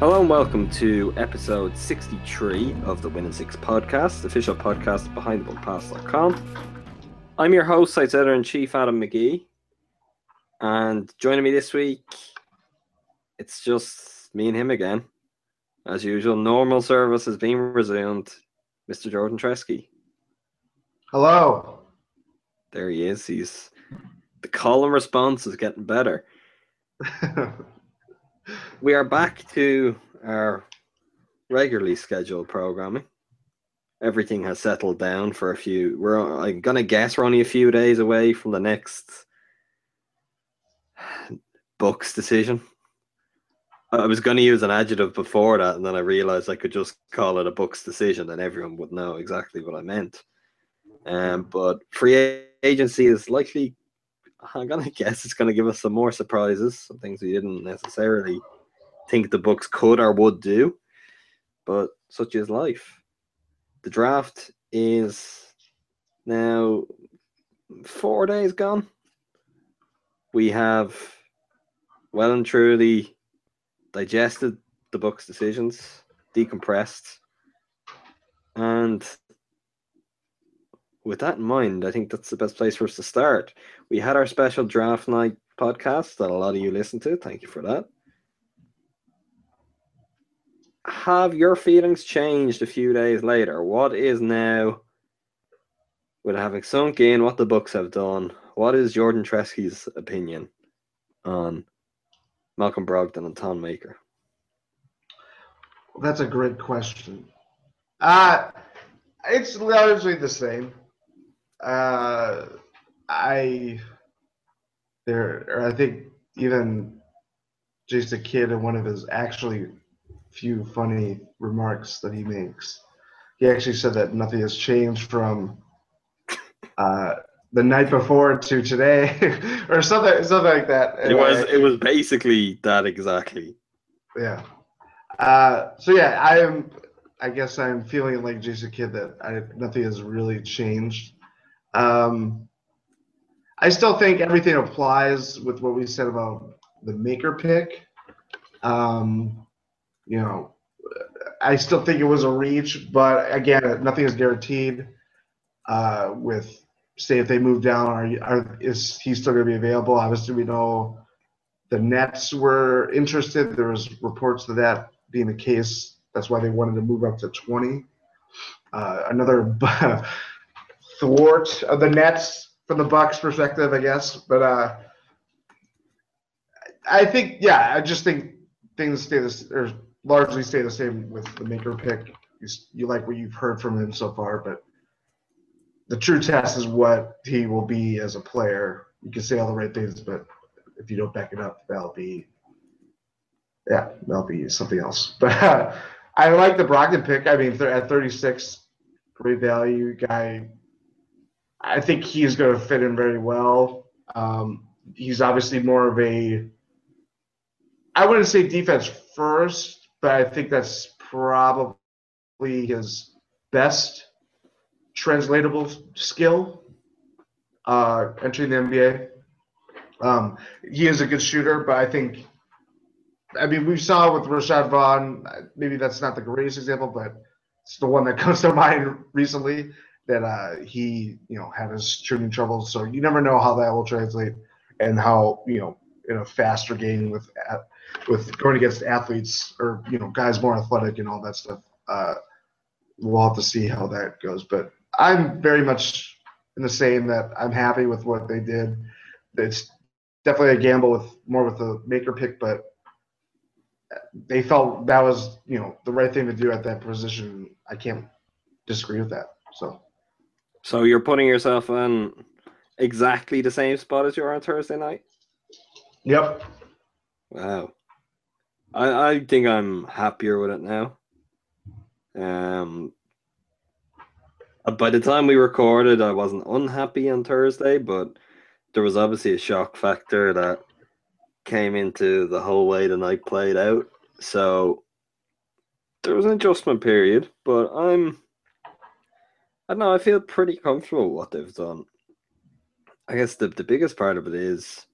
Hello and welcome to episode 63 of the Win in Six podcast, the official podcast of BehindTheBuckPass.com. I'm your host, site's editor in chief Adam McGee, and joining me this week, it's just me and him again. As usual, normal service has been resumed. Mr. Jordan Treske. Hello. There he is. He's the call and response is getting better. We are back to our regularly scheduled programming. Everything has settled down for a few. We're I'm gonna guess we're only a few days away from the next Bucks decision. I was gonna use an adjective before that, and then I realized I could just call it a Bucks decision, and everyone would know exactly what I meant. Um, but free agency is likely. I'm gonna guess it's gonna give us some more surprises, some things we didn't necessarily think the Bucks could or would do, but such is life. The draft is now four days gone. We have well and truly digested the Bucks' decisions, decompressed, and with that in mind, I think that's the best place for us to start. We had our special draft night podcast that a lot of you listened to. Thank you for that have your feelings changed a few days later? What is now, with having sunk in what the Bucks have done, what is Jordan Treske's opinion on Malcolm Brogdon and Thon Maker? That's a great question. Uh, it's largely the same. Uh, I there, I think even Jason Kidd in one of his actually few funny remarks that he makes. He actually said that nothing has changed from uh, the night before to today, or something, something like that. It was it was basically that exactly. Yeah. Uh, so yeah, I am. I guess I'm feeling like Jason Kidd that I, nothing has really changed. Um, I still think everything applies with what we said about the maker pick. Um, you know, I still think it was a reach, but again, nothing is guaranteed. Uh, with say if they move down, are, are is he still going to be available? Obviously, we know the Nets were interested. There was reports of that being the case. That's why they wanted to move up to 20. Uh, another thwart of the Nets from the Bucks perspective, I guess. But uh, I think, yeah, I just think things stay this or largely stay the same with the maker pick. You, you like what you've heard from him so far, but the true test is what he will be as a player. You can say all the right things, but if you don't back it up, that'll be yeah, that'll be something else. But I like the Brogdon pick. I mean, at 36, great value guy. I think he's going to fit in very well. Um, he's obviously more of a, I wouldn't say defense first, but I think that's probably his best translatable skill uh, entering the NBA. Um, he is a good shooter, but I think, I mean, we saw with Rashad Vaughn, maybe that's not the greatest example, but it's the one that comes to mind recently that uh, he, you know, had his shooting troubles. So you never know how that will translate and how, you know, in a faster game with with going against athletes or you know guys more athletic and all that stuff. Uh, we'll have to see how that goes. But I'm very much in the same that I'm happy with what they did. It's definitely a gamble with more with the maker pick, but they felt that was you know the right thing to do at that position. I can't disagree with that. So So you're putting yourself in exactly the same spot as you are on Thursday night? yep, Wow. I, I think I'm happier with it now. Um by the time we recorded I wasn't unhappy on Thursday, but there was obviously a shock factor that came into the whole way the night played out. So there was an adjustment period, but I'm I don't know, I feel pretty comfortable with what they've done. I guess the, the biggest part of it is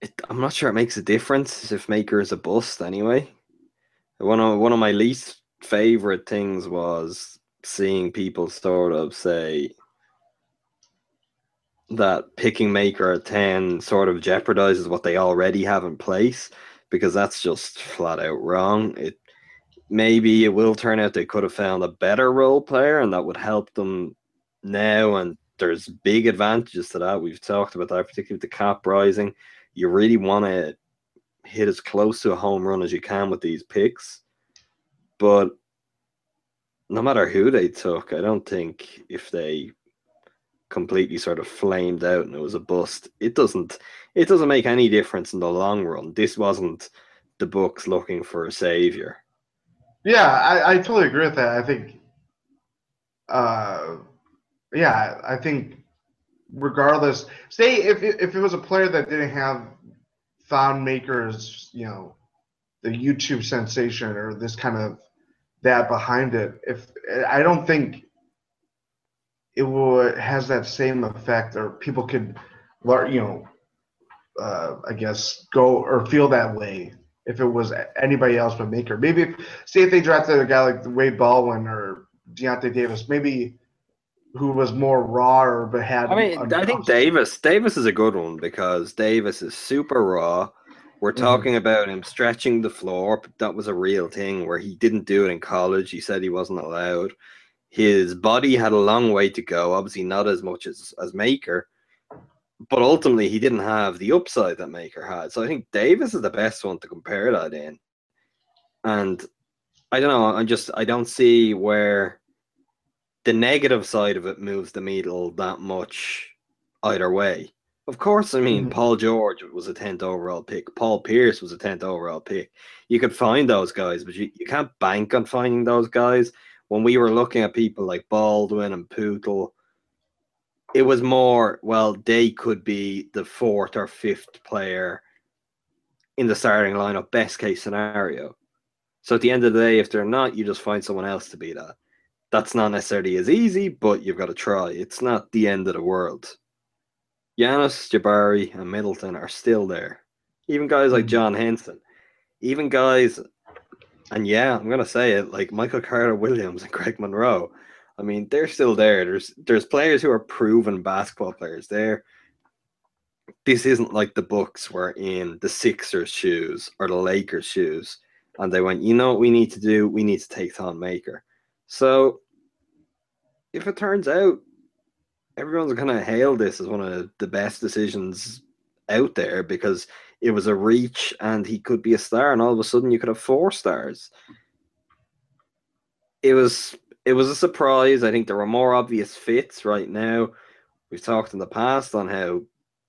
it, I'm not sure it makes a difference if Maker is a bust anyway. One of one of my least favorite things was seeing people sort of say that picking Maker at 10 sort of jeopardizes what they already have in place because that's just flat out wrong. It maybe it will turn out they could have found a better role player and that would help them now and there's big advantages to that. We've talked about that, particularly with the cap rising. You really want to hit as close to a home run as you can with these picks. But no matter who they took, I don't think if they completely sort of flamed out and it was a bust, it doesn't it doesn't make any difference in the long run. This wasn't the Bucks looking for a savior. yeah, I, I totally agree with that. I think, uh, yeah, I think regardless, say if it, if it was a player that didn't have Thon Maker's, you know, the YouTube sensation or this kind of that behind it, if I don't think it will has that same effect, or people could, you know, uh, I guess go or feel that way if it was anybody else but Maker. Maybe if, say if they drafted a guy like Wade Baldwin or Deyonta Davis, maybe who was more raw or but had. I mean, I think Davis Davis is a good one because Davis is super raw. We're Mhm. talking about him stretching the floor. But that was a real thing where he didn't do it in college. He said he wasn't allowed. His body had a long way to go. Obviously, not as much as as Maker, but ultimately he didn't have the upside that Maker had. So I think Davis is the best one to compare that in. And I don't know. I just I don't see where the negative side of it moves the needle that much either way. Of course, I mean Mhm. Paul George was a tenth overall pick. Paul Pierce was a tenth overall pick. You could find those guys, but you, you can't bank on finding those guys. When we were looking at people like Baldwin and Poeltl, it was more well they could be the fourth or fifth player in the starting lineup, best case scenario. So at the end of the day, if they're not, you just find someone else to be that. That's not necessarily as easy, but you've got to try. It's not the end of the world. Giannis, Jabari, and Middleton are still there. Even guys like hmm. John Henson, even guys, and yeah, I'm gonna say it, like Michael Carter Williams and Greg Monroe. I mean, they're still there. There's there's players who are proven basketball players there. This isn't like the Bucks were in the Sixers' shoes or the Lakers' shoes, and they went, you know what we need to do? We need to take Thon Maker. So if it turns out everyone's gonna hail this as one of the best decisions out there because it was a reach and he could be a star, and all of a sudden you could have four stars. It was it was a surprise. I think there were more obvious fits right now. We've talked in the past on how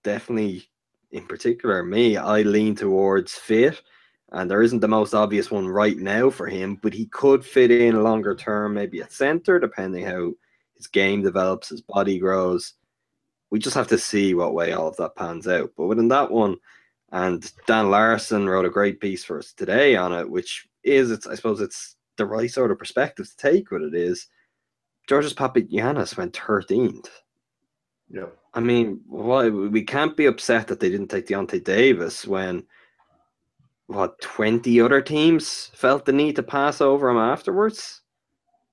definitely, in particular, me, I lean towards fit, and there isn't the most obvious one right now for him, but he could fit in longer term, maybe at center, depending how his game develops, his body grows. We just have to see what way all of that pans out. But within that one, and Dan Larson wrote a great piece for us today on it, which is, it's I suppose it's the right sort of perspective to take what it is. Georgios Papagiannis went 13th. Yep. I mean, why we can't be upset that they didn't take Deyonta Davis when what 20 other teams felt the need to pass over him afterwards.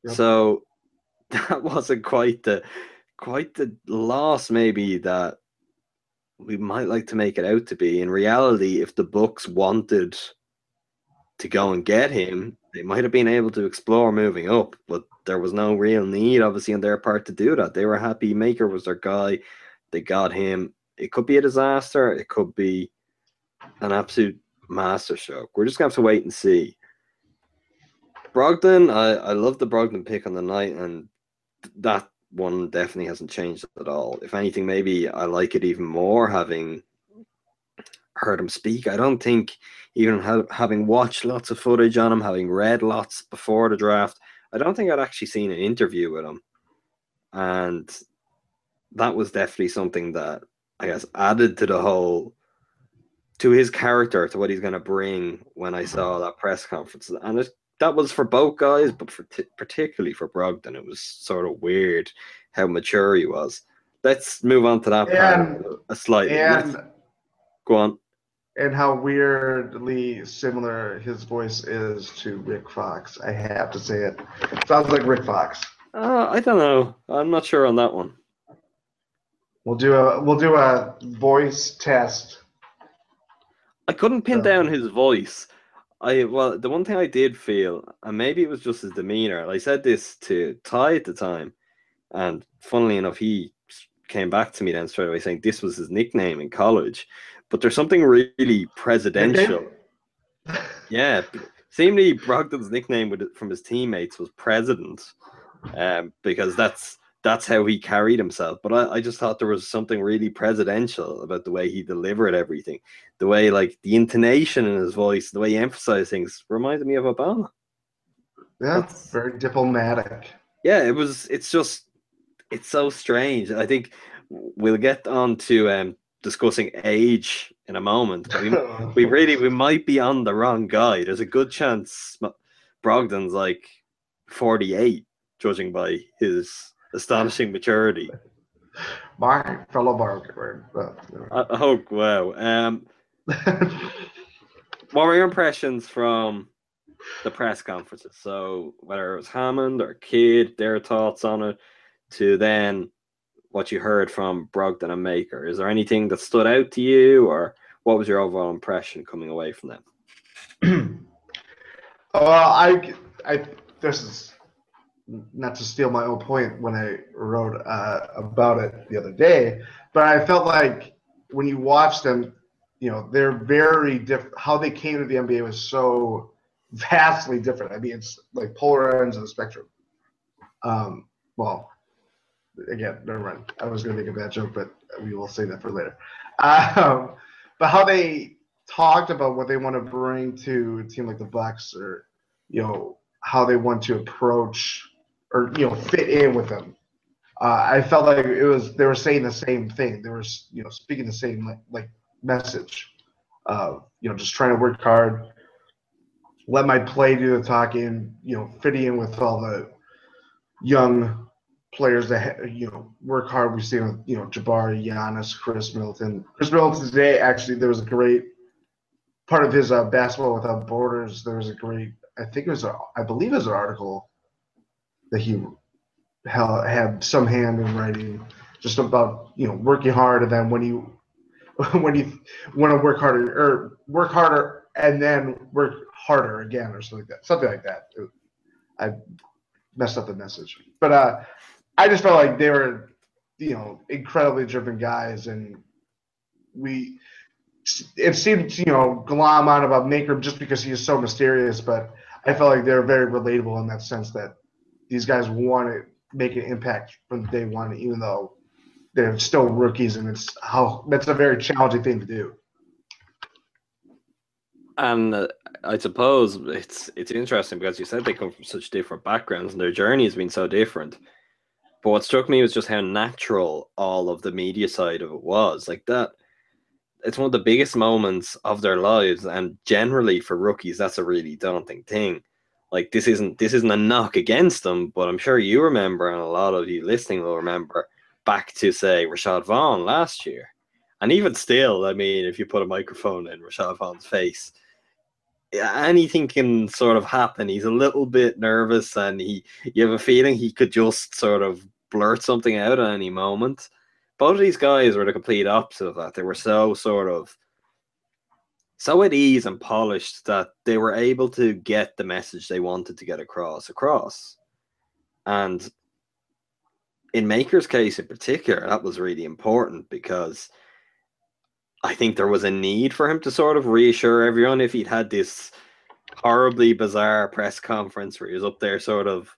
Yep. So that wasn't quite the quite the loss maybe that we might like to make it out to be. In reality, if the Bucks wanted to go and get him, they might have been able to explore moving up, but there was no real need, obviously, on their part to do that. They were happy Maker was their guy. They got him. It could be a disaster. It could be an absolute masterstroke. We're just gonna have to wait and see. Brogdon, I, I love the Brogdon pick on the night, and that one definitely hasn't changed at all. If anything, maybe I like it even more having heard him speak. I don't think even ha- having watched lots of footage on him, having read lots before the draft, I don't think I'd actually seen an interview with him, and that was definitely something that I guess added to the whole to his character, to what he's going to bring when I saw that press conference. And it, that was for both guys, but for t- particularly for Brogdon, it was sort of weird how mature he was. Let's move on to that And- part a slightly. and go on. and how weirdly similar his voice is to Rick Fox. I have to say it. Sounds like Rick Fox. Uh, I don't know. I'm not sure on that one. We'll do a we'll do a voice test. I couldn't pin down his voice. I well, the one thing I did feel, and maybe it was just his demeanor. I said this to Ty at the time, and funnily enough, he came back to me then straight away saying this was his nickname in college. But there's something really presidential. Yeah, seemingly Brogdon's nickname with, from his teammates was President, um, because that's that's how he carried himself. But I, I just thought there was something really presidential about the way he delivered everything, the way like the intonation in his voice, the way he emphasized things reminded me of Obama. Yeah, That's- very diplomatic. Yeah, it was. It's just it's so strange. I think we'll get on to um, discussing age in a moment. We, we really we might be on the wrong guy. There's a good chance Brogdon's like 48, judging by his astonishing maturity. My fellow barker. I, I hope. Wow. Um, what were your impressions from the press conferences? So whether it was Hammond or Kidd, their thoughts on it, to then what you heard from Brogdon and Maker. Is there anything that stood out to you, or what was your overall impression coming away from them? well, I, I, this is not to steal my own point when I wrote uh, about it the other day, but I felt like when you watch them, you know, they're very different. How they came to the NBA was so vastly different. I mean, it's like polar ends of the spectrum. Um, well, again, never mind. I was going to make a bad joke, but we will save that for later. Um, but how they talked about what they want to bring to a team like the Bucks, or you know how they want to approach or you know fit in with them. Uh, I felt like it was they were saying the same thing. They were you know speaking the same like, like message. Uh, you know, just trying to work hard, let my play do the talking. You know, fitting in with all the young players that you know work hard. We've seen with you know Jabari, Giannis, Khris Middleton. Khris Middleton today actually there was a great part of his uh, basketball without borders. There was a great I think it was a I believe it was an article that he had some hand in writing just about you know working hard and then when you when you want to work harder or work harder and then work harder again or something like that something like that. I messed up the message. But uh i just felt like they were you know incredibly driven guys and we it seemed you know glom on about maker just because he is so mysterious but i felt like they were very relatable in that sense that these guys want to make an impact from day one even though they're still rookies and it's how that's a very challenging thing to do And uh, I suppose it's it's interesting because you said they come from such different backgrounds and their journey has been so different. But what struck me was just how natural all of the media side of it was. Like that, it's one of the biggest moments of their lives, and generally for rookies, that's a really daunting thing. Like this isn't this isn't a knock against them, but I'm sure you remember, and a lot of you listening will remember back to say Rashad Vaughn last year. And even still, I mean, if you put a microphone in Rashad Vaughn's face, anything can sort of happen. He's a little bit nervous, and he you have a feeling he could just sort of blurt something out at any moment. Both of these guys were the complete opposite of that. They were so sort of so at ease and polished that they were able to get the message they wanted to get across across. And in Maker's case in particular, that was really important because I think there was a need for him to sort of reassure everyone if he'd had this horribly bizarre press conference where he was up there sort of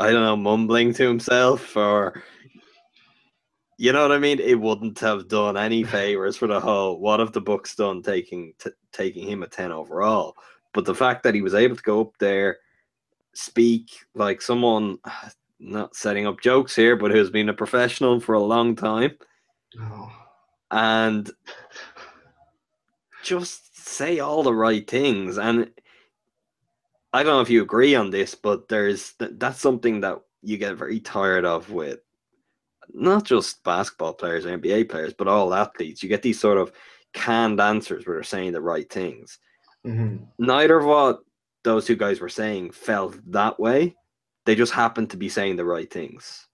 I don't know, mumbling to himself or you know what I mean? It wouldn't have done any favors for the whole. What have the Bucks done taking t- taking him a ten overall? But the fact that he was able to go up there, speak like someone, not setting up jokes here, but who's been a professional for a long time, Oh. and just say all the right things. And I don't know if you agree on this, but there's that's something that you get very tired of with not just basketball players NBA players, but all athletes. You get these sort of canned answers where they're saying the right things. Mhm. Neither of what those two guys were saying felt that way. They just happened to be saying the right things.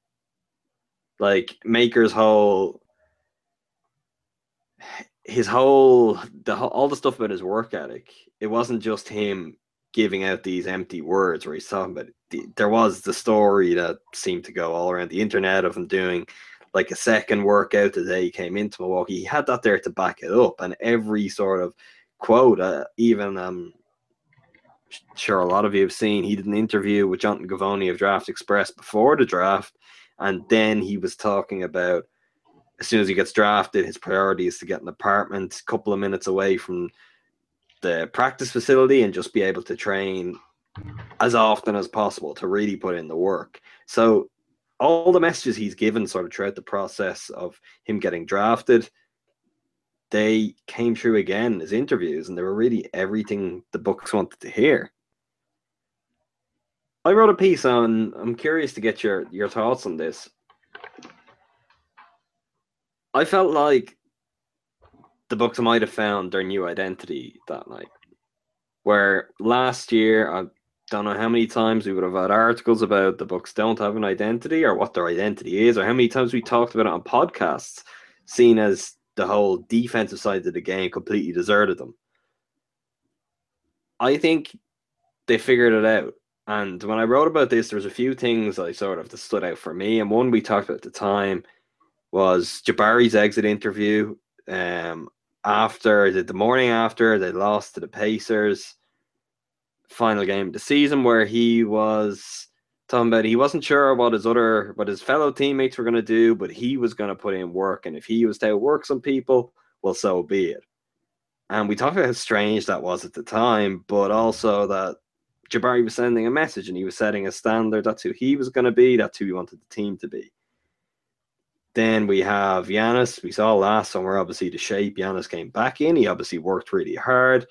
Like Maker's whole his whole the whole, all the stuff about his work ethic. It wasn't just him giving out these empty words where he's talking about the, there was the story that seemed to go all around the internet of him doing like a second workout the day he came into Milwaukee. He had that there to back it up, and every sort of quote, uh, even um, sure a lot of you have seen, he did an interview with Jonathan Givony of Draft Express before the draft, and then he was talking about as soon as he gets drafted, his priority is to get an apartment a couple of minutes away from the practice facility and just be able to train as often as possible to really put in the work. So all the messages he's given sort of throughout the process of him getting drafted, they came through again as interviews and they were really everything the Bucks wanted to hear. I wrote a piece on I'm curious to get your your thoughts on this. I felt like the Bucks might have found their new identity that night. Where last year, I don't know how many times we would have had articles about the Bucks don't have an identity or what their identity is, or how many times we talked about it on podcasts, seen as the whole defensive side of the game completely deserted them. I think they figured it out. And when I wrote about this, there was a few things I sort of that stood out for me. And one we talked about at the time was Jabari's exit interview. Um, after the, the morning after they lost to the Pacers, final game of the season, where he was talking about he wasn't sure what his other what his fellow teammates were going to do, but he was going to put in work, and if he was to outwork some people, well, so be it. And we talked about how strange that was at the time, but also that Jabari was sending a message and he was setting a standard. That's who he was going to be. That's who he wanted the team to be. Then we have Giannis. We saw last summer, obviously, the shape. Giannis came back in. He obviously worked really hard.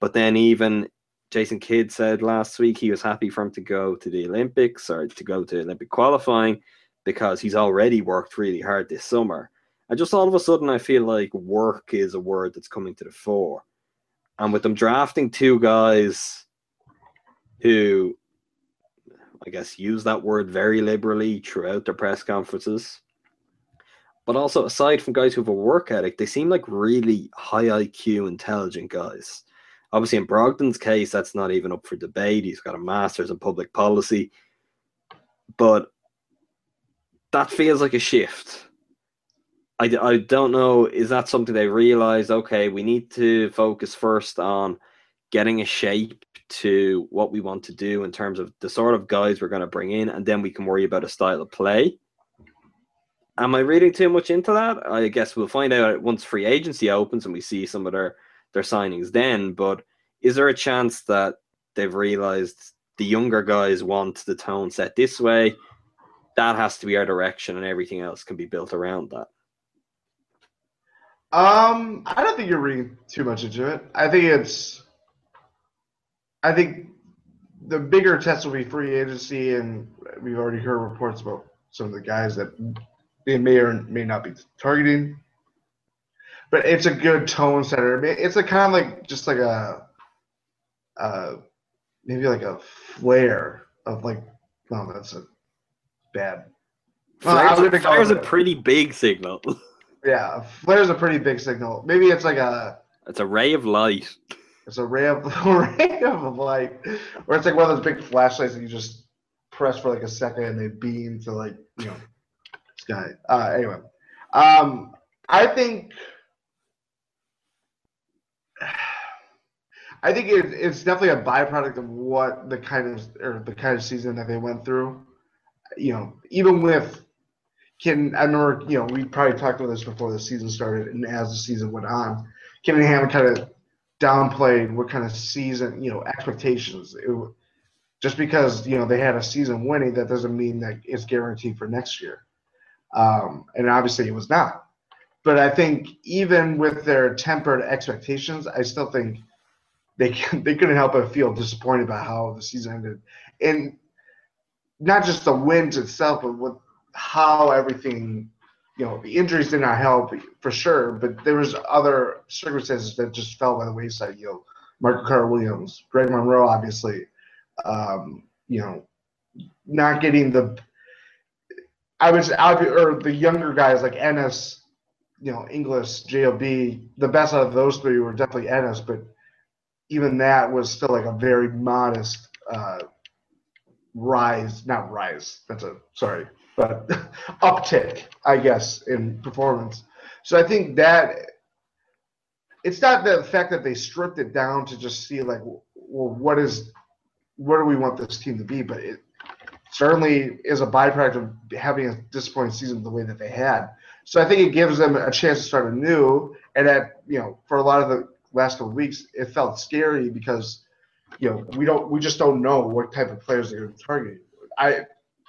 But then, even Jason Kidd said last week he was happy for him to go to the Olympics or to go to Olympic qualifying because he's already worked really hard this summer. And just all of a sudden, I feel like work is a word that's coming to the fore. And with them drafting two guys who, I guess, use that word very liberally throughout their press conferences, but also aside from guys who have a work ethic, they seem like really high IQ, intelligent guys. Obviously, in Brogdon's case, that's not even up for debate. He's got a master's in public policy, but that feels like a shift. I, I don't know. Is that something they realize? Okay, we need to focus first on getting a shape to what we want to do in terms of the sort of guys we're going to bring in, and then we can worry about a style of play. Am I reading too much into that? I guess we'll find out once free agency opens and we see some of their their signings then. But is there a chance that they've realized the younger guys want the tone set this way? That has to be our direction, and everything else can be built around that. Um, I don't think you're reading too much into it. I think it's, I think the bigger test will be free agency, and we've already heard reports about some of the guys that they may or may not be targeting. But it's a good tone setter. It's a kind of like just like a, uh, maybe like a flare of like, no, that's a bad. Well, Flare's, was a, Flare's a pretty big signal. Yeah, flare's a pretty big signal. Maybe it's like a It's a ray of light. It's a ray of a ray of light, or it's like one of those big flashlights that you just press for like a second and they beam to like you know sky. Uh, anyway, um, I think I think it, it's definitely a byproduct of what the kind of or the kind of season that they went through. You know, even with Kidd, I remember you know we probably talked about this before the season started, and as the season went on, Kidd and Hammond kind of downplayed what kind of season you know expectations. It, just because you know they had a season winning, that doesn't mean that it's guaranteed for next year. Um, and obviously, it was not. But I think even with their tempered expectations, I still think they they couldn't help but feel disappointed about how the season ended, and not just the wins itself, but with how everything, you know, the injuries did not help for sure, but there was other circumstances that just fell by the wayside. You know, Michael Carter Williams, Greg Monroe, obviously, um, you know, not getting the. I out or the younger guys like Ennis, you know, Inglis, Job. The best out of those three were definitely Ennis, but even that was still like a very modest uh, rise, not rise. That's a sorry, but uptick, I guess, in performance. So I think that it's not the fact that they stripped it down to just see like, well, what is, what do we want this team to be? But it certainly is a byproduct of having a disappointing season the way that they had. So I think it gives them a chance to start anew, and that you know, for a lot of the last couple weeks, it felt scary because you know we don't we just don't know what type of players they're going to target. I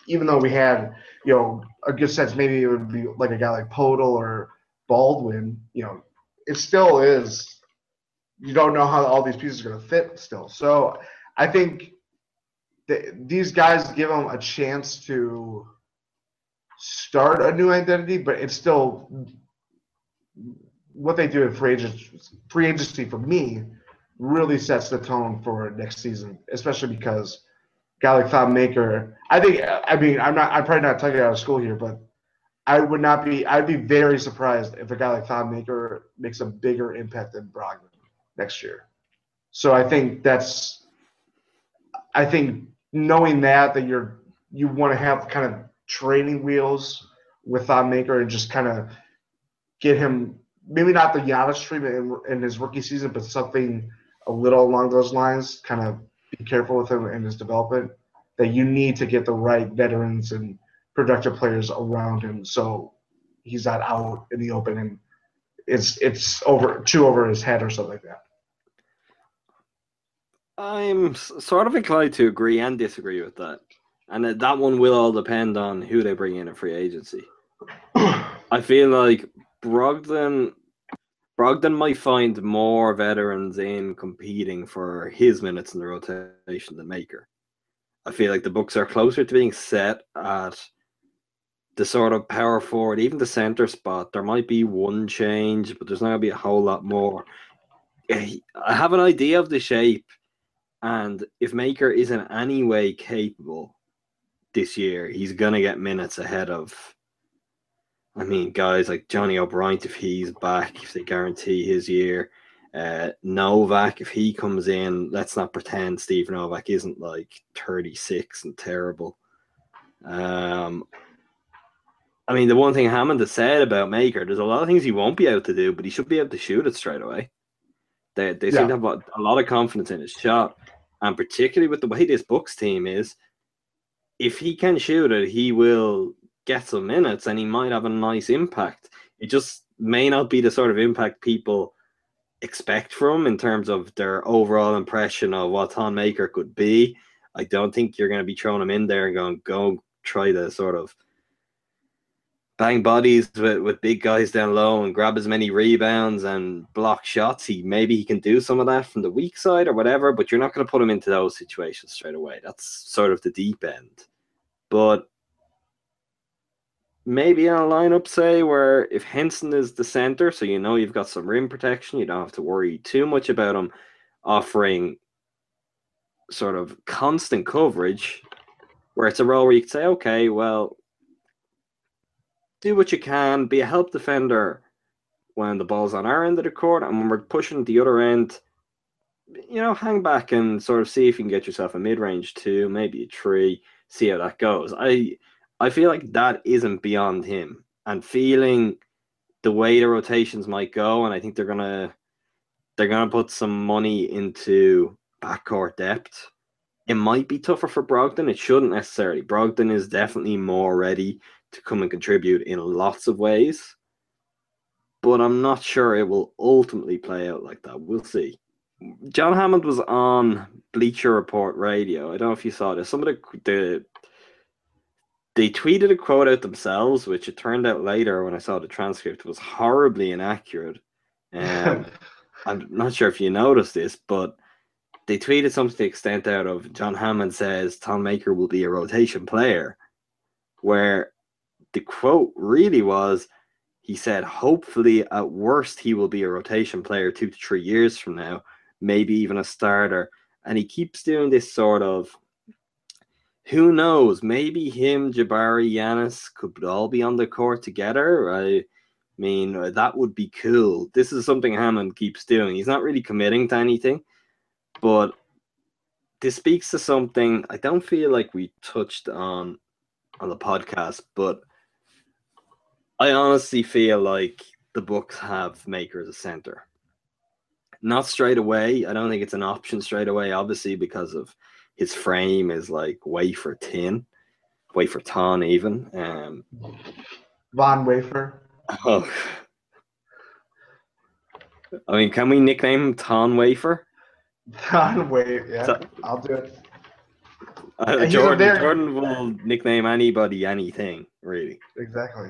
even though we had you know a good sense maybe it would be like a guy like Poeltl or Baldwin, you know, it still is. You don't know how all these pieces are going to fit still. So I think that these guys give them a chance to start a new identity, but it's still what they do in free agency, free agency for me really sets the tone for next season, especially because guy like Thon Maker. I think. I mean, I'm not. I'm probably not talking out of school here, but I would not be. I'd be very surprised if a guy like Thon Maker makes a bigger impact than Brogdon next year. So I think that's. I think knowing that that you're you want to have kind of training wheels with Thon Maker and just kind of get him maybe not the Giannis treatment in, in, his rookie season, but something a little along those lines. Kind of be careful with him in his development. That you need to get the right veterans and productive players around him, so he's not out in the open and it's it's over too over his head or something like that. I'm sort of inclined to agree and disagree with that, and that one will all depend on who they bring in a free agency. I feel like Brogdon Brogdon might find more veterans in competing for his minutes in the rotation than Maker. I feel like the Bucks are closer to being set at the sort of power forward, even the center spot. There might be one change, but there's not going to be a whole lot more. Eh, I have an idea of the shape, and if Maker isn't any way capable this year, he's going to get minutes ahead of I mean, guys like Johnny O'Bryant, if he's back, if they guarantee his year, uh, Novak, if he comes in, let's not pretend Steve Novak isn't like 36 and terrible. Um, I mean, the one thing Hammond has said about Maker, there's a lot of things he won't be able to do, but he should be able to shoot it straight away. They, they yeah. seem to have a, a lot of confidence in his shot, and particularly with the way this Bucks team is, if he can shoot it, he will get some minutes and he might have a nice impact. It just may not be the sort of impact people expect from in terms of their overall impression of what Thon Maker could be. I don't think you're going to be throwing him in there and going, go try to sort of bang bodies with, with big guys down low and grab as many rebounds and block shots. He maybe he can do some of that from the weak side or whatever, but you're not going to put him into those situations straight away. That's sort of the deep end. But maybe in a lineup, say, where if Henson is the center, so you know you've got some rim protection, you don't have to worry too much about him offering sort of constant coverage, where it's a role where you could say, okay, well, do what you can, be a help defender when the ball's on our end of the court, and when we're pushing the other end, you know, hang back and sort of see if you can get yourself a mid range two, maybe a three, see how that goes. I I feel like that isn't beyond him, and feeling the way the rotations might go, and I think they're gonna they're gonna put some money into backcourt depth. It might be tougher for Brogdon. It shouldn't necessarily. Brogdon is definitely more ready to come and contribute in lots of ways. But I'm not sure it will ultimately play out like that. We'll see. John Hammond was on Bleacher Report Radio. I don't know if you saw this. Some of the, the they tweeted a quote out themselves, which it turned out later when I saw the transcript was horribly inaccurate. Um, I'm not sure if you noticed this, but they tweeted something to the extent out of John Hammond says Thon Maker will be a rotation player, where the quote really was he said, hopefully at worst he will be a rotation player two to three years from now, maybe even a starter. And he keeps doing this sort of who knows? Maybe him, Jabari, Giannis could all be on the court together. I mean, uh, that would be cool. This is something Hammond keeps doing. He's not really committing to anything, but this speaks to something I don't feel like we touched on on the podcast, but I honestly feel like the Bucks have Maker as a center. Not straight away. I don't think it's an option straight away, obviously, because of his frame is like wafer tin, wafer ton even. Um, Von Wafer. oh. I mean, can we nickname him Ton Wafer? Ton Wafer. Yeah, So- I'll do it. Uh, Jordan, Jordan will nickname anybody anything, really. Exactly.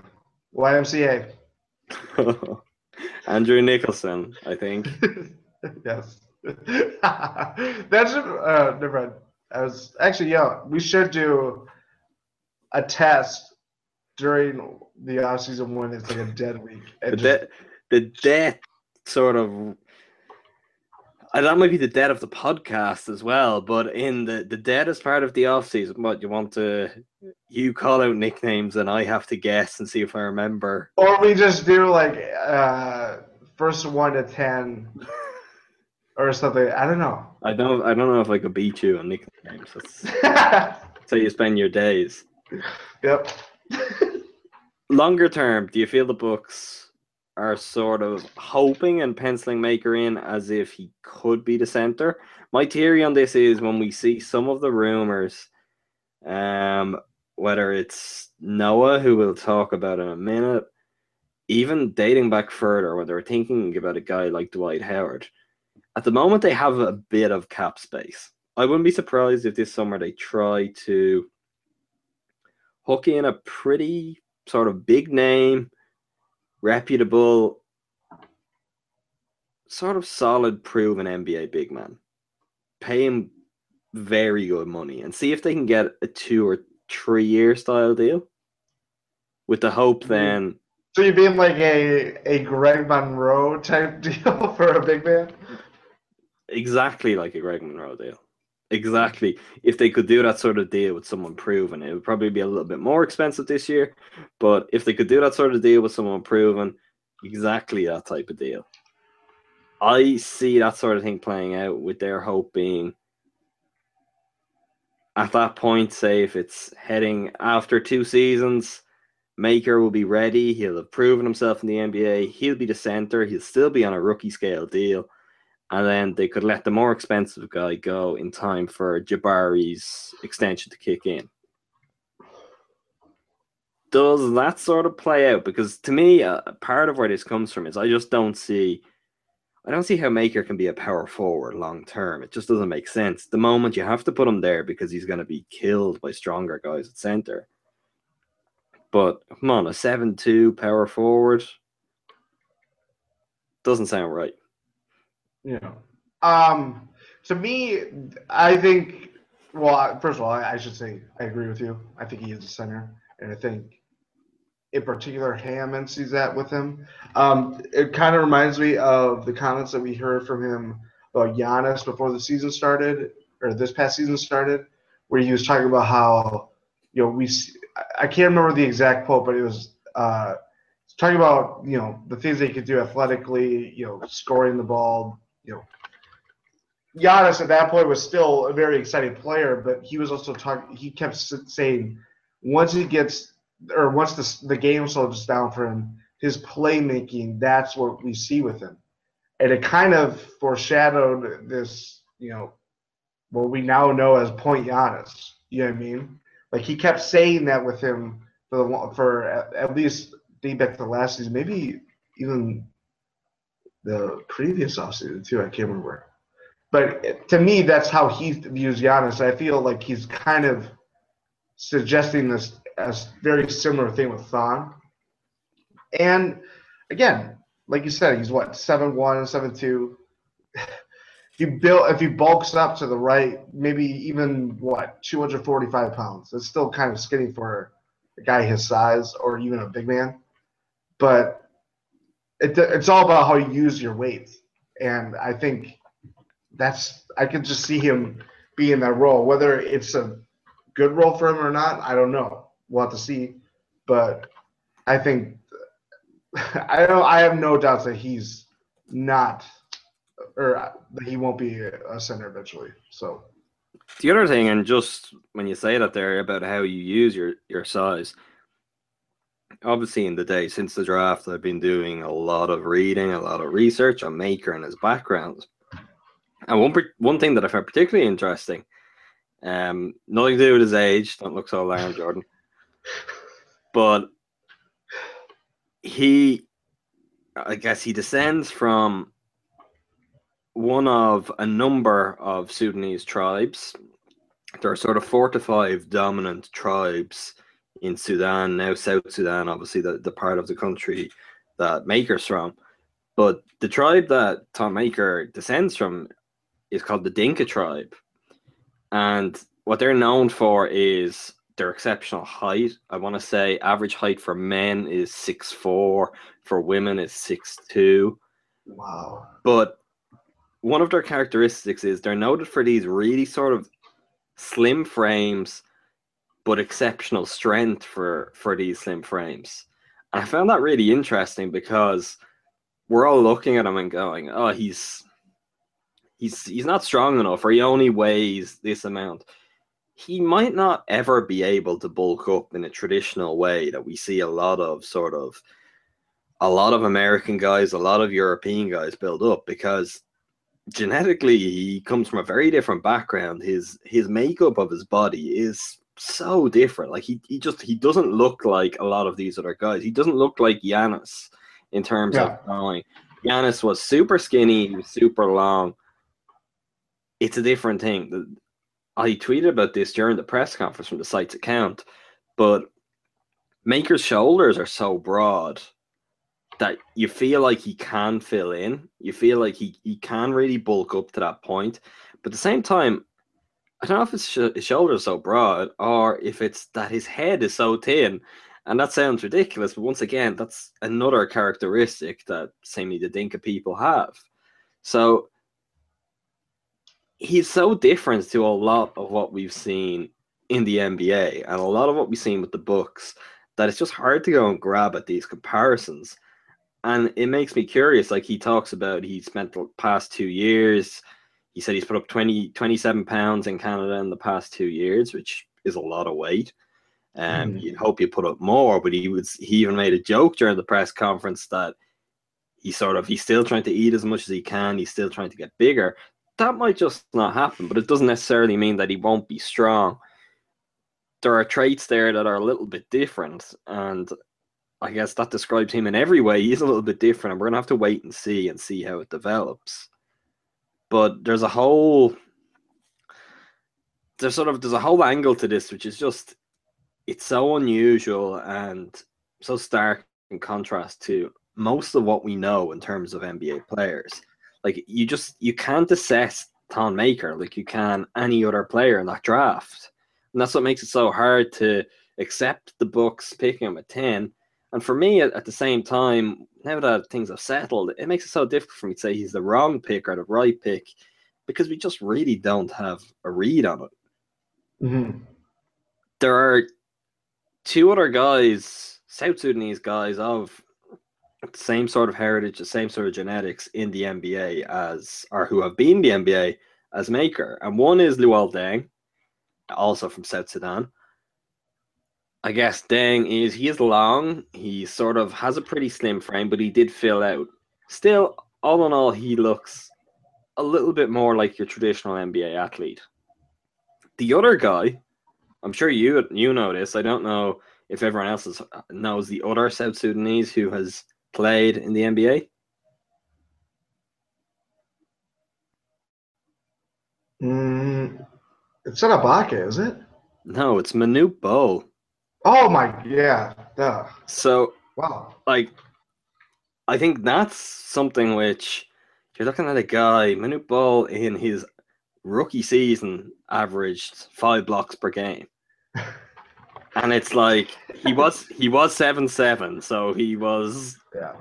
YMCA. Andrew Nicholson, I think. yes. That's uh, never mind. I was actually yeah. We should do a test during the off season when it's like a dead week. The, just, de- the death sort of. That might be the dead of the podcast as well, but in the, the deadest part of the off season, what you want to you call out nicknames and I have to guess and see if I remember. or we just do like uh, first one to ten or something. I don't know. I don't I don't know if I could beat you on nicknames. That's, that's how you spend your days. yep. longer term, do you feel the Bucks are sort of hoping and penciling Maker in as if he could be the center? My theory on this is when we see some of the rumors, um, whether it's Noah, who we'll talk about in a minute, even dating back further, when they're thinking about a guy like Dwight Howard, at the moment they have a bit of cap space. I wouldn't be surprised if this summer they try to hook in a pretty sort of big name, reputable, sort of solid, proven NBA big man. Pay him very good money and see if they can get a two or three year style deal. With the hope mm-hmm. then, So you being like a a Greg Monroe type deal for a big man? exactly like a Greg Monroe deal. Exactly. If they could do that sort of deal with someone proven, it would probably be a little bit more expensive this year. But if they could do that sort of deal with someone proven, exactly that type of deal. I see that sort of thing playing out with their hope being at that point, say if it's heading after two seasons, Maker will be ready. He'll have proven himself in the NBA. He'll be the center. He'll still be on a rookie scale deal and then they could let the more expensive guy go in time for Jabari's extension to kick in. Does that sort of play out? Because to me, uh, part of where this comes from is I just don't see, I don't see how Maker can be a power forward long term. It just doesn't make sense. The moment you have to put him there because he's going to be killed by stronger guys at center. But come on, a seven-two power forward doesn't sound right. Yeah. Um, to me, I think. Well, first of all, I, should say I agree with you. I think he is a center, and I think, in particular, Hammond sees that with him. Um, it kind of reminds me of the comments that we heard from him about Giannis before the season started, or this past season started, where he was talking about how, you know, we. I can't remember the exact quote, but it was uh, talking about you know the things they could do athletically, you know, scoring the ball, you know. Giannis at that point was still a very exciting player, but he was also talking. He kept saying, once he gets or once the the game slows down for him, his playmaking, that's what we see with him, and it kind of foreshadowed this, you know, what we now know as Point Giannis. You know what I mean? Like he kept saying that with him for the for at, at least dating back to the last season, maybe even the previous offseason too. I can't remember. But to me, that's how he views Giannis. I feel like he's kind of suggesting this as very similar thing with Thon. And again, like you said, he's what seven one, seven two. If you build, if he bulks up to the right, maybe even what 245 pounds. That's still kind of skinny for a guy his size or even a big man. But it, it's all about how you use your weight, and I think that's I can just see him be in that role. Whether it's a good role for him or not, I don't know. We'll have to see. But I think I don't. I have no doubts that he's not, or that he won't be a center eventually. So The other thing, and just when you say that there about how you use your your size, obviously in the day since the draft, I've been doing a lot of reading, a lot of research on Maker and his background. And one one thing that I found particularly interesting, um, nothing to do with his age. Don't look so alarmed, Jordan. But he, I guess, he descends from one of a number of Sudanese tribes. There are sort of four to five dominant tribes in Sudan, now South Sudan, obviously the, the part of the country that Maker's from. But the tribe that Thon Maker descends from is called the Dinka tribe. And what they're known for is their exceptional height. I want to say average height for men is six four, for women is six two. wow, But one of their characteristics is they're noted for these really sort of slim frames, but exceptional strength for for these slim frames. And I found that really interesting because we're all looking at him and going, "Oh, he's he's he's not strong enough, or he only weighs this amount." He might not ever be able to bulk up in a traditional way that we see a lot of sort of a lot of American guys, a lot of European guys build up because genetically he comes from a very different background. His his makeup of his body is so different. Like he, he just he doesn't look like a lot of these other guys. He doesn't look like Giannis in terms Yeah. of growing. Giannis was super skinny, was super long. It's a different thing. I tweeted about this during the press conference from the site's account, but Maker's shoulders are so broad that you feel like he can fill in. You feel like he, he can really bulk up to that point. But at the same time, I don't know if sh- his shoulders so broad or if it's that his head is so thin. And that sounds ridiculous, but once again, that's another characteristic that seemingly the Dinka people have. So he's so different to a lot of what we've seen in the NBA and a lot of what we've seen with the Bucks that it's just hard to go and grab at these comparisons. And it makes me curious. Like he talks about, he spent the past two years. He said he's put up 20, 27 pounds in Canada in the past two years, which is a lot of weight. Um, Mhm. You'd hope you put up more, but he was he even made a joke during the press conference that he sort of he's still trying to eat as much as he can. He's still trying to get bigger. That might just not happen, but it doesn't necessarily mean that he won't be strong. There are traits there that are a little bit different, and I guess that describes him in every way. He's a little bit different, and we're gonna have to wait and see and see how it develops. But there's a whole there's sort of there's a whole angle to this, which is just it's so unusual and so stark in contrast to most of what we know in terms of NBA players. Like you just you can't assess Thon Maker like you can any other player in that draft. And that's what makes it so hard to accept the Bucks picking him at 10. And for me, at, at the same time, now that things have settled, it makes it so difficult for me to say he's the wrong pick or the right pick because we just really don't have a read on it. Mm-hmm. There are two other guys, South Sudanese guys of the same sort of heritage, the same sort of genetics in the NBA as, or who have been the NBA as Maker. And one is Luol Deng, also from South Sudan. I guess Deng is he is long. He sort of has a pretty slim frame, but he did fill out. Still, all in all, he looks a little bit more like your traditional NBA athlete. The other guy, I'm sure you you know this. I don't know if everyone else is, knows the other South Sudanese who has played in the NBA. Mm, it's not Ibaka, is it? No, it's Manute Bol. Oh my, yeah. Duh. So, Wow. like, I think that's something which you're looking at a guy, Manute Bol, in his rookie season, averaged five blocks per game. And it's like he was he was seven seven, so he was Yeah.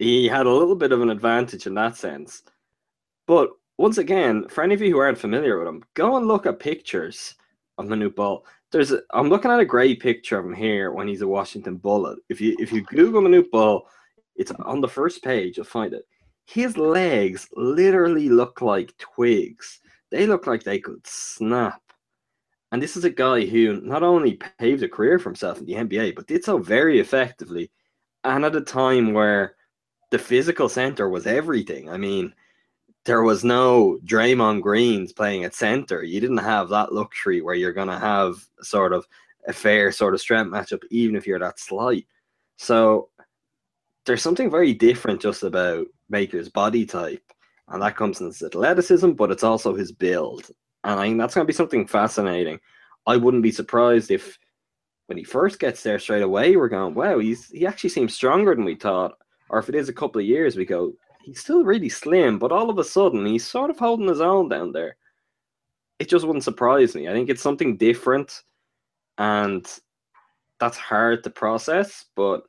he had a little bit of an advantage in that sense. But once again, for any of you who aren't familiar with him, go and look at pictures of Manute Bol. There's a, I'm looking at a great picture of him here when he's a Washington Bullet. If you if you Google Manute Bol, it's on the first page. You'll find it. His legs literally look like twigs. They look like they could snap. And this is a guy who not only paved a career for himself in the NBA, but did so very effectively, and at a time where the physical center was everything. I mean, there was no Draymond Greens playing at center. You didn't have that luxury where you're going to have sort of a fair sort of strength matchup, even if you're that slight. So there's something very different just about Maker's body type, and that comes in his athleticism, but it's also his build. And I think that's going to be something fascinating. I wouldn't be surprised if when he first gets there straight away, we're going, wow, he's he actually seems stronger than we thought. Or if it is a couple of years, we go, he's still really slim, but all of a sudden he's sort of holding his own down there. It just wouldn't surprise me. I think it's something different, and that's hard to process. But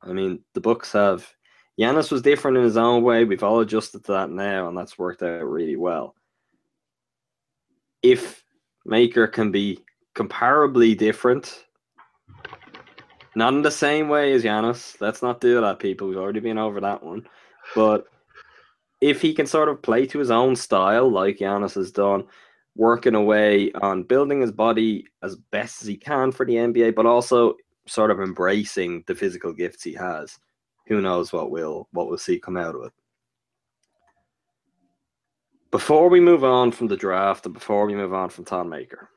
I mean, the Bucks have Giannis was different in his own way. We've all adjusted to that now, and that's worked out really well. If Maker can be comparably different, not in the same way as Giannis, let's not do that, people. We've already been over that one. But if he can sort of play to his own style, like Giannis has done, working away on building his body as best as he can for the NBA, but also sort of embracing the physical gifts he has, who knows what we'll what we'll see come out of it. Before we move on from the draft and before we move on from Thon Maker,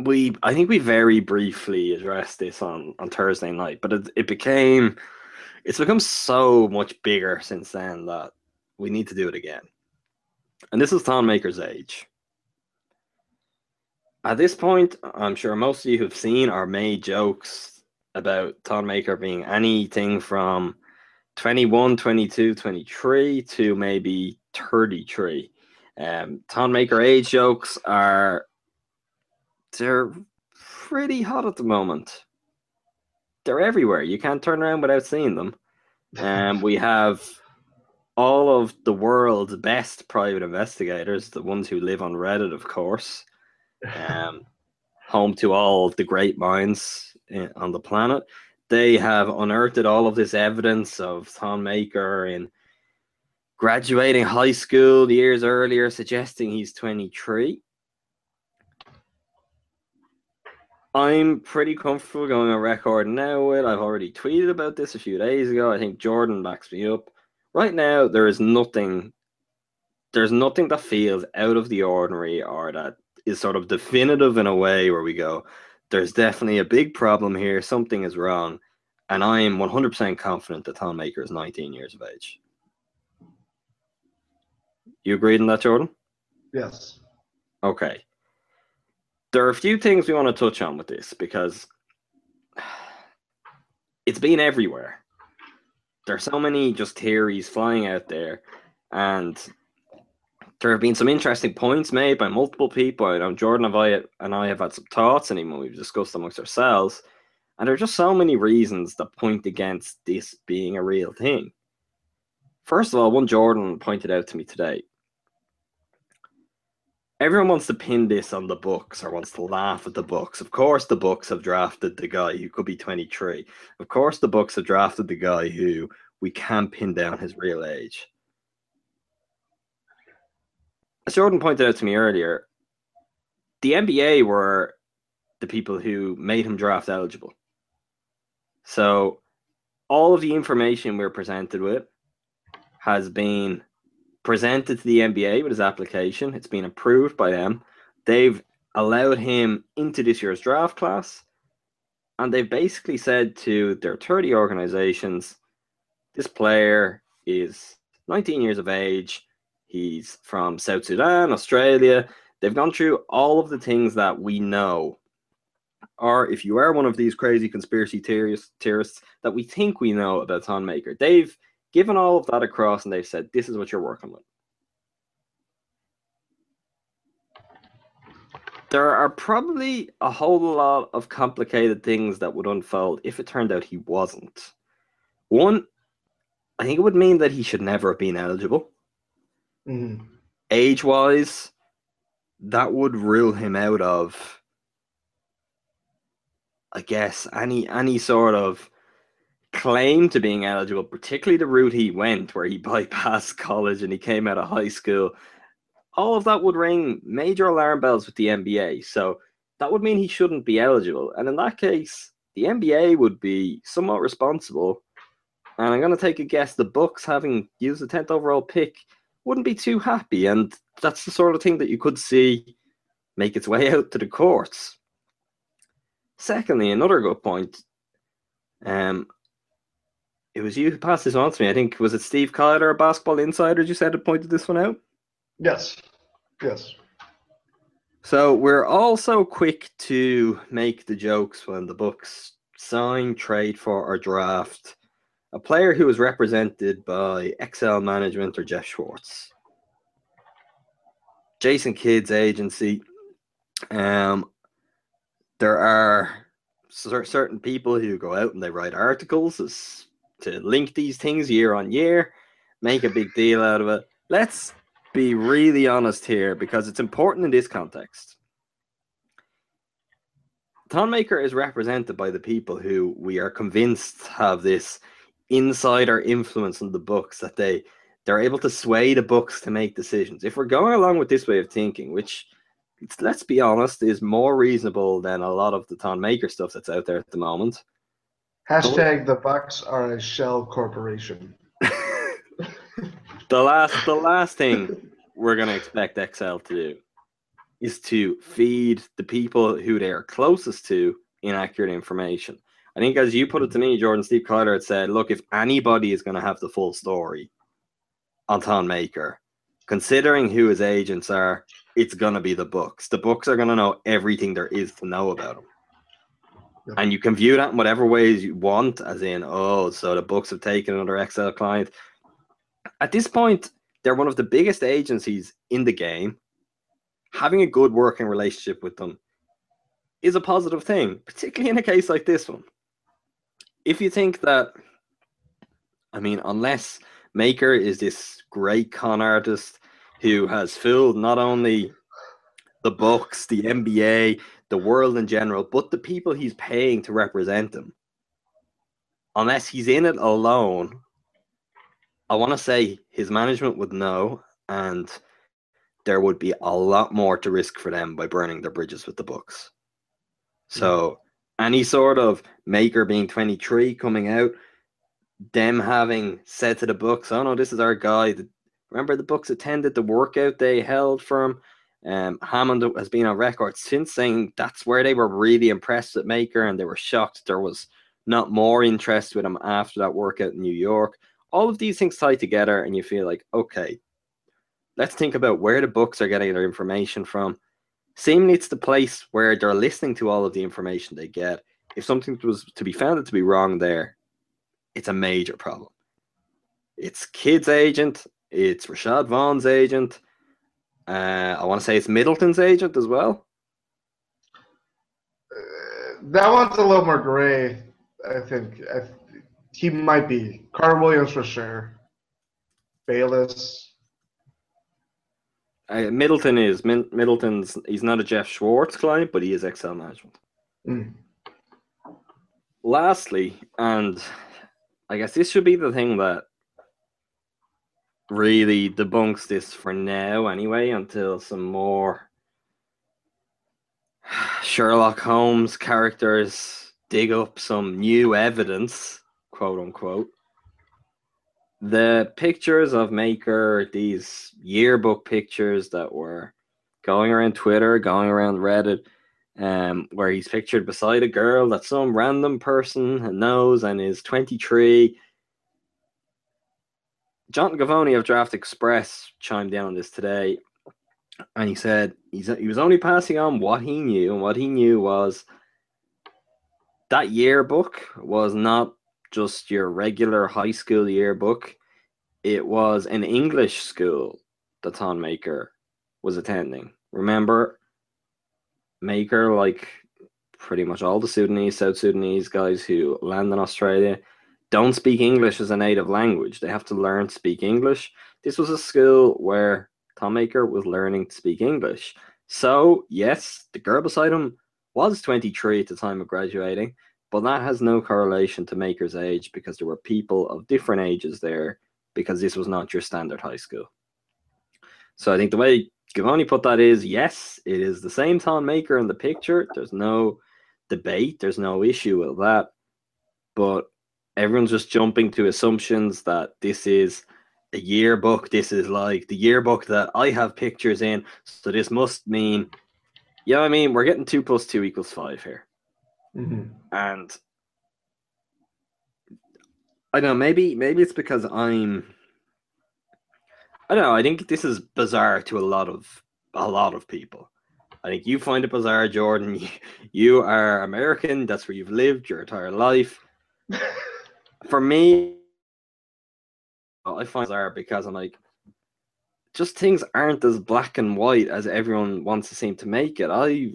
we I think we very briefly addressed this on on Thursday night, but it, it became it's become so much bigger since then that we need to do it again. And this is Thon Maker's age. At this point, I'm sure most of you who've seen or made jokes about Thon Maker being anything from 21, 22, 23 to maybe 33. Um, Thon Maker age jokes are they're pretty hot at the moment. They're everywhere. You can't turn around without seeing them. And um, we have all of the world's best private investigators, the ones who live on Reddit, of course, um, home to all the great minds in, on the planet. They have unearthed all of this evidence of Thon Maker in graduating high school years earlier, suggesting he's 23. I'm pretty comfortable going on record now with. I've already tweeted about this a few days ago. I think Jordan backs me up. Right now, there is nothing. There's nothing that feels out of the ordinary or that is sort of definitive in a way where we go, there's definitely a big problem here. Something is wrong. And I am 100% confident that Thon Maker is 19 years of age. You agreed on that, Jordan? Yes. Okay. There are a few things we want to touch on with this because it's been everywhere. There are so many just theories flying out there, and there have been some interesting points made by multiple people. I know Jordan and I, and I have had some thoughts and when we've discussed amongst ourselves, and there are just so many reasons that point against this being a real thing. First of all, one Jordan pointed out to me today everyone wants to pin this on the Bucks or wants to laugh at the Bucks. Of course, the Bucks have drafted the guy who could be 23. Of course, the Bucks have drafted the guy who we can pin down his real age. As Jordan pointed out to me earlier, the NBA were the people who made him draft eligible. So all of the information we're presented with has been presented to the NBA with his application. It's been approved by them. They've allowed him into this year's draft class. And they've basically said to their 30 organizations this player is 19 years of age. He's from South Sudan, Australia. They've gone through all of the things that we know. Or if you are one of these crazy conspiracy theorists, that we think we know about Thon Maker, they've given all of that across and they've said, this is what you're working with. There are probably a whole lot of complicated things that would unfold if it turned out he wasn't. One, I think it would mean that he should never have been eligible. Mhm. Age wise, that would rule him out of I guess any any sort of claim to being eligible, particularly the route he went, where he bypassed college and he came out of high school, all of that would ring major alarm bells with the NBA. So that would mean he shouldn't be eligible. And in that case, the NBA would be somewhat responsible. And I'm going to take a guess the Bucks, having used the 10th overall pick, wouldn't be too happy. And that's the sort of thing that you could see make its way out to the courts. Secondly, another good point. Um, it was you who passed this on to me. I think was it Steve Kyler, a Basketball Insider, you said had pointed this one out. Yes. Yes. So we're also quick to make the jokes when the Bucks sign, trade for, or draft a player who is represented by Excel Management or Jeff Schwartz. Jason Kidd's agency. Um, there are cer- certain people who go out and they write articles as, to link these things year on year, make a big deal out of it. Let's be really honest here because it's important in this context. Thon Maker is represented by the people who we are convinced have this insider influence on the Bucks that they they're able to sway the Bucks to make decisions. If we're going along with this way of thinking, which let's be honest, is more reasonable than a lot of the Thon Maker stuff that's out there at the moment. Hashtag the Bucks are a shell corporation. The last the last thing we're gonna expect Excel to do is to feed the people who they are closest to inaccurate information. I think as you put it to me, Jordan Steve Kyler had said, look, if anybody is gonna have the full story on Thon Maker, considering who his agents are, it's gonna be the Bucks. The Bucks are gonna know everything there is to know about him. And you can view that in whatever ways you want, as in, oh, so the Bucks have taken another Excel client. At this point, they're one of the biggest agencies in the game. Having a good working relationship with them is a positive thing, particularly in a case like this one. If you think that, I mean, unless Maker is this great con artist who has fooled not only the Bucks, the NBA, the world in general, but the people he's paying to represent him. Unless he's in it alone, I want to say his management would know, and there would be a lot more to risk for them by burning their bridges with the Bucks. So, any sort of maker being 23 coming out, them having said to the Bucks, oh no, this is our guy. Remember, the Bucks attended the workout they held for him. Um, Hammond has been on record since saying that's where they were really impressed with Maker and they were shocked there was not more interest with him after that workout in New York. All of these things tie together, and you feel like, okay, let's think about where the Bucks are getting their information from. Seemingly, it's the place where they're listening to all of the information they get. If something was to be found to be wrong there, it's a major problem. It's Kidd's agent, it's Rashad Vaughn's agent. Uh, I want to say it's Middleton's agent as well. Uh, that one's a little more gray, I think. I, th- he might be. Carter Williams for sure. Bayless. Uh, Middleton is Min- Middleton's. He's not a Jeff Schwartz client, but he is Excel Management. Mm. Lastly, and I guess this should be the thing that really debunks this for now, anyway, until some more Sherlock Holmes characters dig up some new evidence, quote unquote. The pictures of Maker, these yearbook pictures that were going around Twitter, going around Reddit, um, where he's pictured beside a girl that some random person knows and is 23. John Givony of Draft Express chimed in on this today, and he said he was only passing on what he knew, and what he knew was that yearbook was not just your regular high school yearbook. It was an English school that Thon Maker was attending. Remember, Maker, like pretty much all the Sudanese, South Sudanese guys who land in Australia, don't speak English as a native language. They have to learn to speak English. This was a school where Thon Maker was learning to speak English. So, yes, the girl beside him was 23 at the time of graduating, but that has no correlation to Maker's age because there were people of different ages there because this was not your standard high school. So I think the way Givony put that is yes, it is the same Thon Maker in the picture. There's no debate, there's no issue with that. But everyone's just jumping to assumptions that this is a yearbook. This is like the yearbook that I have pictures in. So this must mean, you know I mean? We're getting two plus two equals five here. Mhm. And I don't know, maybe maybe it's because I'm I don't know, I think this is bizarre to a lot of a lot of people. I think you find it bizarre, Jordan. You are American, that's where you've lived your entire life. For me, I find bizarre because I'm like, just things aren't as black and white as everyone wants to seem to make it. I,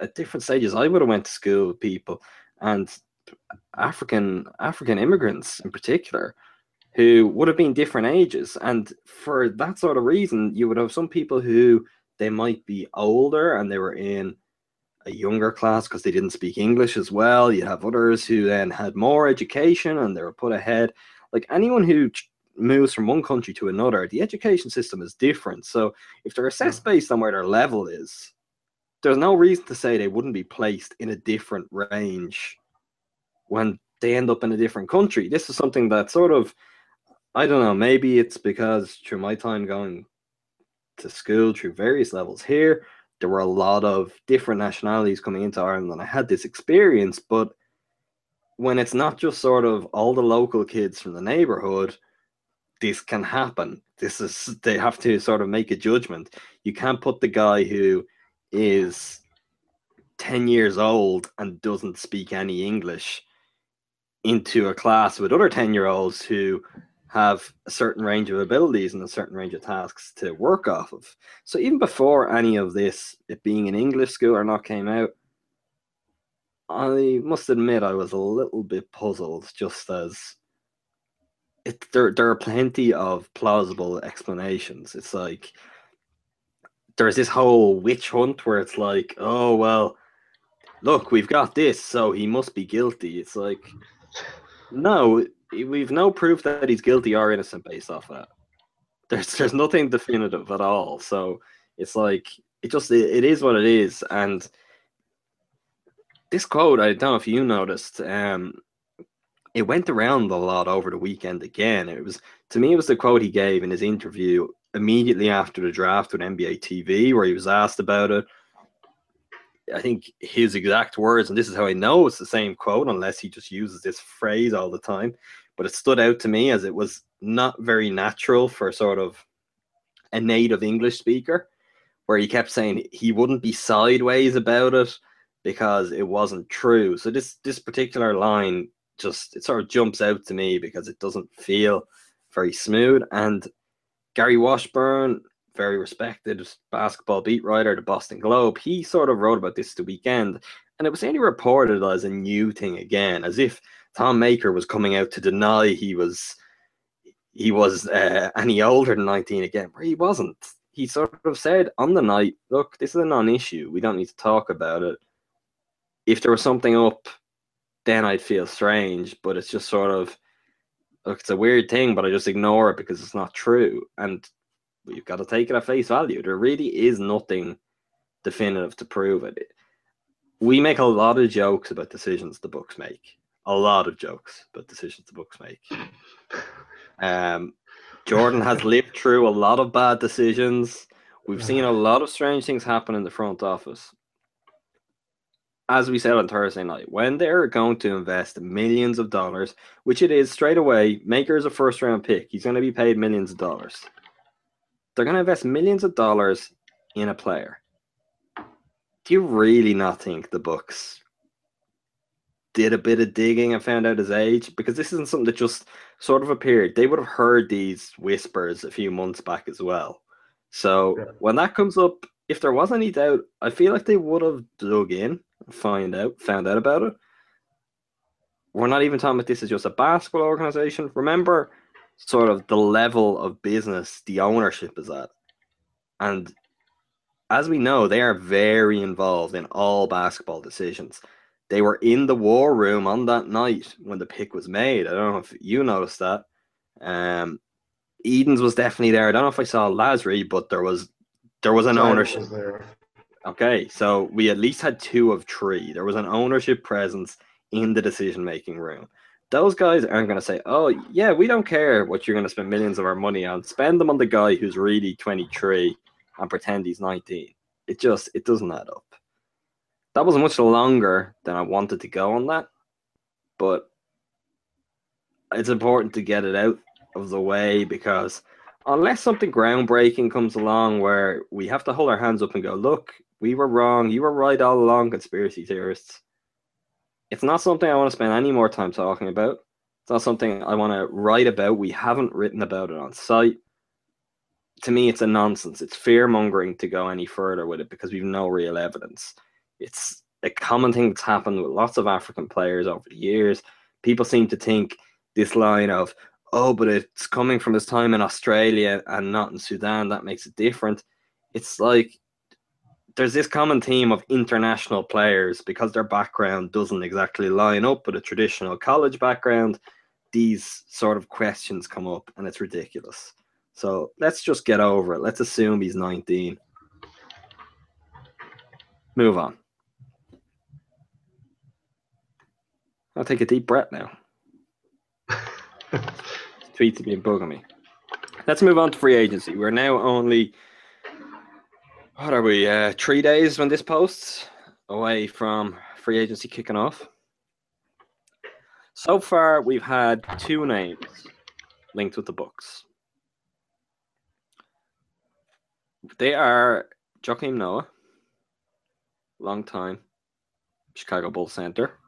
at different stages, I would have went to school with people and African African immigrants in particular, who would have been different ages, and for that sort of reason, you would have some people who they might be older and they were in a younger class because they didn't speak English as well. You have others who then had more education and they were put ahead. Like anyone who moves from one country to another, the education system is different. So if they're assessed based on where their level is, there's no reason to say they wouldn't be placed in a different range when they end up in a different country. This is something that sort of, I don't know, maybe it's because through my time going to school through various levels here, there were a lot of different nationalities coming into Ireland, and I had this experience. But when it's not just sort of all the local kids from the neighborhood, this can happen. This is they have to sort of make a judgment. You can't put the guy who is 10 years old and doesn't speak any English into a class with other 10 year olds who have a certain range of abilities and a certain range of tasks to work off of. So even before any of this, it being an English school or not came out, I must admit I was a little bit puzzled just as it there there are plenty of plausible explanations. It's like there's this whole witch hunt where it's like, oh well, look, we've got this, so he must be guilty. It's like no, we've no proof that he's guilty or innocent based off that. There's there's nothing definitive at all. So it's like it just it, it is what it is. And this quote, I don't know if you noticed, um, it went around a lot over the weekend again. It was to me, it was the quote he gave in his interview immediately after the draft with NBA TV, where he was asked about it. I think his exact words, and this is how I know it's the same quote, unless he just uses this phrase all the time. But it stood out to me as it was not very natural for sort of a native English speaker, where he kept saying he wouldn't be sideways about it because it wasn't true. So this this particular line just it sort of jumps out to me because it doesn't feel very smooth. And Gary Washburn, very respected basketball beat writer, at the Boston Globe, he sort of wrote about this the weekend, and it was only reported as a new thing again, as if Thon Maker was coming out to deny he was he was uh, any older than 19 again, where he wasn't. he sort of said on the night, look, this is a non issue. We don't need to talk about it. If there was something up, then I'd feel strange, but it's just sort of, look, it's a weird thing, but I just ignore it because it's not true. And we've got to take it at face value. There really is nothing definitive to prove it. We make a lot of jokes about decisions the Bucks make. A lot of jokes about decisions the Bucks make. Um, Jordan has lived through a lot of bad decisions. We've seen a lot of strange things happen in the front office. As we said on Thursday night, when they're going to invest millions of dollars, which it is straight away, Maker is a first round pick. He's going to be paid millions of dollars. They're going to invest millions of dollars in a player. Do you really not think the Bucks did a bit of digging and found out his age? Because this isn't something that just sort of appeared. They would have heard these whispers a few months back as well. So Yeah. when that comes up, if there was any doubt, I feel like they would have dug in, find out, found out about it. We're not even talking about this as just a basketball organization. Remember, sort of the level of business the ownership is at, and as we know, they are very involved in all basketball decisions. They were in the war room on that night when the pick was made. I don't know if you noticed that. Um, Edens was definitely there. I don't know if I saw Lasry, but there was there was an ownership. was there. Okay, so we at least had two of three. There was an ownership presence in the decision making room. Those guys aren't going to say, "Oh, yeah, we don't care what you're going to spend millions of our money on. Spend them on the guy who's really 23 and pretend he's 19." It just it doesn't add up. That was much longer than I wanted to go on that, but it's important to get it out of the way because unless something groundbreaking comes along where we have to hold our hands up and go, look, we were wrong, you were right all along, conspiracy theorists. It's not something I want to spend any more time talking about. It's not something I want to write about. We haven't written about it on site. To me, it's a nonsense. It's fear mongering to go any further with it because we've no real evidence. It's a common thing that's happened with lots of African players over the years. People seem to think this line of, oh, but it's coming from his time in Australia and not in Sudan. That makes it different. It's like there's this common theme of international players because their background doesn't exactly line up with a traditional college background. These sort of questions come up and it's ridiculous. So let's just get over it. Let's assume he's 19. Move on. I'll take a deep breath now. Tweets have been bugging me. Let's move on to free agency. We're now only what are we? Uh, three days when this posts away from free agency kicking off. So far, we've had two names linked with the books. They are Joakim Noah, long time Chicago Bulls center.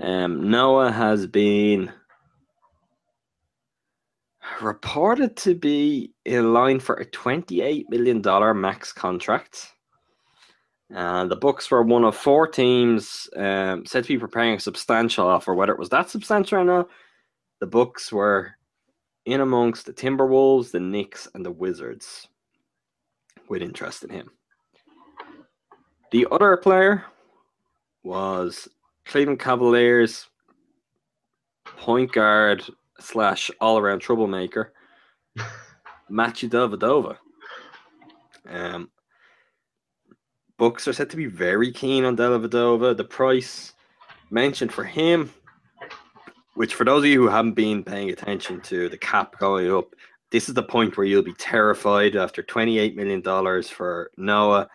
Um, Noah has been reported to be in line for a $28 million max contract. And the Bucks were one of four teams um, said to be preparing a substantial offer. Whether it was that substantial or not, the Bucks were in amongst the Timberwolves, the Knicks, and the Wizards with interest in him. The other player was Cleveland Cavaliers point guard slash all around troublemaker, Matthew Dellavedova. Um, Bucks are said to be very keen on Dellavedova. The price mentioned for him, which for those of you who haven't been paying attention to the cap going up, this is the point where you'll be terrified after $28 million for Noah.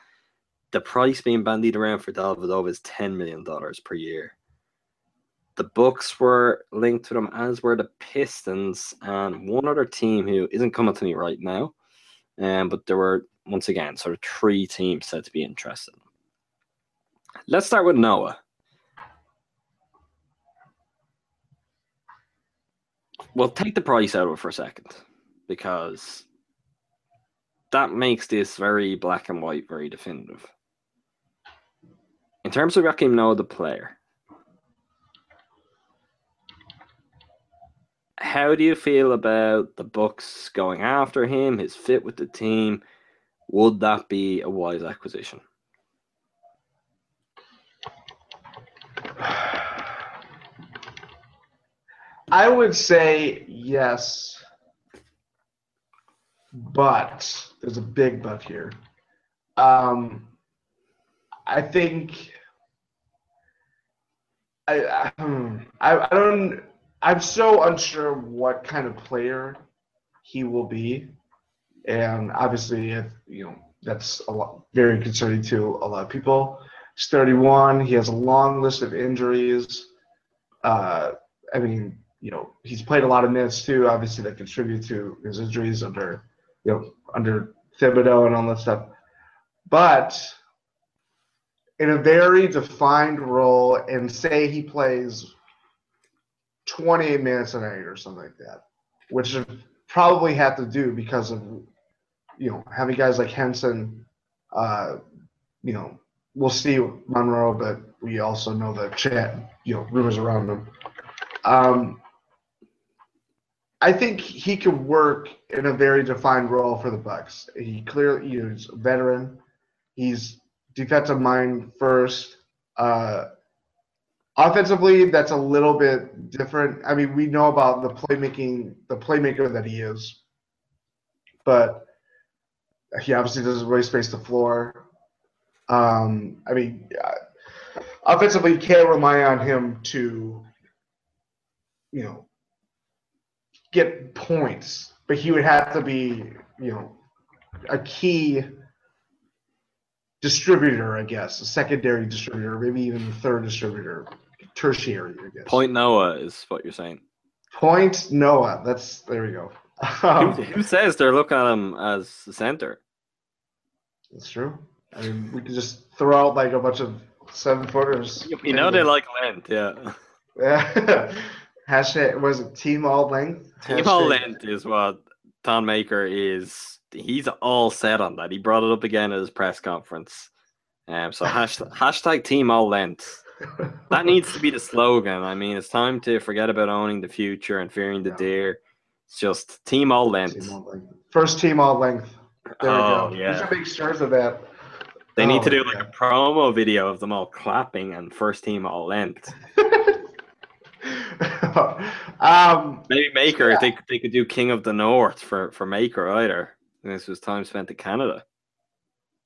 The price being bandied around for Dellavedova is $10 million per year the Bucks were linked to them, as were the Pistons and one other team who isn't coming to me right now. Um, but there were once again sort of three teams said to be interested. Let's start with Noah. Well, take the price out of it for a second because that makes this very black and white, very definitive. Terms of Joakim Noah, the player, how do you feel about the Bucks going after him, his fit with the team? Would that be a wise acquisition? I would say yes, but there's a big but here. Um, I think I I, hmm, I I don't. I'm so unsure what kind of player he will be, and obviously, if you know, that's a lot very concerning to a lot of people. He's 31. He has a long list of injuries. Uh, I mean, you know, he's played a lot of minutes too. Obviously, that contribute to his injuries under, you know, under Thibodeau and all that stuff. But in a very defined role, and say he plays 28 minutes a night or something like that, which probably have to do because of, you know, having guys like Henson, uh, you know, we'll see Monroe, but we also know the chat, you know, rumors around him. Um, I think he could work in a very defined role for the Bucks. He clearly he's a veteran. He's defensive mind first. Uh, offensively, that's a little bit different. I mean, we know about the playmaking, the playmaker that he is, but he obviously doesn't really space the floor. Um, I mean, uh, offensively, you can't rely on him to, you know, get points, but he would have to be, you know, a key distributor, I guess, a secondary distributor, maybe even a third distributor, tertiary, I guess. Point Noah is what you're saying. Point Noah. That's there we go. Who, Um, who says they're looking at him as the center? that's true. I mean, we could just throw out like a bunch of seven footers. You know they like length, yeah. Yeah. Hashtag was it team all length? Team all length is what Thon Maker is. He's all set on that. He brought it up again at his press conference. Um, so hashtag, hashtag team all length. That needs to be the slogan. I mean, it's time to forget about owning the future and fearing the Yeah. deer. It's just team all length. Team all length. First team all length. There Oh, we go. yeah. We should make shirts of that. They need to Oh, do like yeah. a promo video of them all clapping and first team all length. um, Maybe Maker, Yeah. they, they could do King of the North for, for Maker either. This was time spent in Canada.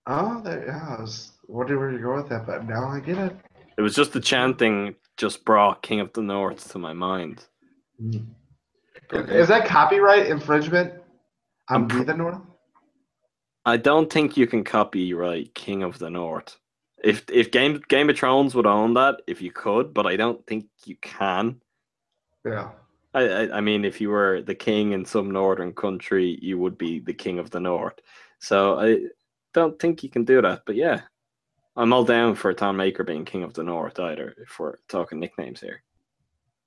oh, there, yeah, I was wondering where you go with that, but now I get it. It was just the chanting just brought King of the North to my mind. But, Is that copyright infringement on I'm pr- the North? I don't think you can copyright King of the North. If if Game Game of Thrones would own that, if you could, but I don't think you can. Yeah. I, I mean, if you were the king in some northern country, you would be the king of the north. So I don't think you can do that. But yeah, I'm all down for Thon Maker being king of the north either. If we're talking nicknames here.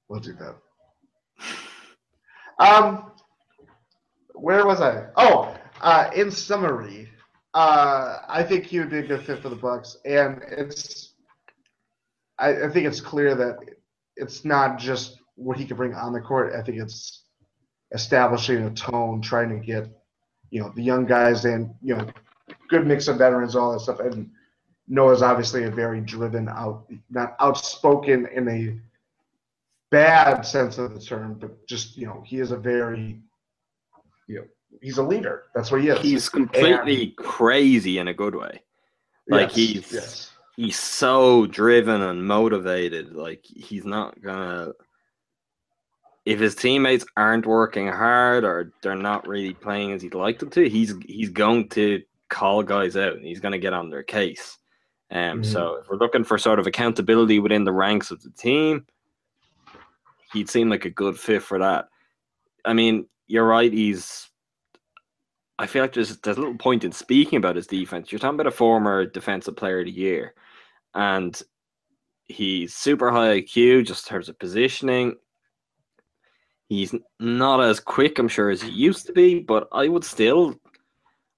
We'll do that. Um, where was I? Oh, uh, in summary, uh, I think he would be a good fit for the Bucks, and it's. I, I think it's clear that it's not just what he can bring on the court. I think it's establishing a tone, trying to get, you know, the young guys and you know, good mix of veterans, all that stuff. And Noah's obviously a very driven, out, not outspoken in a bad sense of the term, but just you know, he is a very, you know, he's a leader. That's what he is. He's completely crazy in a good way. like Yes, he's- yes, He's so driven and motivated. Like he's not gonna. If his teammates aren't working hard or they're not really playing as he'd like them to, he's he's going to call guys out and he's going to get on their case. Um, Mhm. So if we're looking for sort of accountability within the ranks of the team, he'd seem like a good fit for that. I mean, you're right. He's. I feel like there's there's a little point in speaking about his defense. You're talking about a former defensive player of the year, and he's super high IQ just in terms of positioning. He's not as quick, I'm sure, as he used to be, but I would still.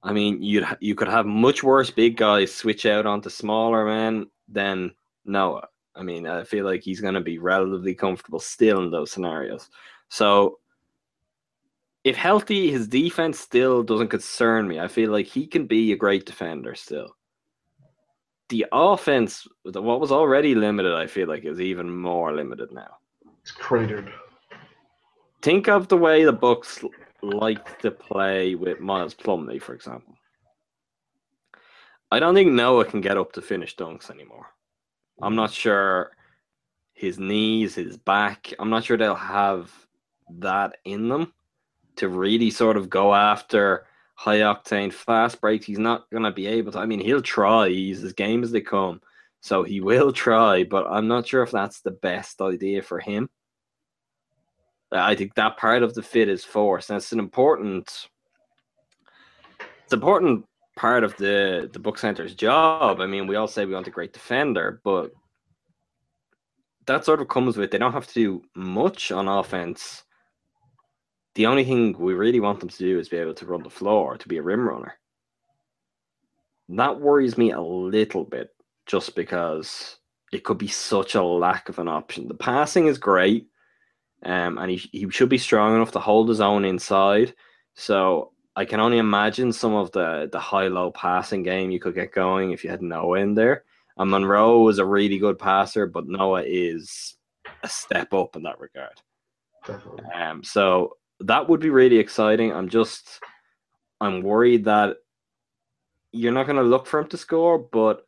I mean, you'd—you could have much worse big guys switch out onto smaller men than Noah. I mean, I feel like he's going to be relatively comfortable still in those scenarios. So if healthy, his defense still doesn't concern me. I feel like he can be a great defender still. The offense, what was already limited, I feel like is even more limited now. It's cratered. Think of the way the Bucks like to play with Miles Plumlee, for example. I don't think Noah can get up to finish dunks anymore. I'm not sure his knees, his back. I'm not sure they'll have that in them to really sort of go after high octane fast breaks. He's not going to be able to. I mean, he'll try. He's as game as they come. So he will try, but I'm not sure if that's the best idea for him. I think that part of the fit is forced. And it's an important it's important part of the the Bucks center's job. I mean, we all say we want a great defender, but that sort of comes with they don't have to do much on offense the only thing we really want them to do is be able to run the floor, to be a rim runner. That worries me a little bit just because it could be such a lack of an option. The passing is great, um, and he, he should be strong enough to hold his own inside. So I can only imagine some of the, the high low passing game you could get going if you had Noah in there. And Monroe is a really good passer, but Noah is a step up in that regard. Definitely. Um, so that would be really exciting. I'm just I'm worried that you're not going to look for him to score, but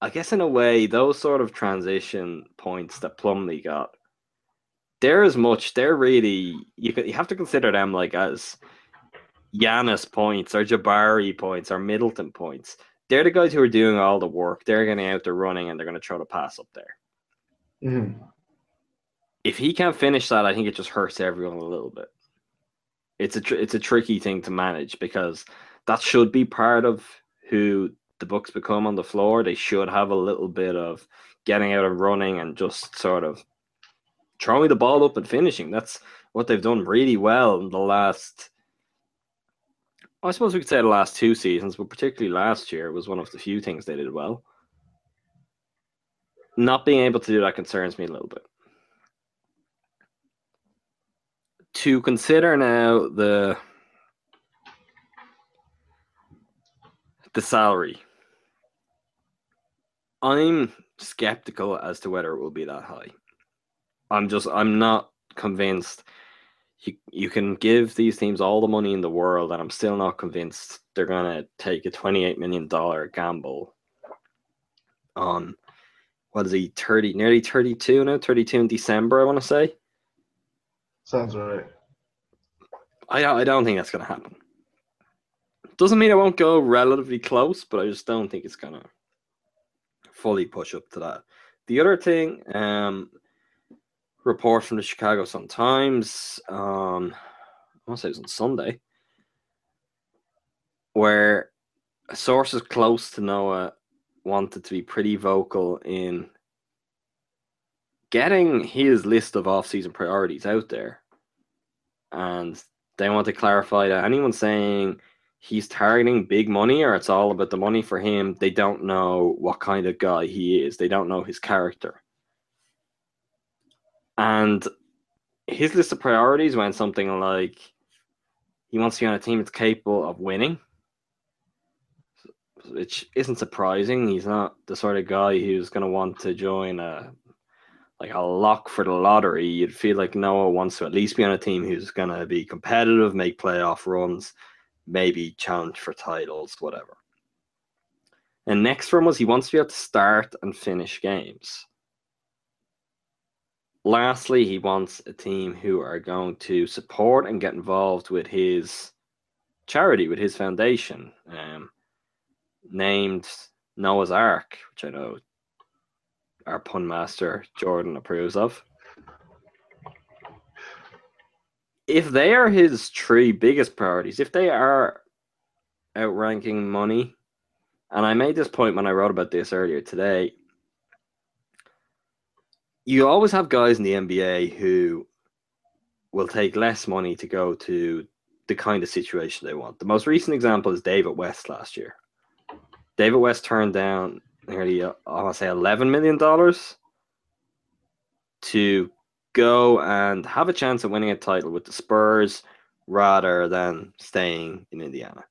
I guess in a way, those sort of transition points that Plumlee got, they're as much. They're really you you have to consider them like as Giannis points or Jabari points or Middleton points. They're the guys who are doing all the work. They're getting out there running and they're going to throw the pass up there. Mhm. if he can't finish that, I think it just hurts everyone a little bit. It's a tr- it's a tricky thing to manage because that should be part of who the Bucks become on the floor. They should have a little bit of getting out and running and just sort of throwing the ball up and finishing. That's what they've done really well in the last. I suppose we could say the last two seasons, but particularly last year was one of the few things they did well. Not being able to do that concerns me a little bit. to consider now the the salary. I'm skeptical as to whether it will be that high. I'm just I'm not convinced you you can give these teams all the money in the world and I'm still not convinced they're gonna take a twenty eight million dollar gamble on what is he 30 nearly 32 now 32 in December I want to say Sounds right. I I don't think that's gonna happen. Doesn't mean it won't go relatively close, but I just don't think it's gonna fully push up to that. The other thing, um, report from the Chicago Sun Times on um, I want to say it was on Sunday, where sources close to Noah wanted to be pretty vocal in getting his list of off-season priorities out there, and they want to clarify that anyone saying he's targeting big money or it's all about the money for him, they don't know what kind of guy he is. They don't know his character. And his list of priorities went something like he wants to be on a team that's capable of winning, which isn't surprising. He's not the sort of guy who's going to want to join a like a lock for the lottery. You'd feel like Noah wants to at least be on a team who's going to be competitive, make playoff runs, maybe challenge for titles, whatever. And next him was he wants to be able to start and finish games. Lastly, he wants a team who are going to support and get involved with his charity, with his foundation, um, named Noah's Ark, which I know our pun master Jordan approves of. If they are his three biggest priorities, if they are outranking money, and I made this point when I wrote about this earlier today, you always have guys in the NBA who will take less money to go to the kind of situation they want. The most recent example is David West last year. David West turned down nearly, uh, I want to say, $11 million to go and have a chance at winning a title with the Spurs rather than staying in Indiana.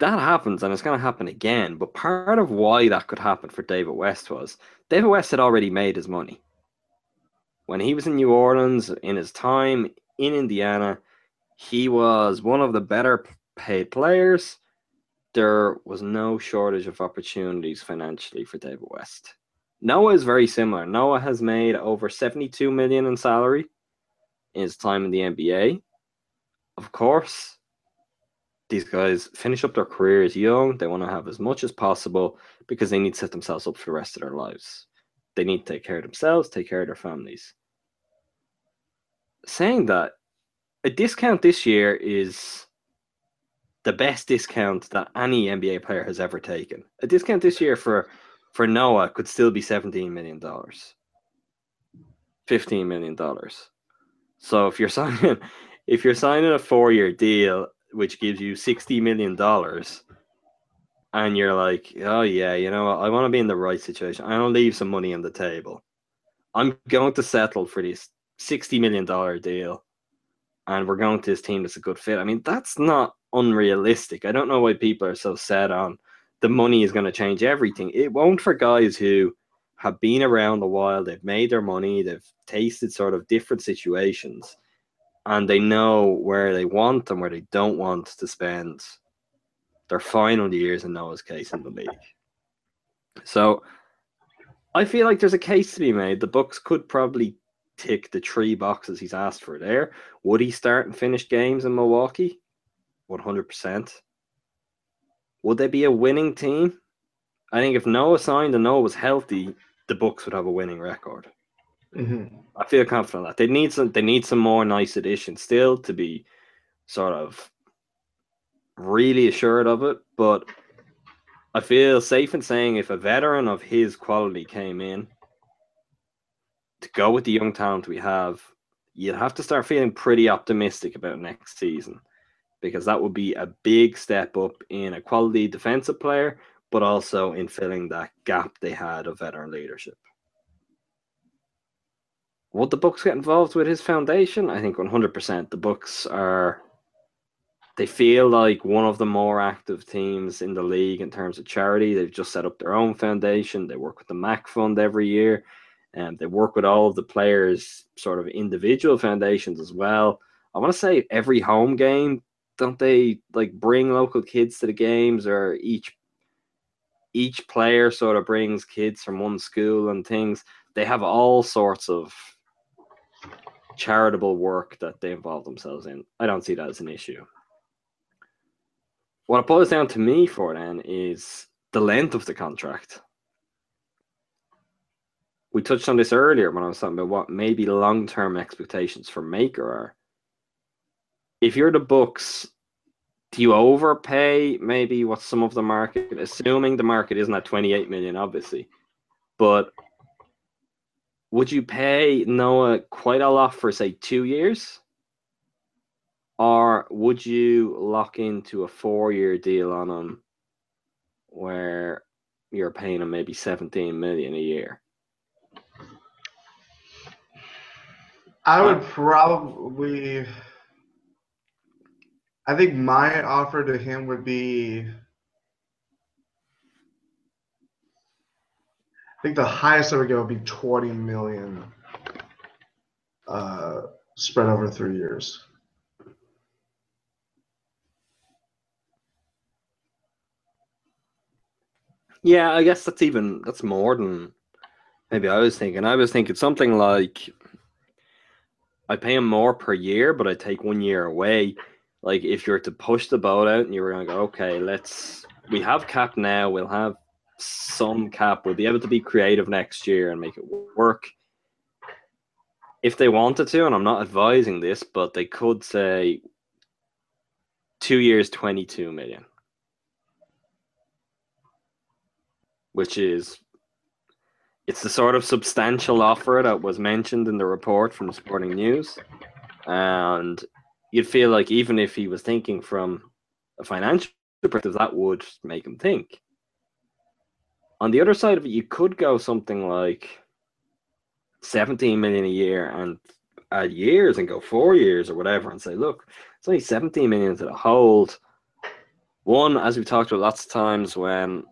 That happens and it's going to happen again. But part of why that could happen for David West was David West had already made his money. When he was in New Orleans in his time in Indiana, he was one of the better paid players. There was no shortage of opportunities financially for David West. Noah is very similar. Noah has made over 72 million in salary in his time in the NBA. Of course, these guys finish up their careers young. They want to have as much as possible because they need to set themselves up for the rest of their lives. They need to take care of themselves, take care of their families. Saying that, a discount this year is the best discount that any NBA player has ever taken. A discount this year for for Noah could still be 17 million dollars. 15 million dollars. So if you're signing if you're signing a 4-year deal which gives you 60 million dollars and you're like, "Oh yeah, you know, I want to be in the right situation. I want to leave some money on the table. I'm going to settle for this 60 million dollar deal and we're going to this team that's a good fit." I mean, that's not unrealistic. I don't know why people are so set on the money is going to change everything. It won't for guys who have been around a while, they've made their money, they've tasted sort of different situations, and they know where they want and where they don't want to spend their final years in Noah's case in the league. So I feel like there's a case to be made. The Bucks could probably tick the three boxes he's asked for there. Would he start and finish games in Milwaukee? 100%. Would they be a winning team? I think if Noah signed and Noah was healthy, the Bucks would have a winning record. Mm-hmm. I feel confident that they need some. They need some more nice additions still to be sort of really assured of it. But I feel safe in saying if a veteran of his quality came in to go with the young talent we have, you'd have to start feeling pretty optimistic about next season because that would be a big step up in a quality defensive player, but also in filling that gap they had of veteran leadership. Would the Bucks get involved with his foundation? I think 100%. The Bucks are they feel like one of the more active teams in the league in terms of charity. They've just set up their own foundation. They work with the MACC Fund every year, and they work with all of the players' sort of individual foundations as well. I want to say every home game don't they like bring local kids to the games or each each player sort of brings kids from one school and things they have all sorts of charitable work that they involve themselves in. I don't see that as an issue. What it boils down to me for then is the length of the contract. We touched on this earlier when i was talking about what maybe long-term expectations for Maker are. If you're the Bucks, do you overpay maybe what some of the market, assuming the market isn't at 28 million, obviously, but would you pay Noah quite a lot for say two years? Or would you lock into a four year deal on him where you're paying him maybe 17 million a year? I would probably I think my offer to him would be. I think the highest I would go would be 20 million uh, spread over three years. Yeah, I guess that's even that's more than maybe I was thinking. I was thinking something like I pay him more per year, but I take one year away like if you were to push the boat out and you were to go, okay, let's we have cap now, we'll have some cap, we'll be able to be creative next year and make it work. If they wanted to, and I'm not advising this, but they could say two years, 22 million, which is it's the sort of substantial offer that was mentioned in the report from the Sporting News. And you'd feel like even if he was thinking from a financial perspective, that would make him think. On the other side of it, you could go something like 17 million a year and add years and go four years or whatever and say, look, it's only 17 million to the hold. One, as we've talked about lots of times when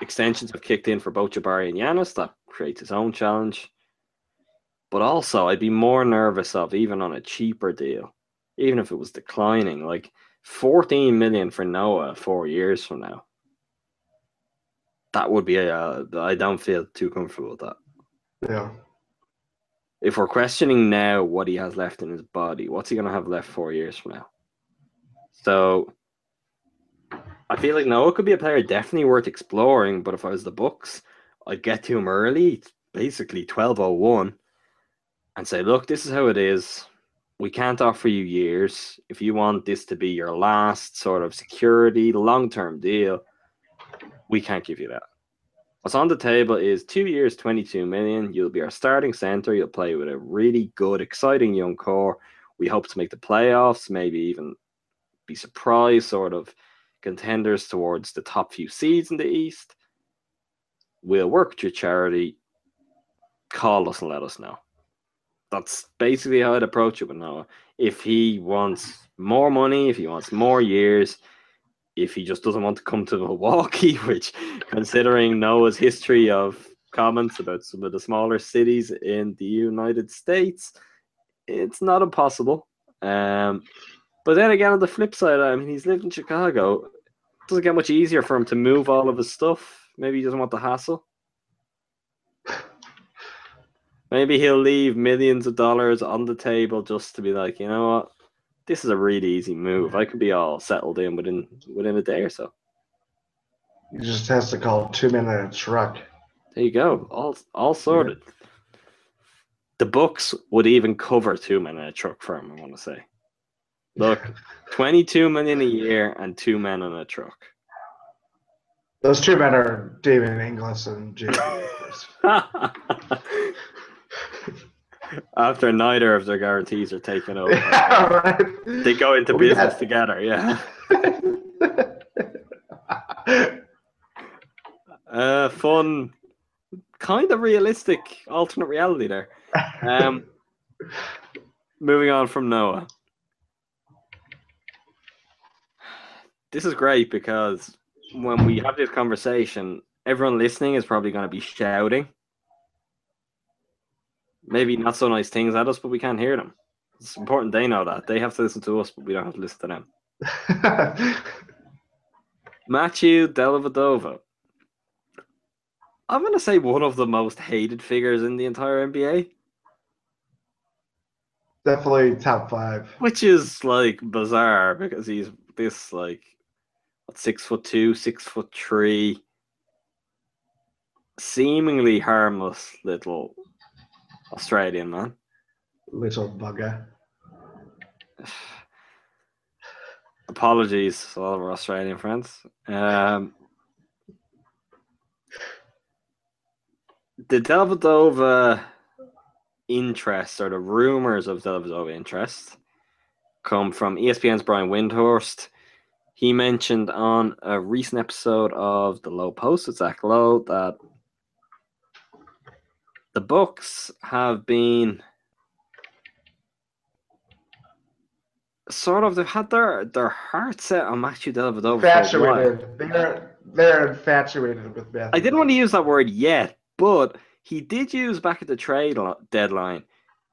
extensions have kicked in for both Jabari and Giannis, that creates its own challenge. But also, I'd be more nervous of even on a cheaper deal, even if it was declining, like 14 million for Noah four years from now. That would be uh, a. I don't feel too comfortable with that. Yeah. If we're questioning now what he has left in his body, what's he going to have left four years from now? So I feel like Noah could be a player definitely worth exploring, but if I was the Bucks, I'd get to him early, basically 1201, and say, look, this is how it is. We can't offer you years. If you want this to be your last sort of security, long term deal, we can't give you that. What's on the table is two years, 22 million. You'll be our starting center. You'll play with a really good, exciting young core. We hope to make the playoffs, maybe even be surprised, sort of contenders towards the top few seeds in the East. We'll work with your charity. Call us and let us know. That's basically how I'd approach it with Noah. If he wants more money, if he wants more years, if he just doesn't want to come to Milwaukee, which, considering Noah's history of comments about some of the smaller cities in the United States, it's not impossible. Um, but then again, on the flip side, I mean, he's lived in Chicago. It doesn't get much easier for him to move all of his stuff. Maybe he doesn't want the hassle. Maybe he'll leave millions of dollars on the table just to be like, you know what? This is a really easy move. I could be all settled in within within a day or so. He just has to call two men in a truck. There you go. All all sorted. The Bucks would even cover two men in a truck for him, I want to say. Look, 22 million a year and two men in a truck. Those two men are David Inglis and Jay. After neither of their guarantees are taken over, yeah, right. they go into We business had- together. Yeah. Uh, fun, kind of realistic alternate reality there. Um, moving on from Noah. This is great because when we have this conversation, everyone listening is probably going to be shouting. Maybe not so nice things at us, but we can't hear them. It's important they know that. They have to listen to us, but we don't have to listen to them. Matthew Dellavedova. I'm going to say one of the most hated figures in the entire NBA, Definitely top five. which is like bizarre because he's this like what, six foot two, six foot three, seemingly harmless little Australian man. Little bugger. Apologies to all of our Australian friends. Um, the Dellavedova interest or the rumors of Dellavedova interest come from ESPN's Brian Windhorst. He mentioned on a recent episode of the Low Post with Zach Lowe that the Bucks have been sort of they've had their their heart set on Matthew a while. Infatuated. They're they're infatuated with Matthew. I didn't want to use that word yet, but he did use back at the trade deadline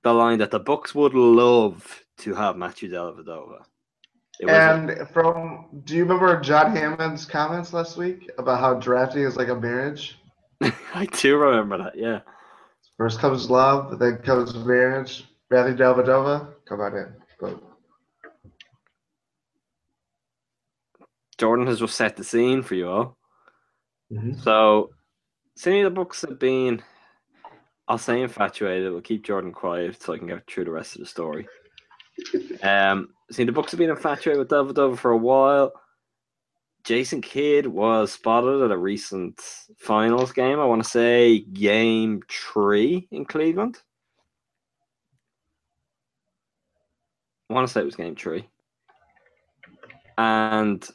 the line that the Bucks would love to have Matthew Dellavedova. And from, do you remember John Hammond's comments last week about how drafting is like a marriage? I do remember that. Yeah, First comes love, then comes marriage. Matthew Dellavedova, come on in. Boom. Jordan has just set the scene for you all. Mhm. So, seeing the Bucks have been, I'll say infatuated. We'll keep Jordan quiet so I can get through the rest of the story. Um, seeing the Bucks have been infatuated with Dellavedova for a while. Jason Kidd was spotted at a recent finals game. I want to say game three in Cleveland. I want to say it was game three. And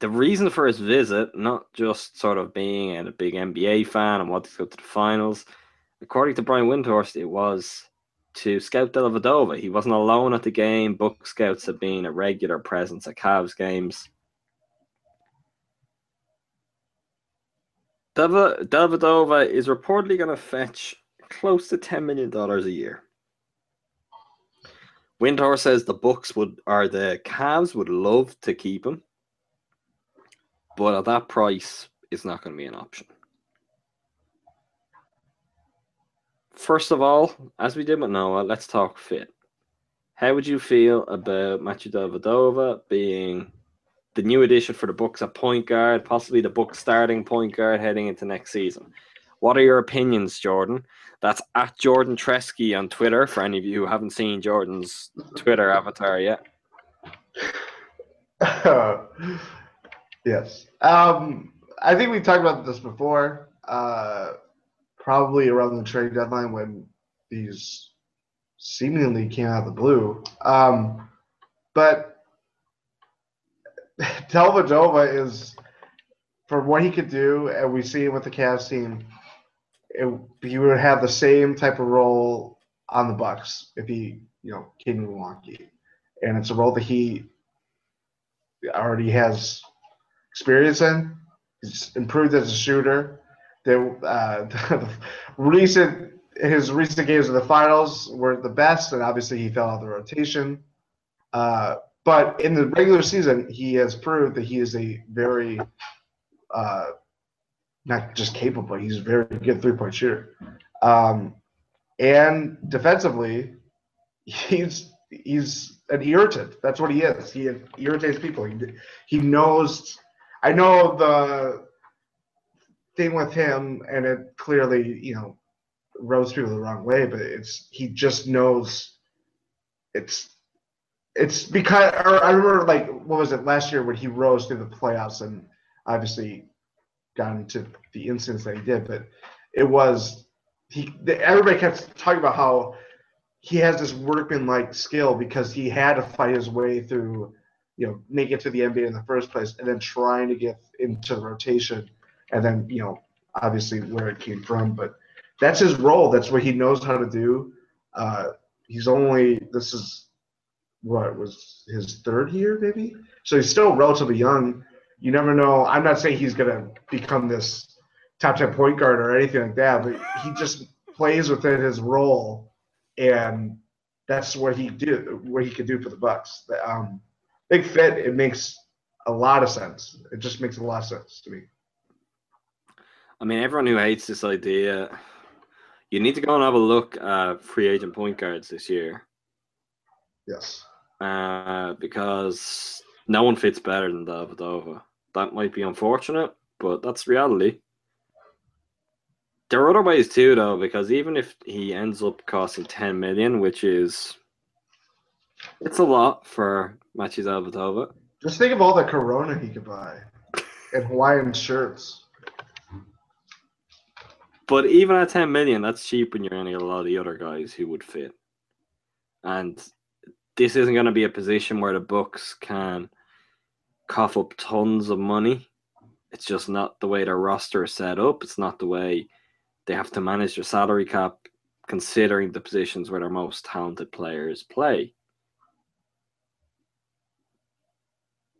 the reason for his visit, not just sort of being a big NBA fan and wanting to go to the finals, according to Brian Windhorst, it was to scout Dellavedova. He wasn't alone at the game. Bucks scouts have been a regular presence at Cavs games. Dellavedova is reportedly going to fetch close to $10 million a year. Windhorst says the Bucks would or the Cavs would love to keep him, but at that price, it's not going to be an option. First of all, as we did with Noah, let's talk fit. How would you feel about Matthew Dellavedova being the new addition for the Bucks at point guard, possibly the Bucks starting point guard heading into next season? What are your opinions, Jordan? That's at Jordan Treske on Twitter for any of you who haven't seen Jordan's Twitter avatar yet. yes. Um, I think we talked about this before. Uh, probably around the trade deadline when these seemingly came out of the blue. Um, but Dellavedova is, for what he could do, and we see him with the Cavs team, it, he would have the same type of role on the Bucks if he, you know, came to Milwaukee, and it's a role that he already has experience in. He's improved as a shooter. The, uh, recent his recent games in the finals weren't the best, and obviously he fell out of the rotation. Uh, but in the regular season, he has proved that he is a very uh, not just capable, he's a very good three point shooter. Um, and defensively, he's he's an irritant. That's what he is. He irritates people. He, he knows. I know the thing with him, and it clearly, you know, rubs people the wrong way, but it's he just knows it's it's because I remember like what was it last year when he rose through the playoffs and obviously got into the incidents that he did, but it was he everybody kept talking about how he has this workman-like skill because he had to fight his way through, you know, make it to the NBA in the first place, and then trying to get into the rotation, and then you know, obviously where it came from. But that's his role. That's what he knows how to do. Uh, he's only this is what was his third year, maybe. So he's still relatively young. You never know. I'm not saying he's gonna become this top ten point guard or anything like that, but he just plays within his role and that's what he do what he could do for the Bucks. Um, big fit. It makes a lot of sense. It just makes a lot of sense to me. I mean, everyone who hates this idea, you need to go and have a look at free agent point guards this year. Yes. Uh, because no one fits better than Dellavedova. That might be unfortunate, but that's reality. There are other ways too, though, because even if he ends up costing ten million, which is it's a lot for Matthew Dellavedova. Just think of all the Corona he could buy and Hawaiian shirts. But even at ten million, that's cheap when you're only a lot of the other guys who would fit. And this isn't going to be a position where the Bucks can cough up tons of money. It's just not the way their roster is set up. It's not the way they have to manage their salary cap considering the positions where their most talented players play.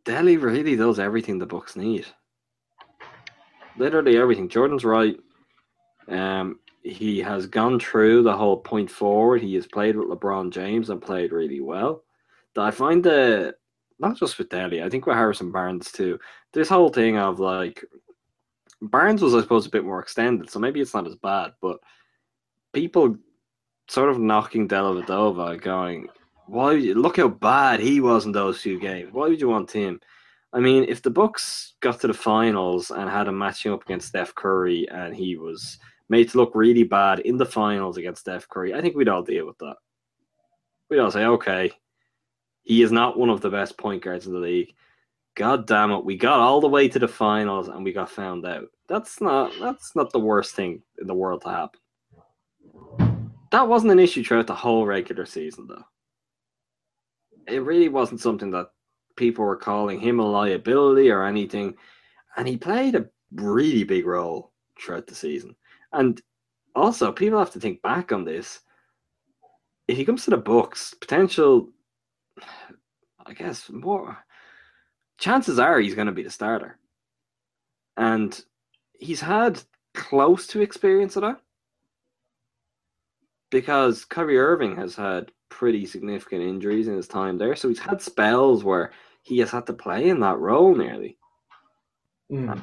Delly really does everything the Bucks need. Literally everything. Jordan's right. Um, he has gone through the whole point forward. He has played with LeBron James and played really well. I find the not just with Delly, I think with Harrison Barnes too. This whole thing of like Barnes was, I suppose, a bit more extended, so maybe it's not as bad. But people sort of knocking Dellavedova, going, "Why? Look how bad he was in those two games. Why would you want him?" I mean, if the Bucks got to the finals and had him matching up against Steph Curry, and he was made to look really bad in the finals against Steph Curry, I think we'd all deal with that. We'd all say, "Okay, he is not one of the best point guards in the league." God damn it, we got all the way to the finals and we got found out. That's not that's not the worst thing in the world to happen. That wasn't an issue throughout the whole regular season though. It really wasn't something that people were calling him a liability or anything, and he played a really big role throughout the season. And also, people have to think back on this. If he comes to the Bucks, potential, I guess, more chances are he's going to be the starter, and he's had close to experience of that because Kyrie Irving has had pretty significant injuries in his time there. So he's had spells where he has had to play in that role nearly. Mm.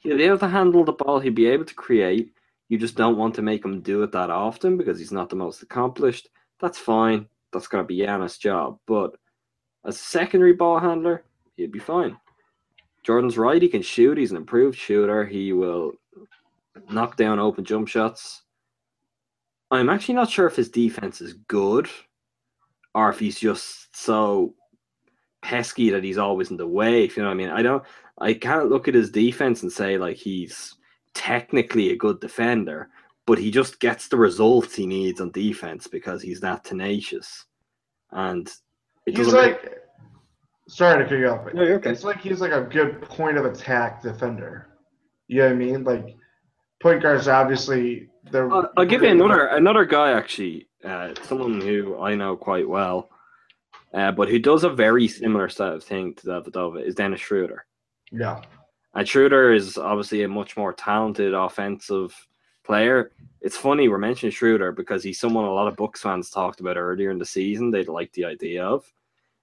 He'll be able to handle the ball, he'll be able to create. You just don't want to make him do it that often because he's not the most accomplished. That's fine. That's going to be Giannis' job. But as a secondary ball handler, he'd be fine. Jordan's right. He can shoot. He's an improved shooter. He will knock down open jump shots. I'm actually not sure if his defense is good or if he's just so pesky that he's always in the way. If you know what I mean, I don't. I can't look at his defense and say like he's technically a good defender, but he just gets the results he needs on defense because he's that tenacious. And it He's doesn't make- like, sorry to cut you off. but No, you're okay. It's like he's like a good point of attack defender. You know what I mean? Like point guards, obviously, they're. I'll, I'll give you another another guy actually, uh, someone who I know quite well, uh, but who does a very similar sort of thing to Dellavedova is Dennis Schroeder. Yeah. Schroeder is obviously a much more talented offensive player. It's funny we're mentioning Schroeder because he's someone a lot of Bucks fans talked about earlier in the season. They'd like the idea of.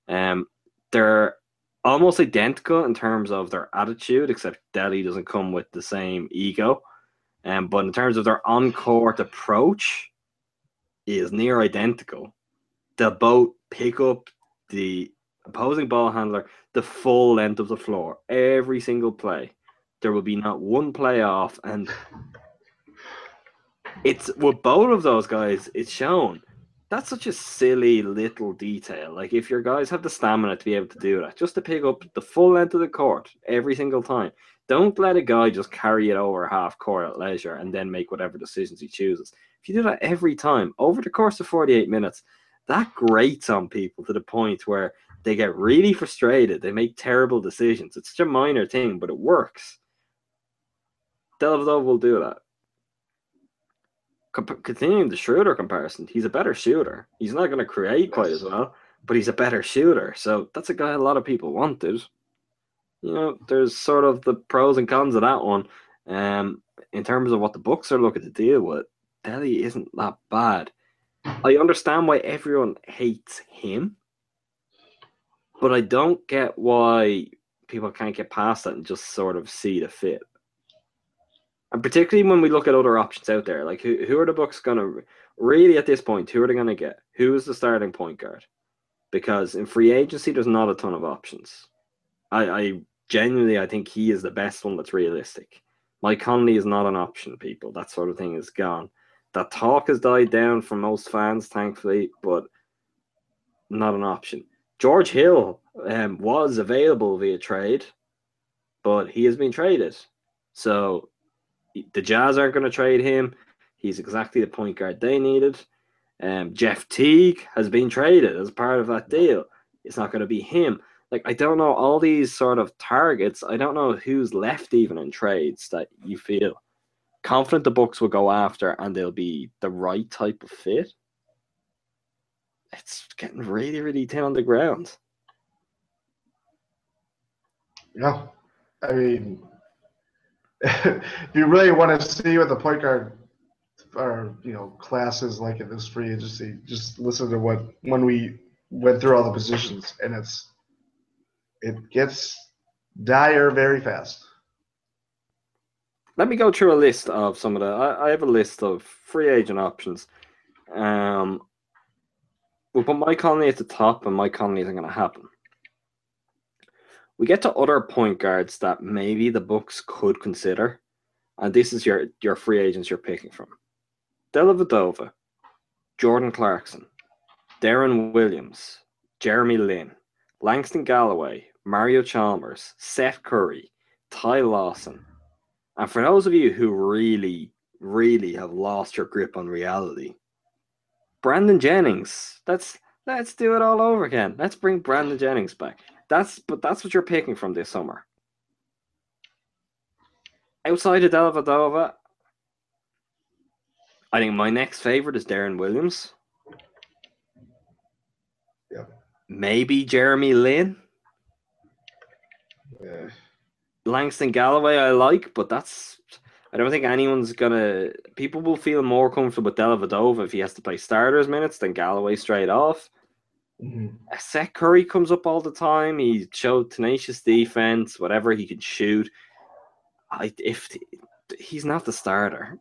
Um, they're almost identical in terms of their attitude, except Delly doesn't come with the same ego. Um, but in terms of their on-court approach, is near identical. They'll both pick up the opposing ball handler the full length of the floor every single play. There will be not one play off, and it's with both of those guys. It's shown that's such a silly little detail. Like if your guys have the stamina to be able to do that, just to pick up the full length of the court every single time. Don't let a guy just carry it over half court at leisure and then make whatever decisions he chooses. If you do that every time over the course of 48 minutes, that grates on people to the point where they get really frustrated. They make terrible decisions. It's such a minor thing, but it works. Dellavedova will do that. Comp- continuing the Schroeder comparison, he's a better shooter. He's not going to create quite as well, but he's a better shooter. So that's a guy a lot of people wanted. You know, there's sort of the pros and cons of that one. Um, in terms of what the Bucks are looking to deal with, Delly isn't that bad. I understand why everyone hates him, but I don't get why people can't get past that and just sort of see the fit. And particularly when we look at other options out there, like who, who are the Bucks going to really at this point? Who are they going to get? Who is the starting point guard? Because in free agency, there's not a ton of options. I, I genuinely, I think he is the best one that's realistic. Mike Conley is not an option, people. That sort of thing is gone. That talk has died down for most fans, thankfully, but not an option. George Hill um, was available via trade, but he has been traded. So the Jazz aren't going to trade him. He's exactly the point guard they needed. Um, Jeff Teague has been traded as part of that deal. It's not going to be him. Like I don't know all these sort of targets. I don't know who's left even in trades that you feel confident the Bucks will go after and they'll be the right type of fit. It's getting really, really thin on the ground. Yeah. I mean, if you really want to see what the point guard or you know class is like in this free agency, just listen to what when we went through all the positions, and it's it gets dire very fast. Let me go through a list of some of the. I, I have a list of free agent options. Um, we'll put Mike Conley at the top, and Mike Conley isn't going to happen. We get to other point guards that maybe the Bucks could consider, and this is your your free agents you're picking from: Dellavedova, Jordan Clarkson, Deron Williams, Jeremy Lin, Langston Galloway, Mario Chalmers, Seth Curry, Ty Lawson. And for those of you who really, really have lost your grip on reality, Brandon Jennings. Let's let's do it all over again. Let's bring Brandon Jennings back. That's but that's what you're picking from this summer. Outside of Dellavedova, I think my next favorite is Deron Williams. Yeah. Maybe Jeremy Lin. Yeah. Langston Galloway I like, but that's I don't think anyone's gonna people will feel more comfortable with Dellavedova if he has to play starters minutes than Galloway straight off. Mhm. Uh, Seth Curry comes up all the time. He showed tenacious defense, whatever he can shoot. I if he's not the starter,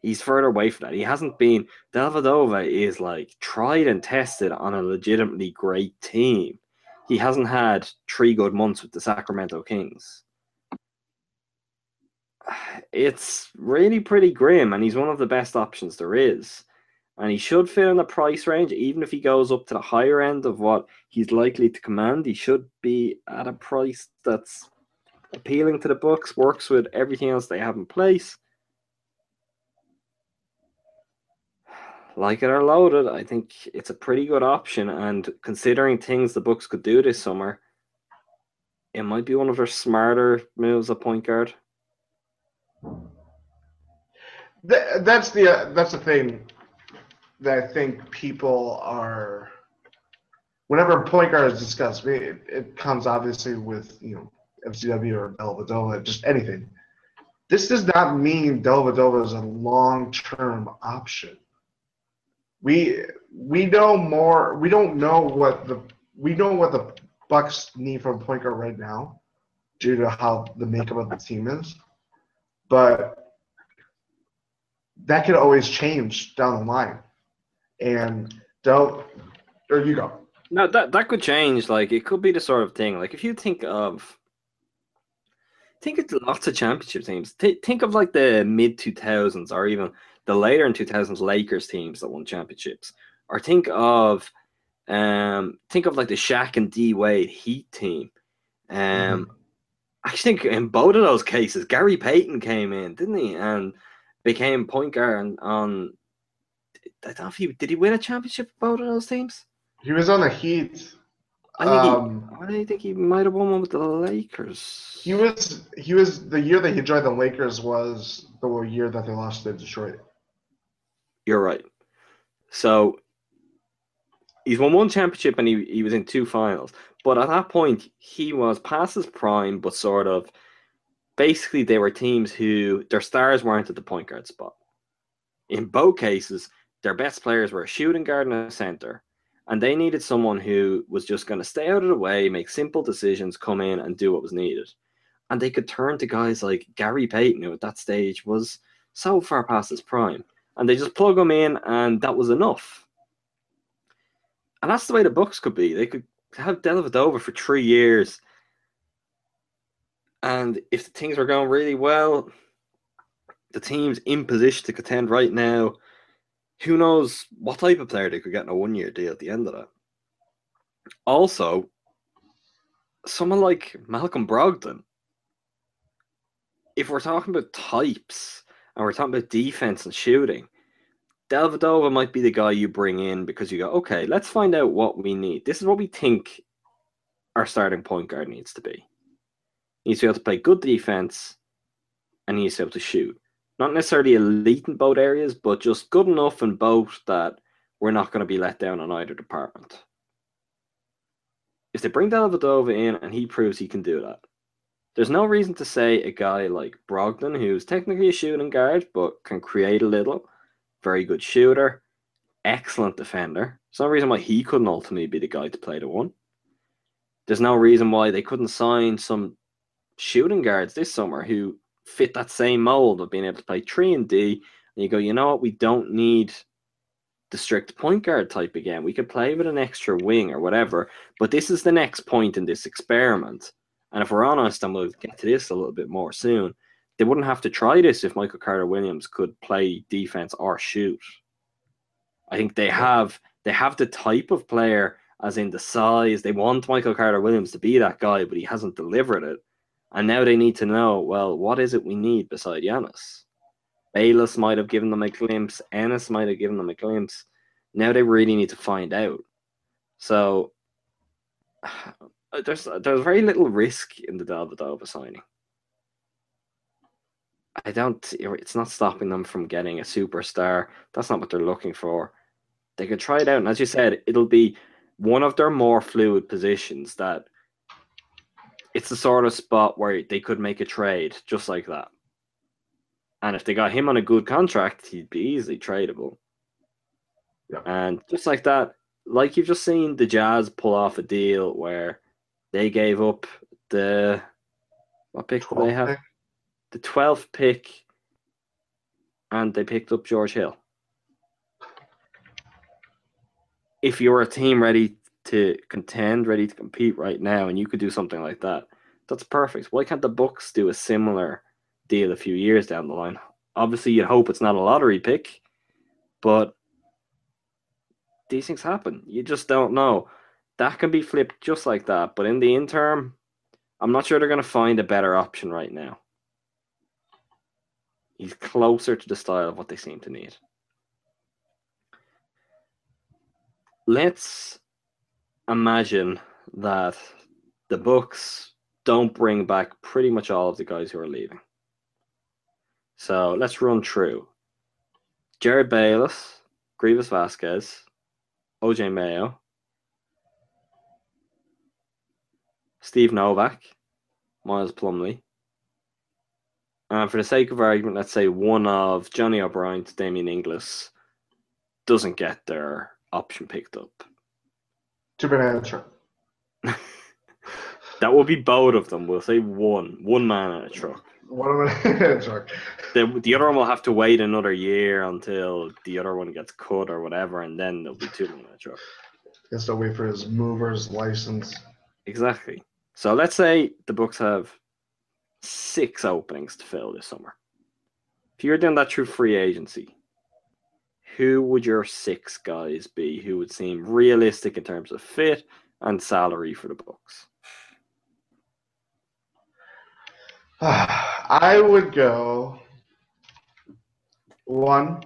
he's further away from that. He hasn't been. Dellavedova is like tried and tested on a legitimately great team. He hasn't had three good months with the Sacramento Kings. It's really pretty grim, and he's one of the best options there is. And he should fit in the price range, even if he goes up to the higher end of what he's likely to command. He should be at a price that's appealing to the Bucks, works with everything else they have in place. Like it or loaded, I think it's a pretty good option. And considering things the Bucks could do this summer, it might be one of their smarter moves at point guard. Th- that's the uh, that's the thing that I think people are. Whenever point guard is discussed, it, it comes obviously with you know MCW or Dellavedova, just anything. This does not mean Dellavedova is a long term option. We we know more. We don't know what the we know what the Bucks need from point guard right now, due to how the makeup of the team is, but that could always change down the line. And don't, there you go. No, that that could change. Like it could be the sort of thing. Like if you think of, think of lots of championship teams. Th- think of like the mid two thousands or even the later in two thousands Lakers teams that won championships. Or think of, um, think of like the Shaq and D Wade Heat team. Um, I think in both of those cases, Gary Payton came in, didn't he, and became point guard on. on I don't know if he did he win a championship with both of those teams. He was on the Heat. I think Um, he, I think he might have won one with the Lakers. He was he was the year that he joined the Lakers was the year that they lost to Detroit. You're right. So he's won one championship and he, he was in two finals. But at that point, he was past his prime, but sort of basically they were teams who their stars weren't at the point guard spot. In both cases, their best players were a shooting guard and a center. And they needed someone who was just going to stay out of the way, make simple decisions, come in and do what was needed. And they could turn to guys like Gary Payton, who at that stage was so far past his prime. And they just plug him in, and that was enough. And that's the way the Bucks could be. They could have Dellavedova for three years. And if the things were going really well, the team's in position to contend right now. Who knows what type of player they could get in a one year deal at the end of that? Also, someone like Malcolm Brogdon, if we're talking about types and we're talking about defense and shooting, Dellavedova might be the guy you bring in because you go, okay, let's find out what we need. This is what we think our starting point guard needs to be. He needs to be able to play good defense and he needs to be able to shoot. Not necessarily elite in both areas, but just good enough in both that we're not going to be let down on either department. If they bring Dellavedova in and he proves he can do that, there's no reason to say a guy like Brogdon, who's technically a shooting guard but can create a little, very good shooter, excellent defender. There's no reason why he couldn't ultimately be the guy to play the one. There's no reason why they couldn't sign some shooting guards this summer who fit that same mold of being able to play three and D. And you go, you know what? We don't need the strict point guard type again. We could play with an extra wing or whatever. But this is the next point in this experiment. And if we're honest, and we'll get to this a little bit more soon, they wouldn't have to try this if Michael Carter Williams could play defense or shoot. I think they have they have the type of player, as in the size. They want Michael Carter Williams to be that guy, but he hasn't delivered it. And now they need to know, well, what is it we need beside Giannis? Bayless might have given them a glimpse. Ennis might have given them a glimpse. Now they really need to find out. So there's there's very little risk in the Dellavedova signing. I don't. It's not stopping them from getting a superstar. That's not what they're looking for. They could try it out, and as you said, it'll be one of their more fluid positions. That it's the sort of spot where they could make a trade just like that. And if they got him on a good contract, he'd be easily tradable. Yeah. And just like that, like you've just seen the Jazz pull off a deal where they gave up the what pick did they have? The twelfth pick, and they picked up George Hill. If you're a team ready to contend, ready to compete right now, and you could do something like that, that's perfect. Why can't the Bucks do a similar deal a few years down the line? Obviously, you'd hope it's not a lottery pick, but these things happen. You just don't know. That can be flipped just like that. But in the interim, I'm not sure they're going to find a better option right now. He's closer to the style of what they seem to need. Let's imagine that the Bucks don't bring back pretty much all of the guys who are leaving. So let's run through. Jerryd Bayless, Greivis Vasquez, OJ Mayo, Steve Novak, Miles Plumlee. And for the sake of argument, let's say one of Johnny O'Bryant to Damien Inglis doesn't get their option picked up. Truck. That would be both of them. We'll say one, one man in a truck. One of a truck. The, the other one will have to wait another year until the other one gets cut or whatever, and then there'll be two men in a truck. He has to wait for his mover's license. Exactly. So let's say the Bucks have six openings to fill this summer. If you're doing that through free agency, who would your six guys be who would seem realistic in terms of fit and salary for the Bucks? I would go one,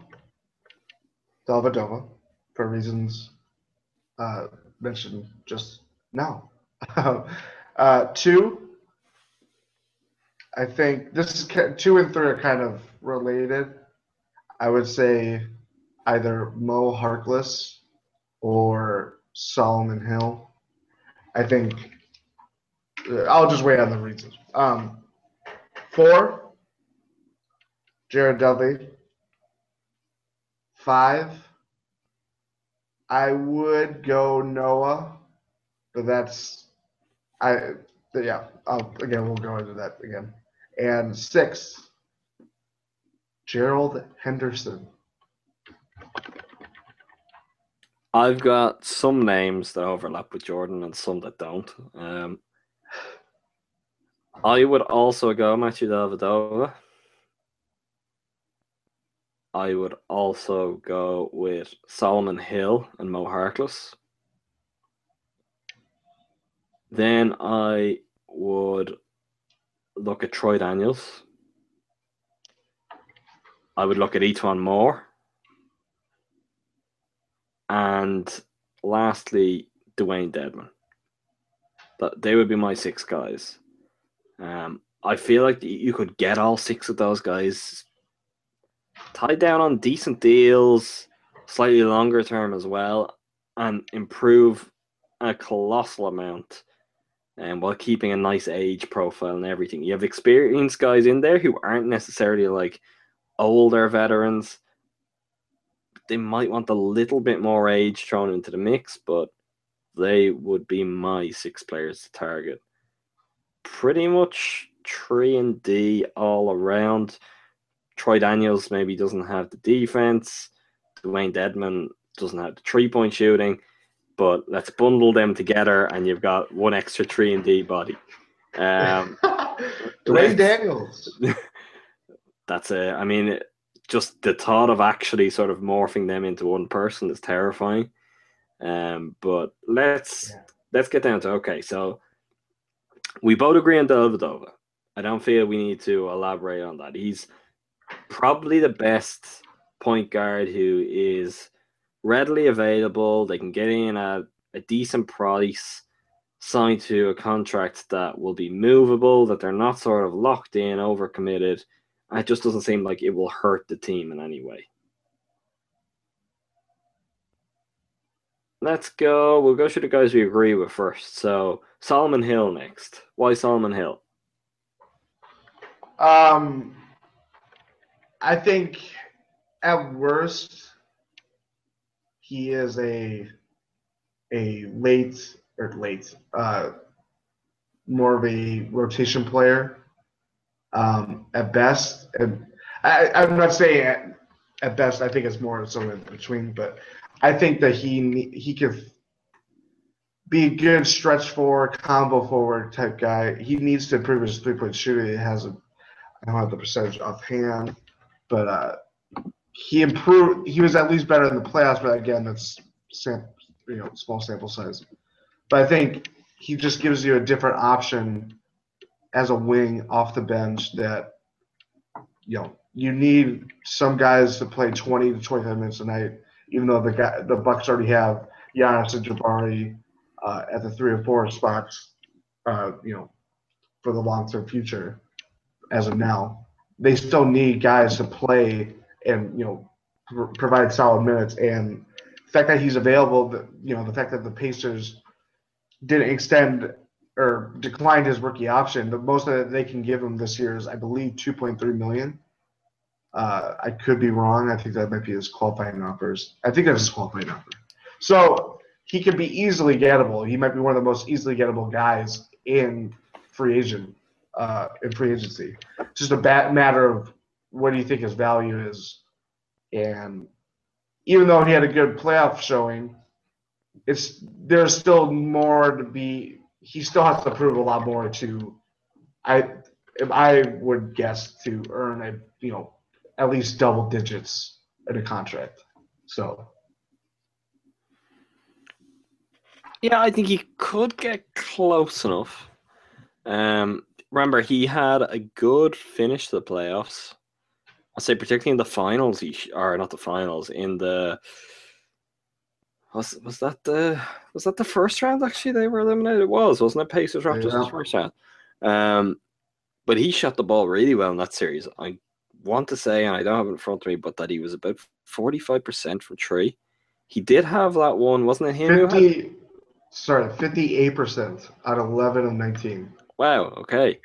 Dellavedova, for reasons uh, mentioned just now. uh, two, I think this is two and three are kind of related. I would say either Mo Harkless or Solomon Hill. I think uh, I'll just wait on the reasons. Um, Four, Jared Dudley. Five, I would go Noah, but that's I yeah. I'll, again, we'll go into that again. And six, Gerald Henderson. I've got some names that overlap with Jordan and some that don't. Um, I would also go Matthew Dellavedova. I would also go with Solomon Hill and Mo Harkless. Then I would look at Troy Daniels. I would look at E'Twaun Moore. And lastly, Dewayne Dedmon. That they would be my six guys. Um, I feel like you could get all six of those guys tied down on decent deals, slightly longer term as well, and improve a colossal amount. And while keeping a nice age profile and everything, you have experienced guys in there who aren't necessarily like older veterans. They might want a little bit more age thrown into the mix, but they would be my six players to target pretty much three and D all around. Troy Daniels maybe doesn't have the defense. Dewayne Dedmon doesn't have the three point shooting, but let's bundle them together and you've got one extra three and D body. Um, Dwayne Daniels. that's it. I mean, just the thought of actually sort of morphing them into one person is terrifying. Um, but let's Yeah. let's get down to okay. So we both agree on Dellavedova. I don't feel we need to elaborate on that. He's probably the best point guard who is readily available. They can get in at a decent price, signed to a contract that will be movable, that they're not sort of locked in, overcommitted. It just doesn't seem like it will hurt the team in any way. Let's go. We'll go through the guys we agree with first. So Solomon Hill next. Why Solomon Hill? Um, I think at worst he is a a late or late uh, more of a rotation player. Um, at best, and I, I'm not saying at, at best. I think it's more somewhere in between, but I think that he he could be a good stretch forward, combo forward type guy. He needs to improve his three point shooting. He has a I don't have the percentage offhand, but uh, he improved. He was at least better in the playoffs, but again, that's sam- you know small sample size. But I think he just gives you a different option as a wing off the bench that you know you need some guys to play 20 to 25 minutes a night, even though the guy, the Bucks already have Giannis and Jabari uh, at the three or four spots, uh, you know, for the long term future. As of now, they still need guys to play and you know pr- provide solid minutes. And the fact that he's available, the, you know, the fact that the Pacers didn't extend or declined his rookie option, the most that they can give him this year is, I believe, 2.3 million. Uh, I could be wrong. I think that might be his qualifying offers. I think that's his qualifying offer. So he could be easily gettable. He might be one of the most easily gettable guys in free agent uh, in free agency. Just a bad matter of what do you think his value is, and even though he had a good playoff showing, it's there's still more to be. He still has to prove a lot more to. I I would guess to earn a you know at least double digits in a contract. So Yeah, I think he could get close enough. Um, remember, he had a good finish to the playoffs. I'll say, particularly in the finals, or not the finals, in the was was that the was that the first round? Actually, they were eliminated. It was, wasn't it? Pacers Raptors Yeah. first round. Um, but he shot the ball really well in that series. I want to say, and I don't have it in front of me, but that he was about forty five percent from three. He did have that one, wasn't it? Him who had fifty, sorry, fifty-eight percent out of eleven of nineteen. Wow. Okay.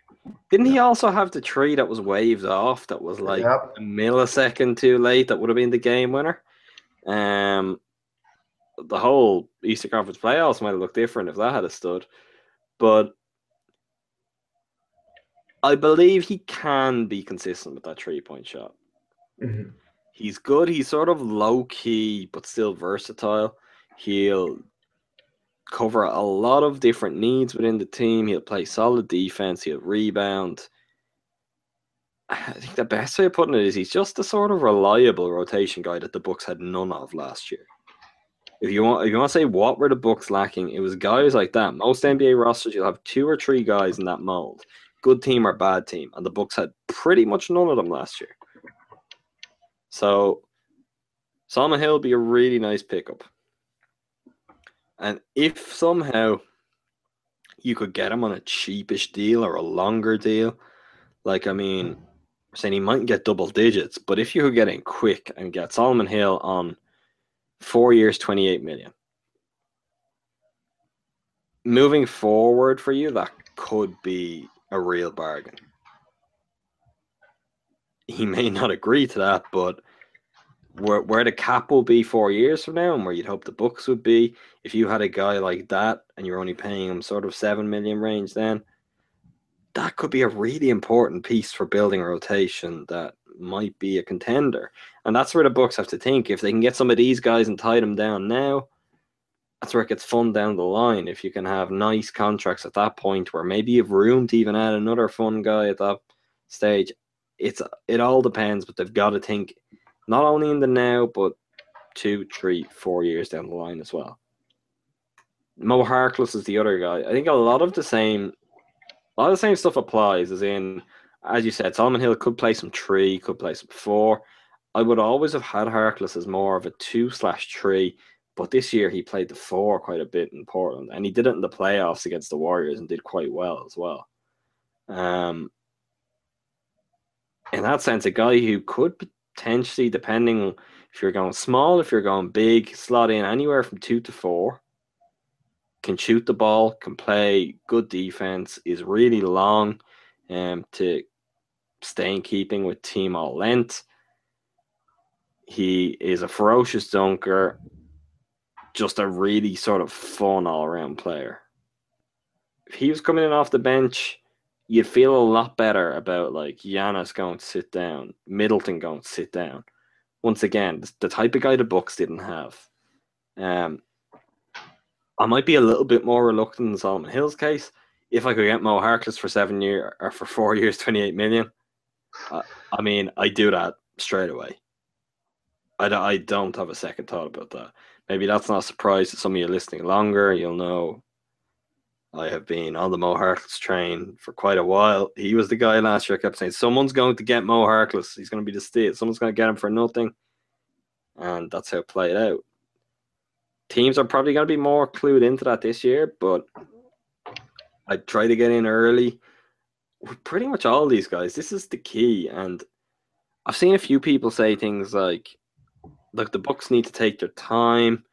Didn't he also have the tree that was waved off that was like Yep. a millisecond too late? That would have been the game winner. Um, the whole Eastern Conference playoffs might have looked different if that had have stood, but I believe he can be consistent with that three-point shot. Mhm. He's good. He's sort of low key, but still versatile. He'll cover a lot of different needs within the team. He'll play solid defense. He'll rebound. I think the best way of putting it is he's just the sort of reliable rotation guy that the Bucks had none of last year. If you want, if you want to say what were the Bucks lacking, it was guys like that. Most NBA rosters, you'll have two or three guys in that mold, good team or bad team, and the Bucks had pretty much none of them last year. So, Solomon Hill would be a really nice pickup. And if somehow you could get him on a cheapish deal or a longer deal, like I mean, saying he might get double digits, but if you could get in quick and get Solomon Hill on four years, 28 million. Moving forward for you, that could be a real bargain. He may not agree to that, but where where the cap will be four years from now and where you'd hope the Bucks would be, if you had a guy like that and you're only paying him sort of seven million range, then that could be a really important piece for building a rotation that might be a contender. And that's where the Bucks have to think. If they can get some of these guys and tie them down now, that's where it gets fun down the line. If you can have nice contracts at that point where maybe you have room to even add another fun guy at that stage, it's it all depends, but they've got to think not only in the now, but two, three, four years down the line as well. Mo Harkless is the other guy. I think a lot of the same, a lot of the same stuff applies. As in, as you said, Solomon Hill could play some three, could play some four. I would always have had Harkless as more of a two slash three, But this year he played the four quite a bit in Portland, and he did it in the playoffs against the Warriors and did quite well as well. Um, in that sense, a guy who could potentially, depending if you're going small, if you're going big, slot in anywhere from two to four, can shoot the ball, can play good defense, is really long um, to stay in keeping with team all length. He is a ferocious dunker, just a really sort of fun all around player. If he was coming in off the bench, you'd feel a lot better about like Giannis going to sit down, Middleton going to sit down. Once again, the type of guy the Bucks didn't have. Um, I might be a little bit more reluctant in Solomon Hill's case. If I could get Mo Harkless for seven year or for four years, twenty eight million, uh, I mean, I do that straight away. I, I don't have a second thought about that. Maybe that's not a surprise to some of you listening longer. You'll know I have been on the Mo Harkless train for quite a while. He was the guy last year I kept saying, someone's going to get Mo Harkless. He's going to be the state. Someone's going to get him for nothing. And that's how it played out. Teams are probably going to be more clued into that this year, but I try to get in early. With pretty much all these guys, this is the key. And I've seen a few people say things like, look, the Bucks need to take their time,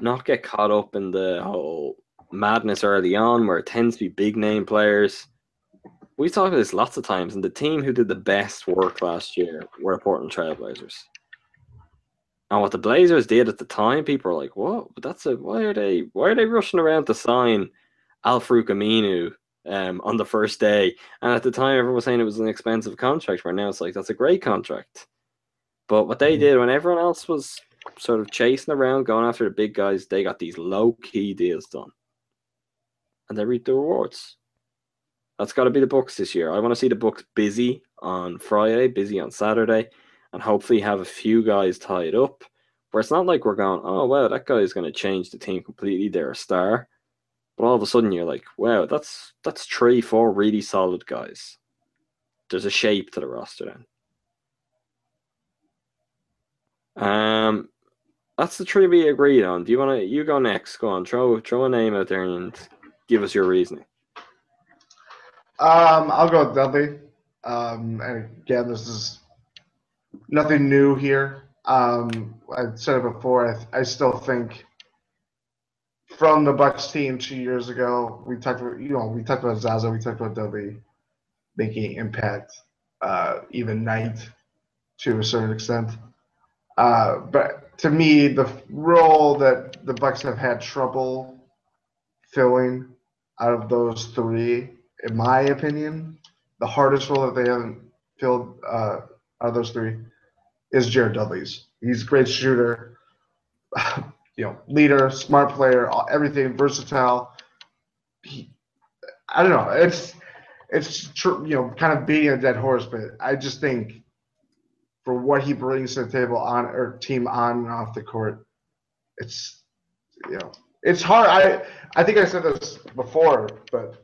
not get caught up in the whole madness early on where it tends to be big name players. We've talked about this lots of times, and the team who did the best work last year were Portland Trailblazers. And what the Blazers did at the time, people are like, "What? But that's a why are they why are they rushing around to sign Al-Farouq Aminu um, on the first day?" And at the time, everyone was saying it was an expensive contract. Right now, it's like that's a great contract. But what they mm-hmm. did when everyone else was sort of chasing around, going after the big guys, they got these low key deals done and they reap the rewards. That's got to be the Bucks this year. I want to see the Bucks busy on Friday, busy on Saturday, and hopefully have a few guys tied up. Where it's not like we're going, oh wow, that guy is going to change the team completely. They're a star, but all of a sudden you're like, wow, that's that's three, four really solid guys. There's a shape to the roster then. Um, that's the three we agreed on. Do you want to? You go next. Go on. Throw throw a name out there and give us your reasoning. Um, I'll go with Dudley. Um, and again, this is nothing new here. Um, I said it before. I, I still think from the Bucks team two years ago, we talked about you know we talked about Zaza, we talked about Dudley making impact uh, even night to a certain extent. Uh, but to me, the role that the Bucks have had trouble filling out of those three, in my opinion, the hardest role that they haven't filled uh, out of those three is Jared Dudley's. He's a great shooter, you know, leader, smart player, everything, versatile. He, I don't know. It's it's tr- you know kind of beating a dead horse, but I just think for what he brings to the table on or team on and off the court, it's you know it's hard. I I think I said this before, but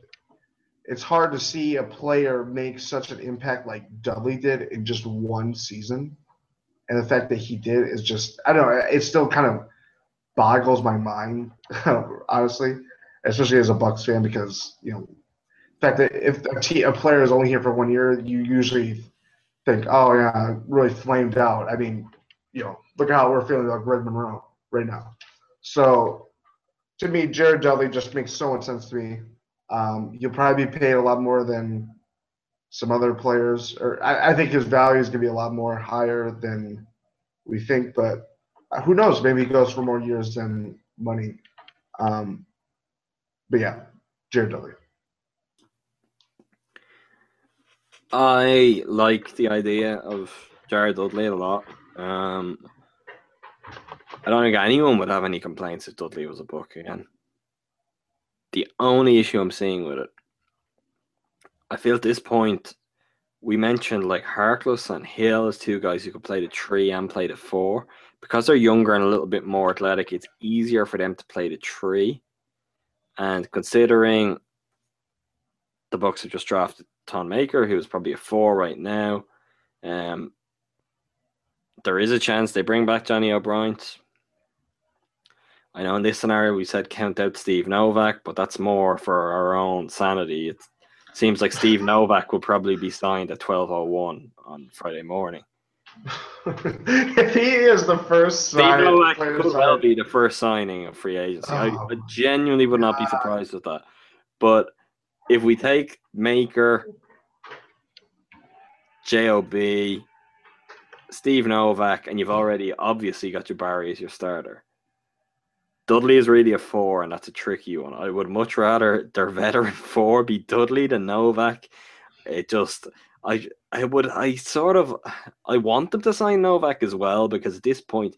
it's hard to see a player make such an impact like Dudley did in just one season. And the fact that he did is just I don't know, it still kind of boggles my mind, honestly, especially as a Bucks fan because, you know, the fact that if a, t- a player is only here for one year, you usually think, oh yeah, really flamed out. I mean, you know, look how we're feeling about Greg Monroe right now. So to me, Jared Dudley just makes so much sense to me. Um, you'll probably be paid a lot more than some other players, or I, I think his value is going to be a lot more higher than we think. But who knows? Maybe he goes for more years than money. Um, but yeah, Jared Dudley. I like the idea of Jared Dudley a lot. Um, I don't think anyone would have any complaints if Dudley was a Buck again. The only issue I'm seeing with it, I feel at this point, we mentioned like Harkless and Hill as two guys who could play the three and play the four. Because they're younger and a little bit more athletic, it's easier for them to play the three. And considering the Bucks have just drafted Thon Maker, who's probably a four right now, um, there is a chance they bring back Johnny O'Bryant I know in this scenario we said count out Steve Novak, but that's more for our own sanity. It seems like Steve Novak will probably be signed at twelve oh one on Friday morning. if he is the first Steve sign- Novak could well be the first signing of free agency. I, Oh, I genuinely would not be surprised with that. But if we take Maker, Job, Steve Novak, and you've already obviously got your Barry as your starter. Dudley is really a four, and that's a tricky one. I would much rather their veteran four be Dudley than Novak. It just, I, I would, I sort of, I want them to sign Novak as well because at this point,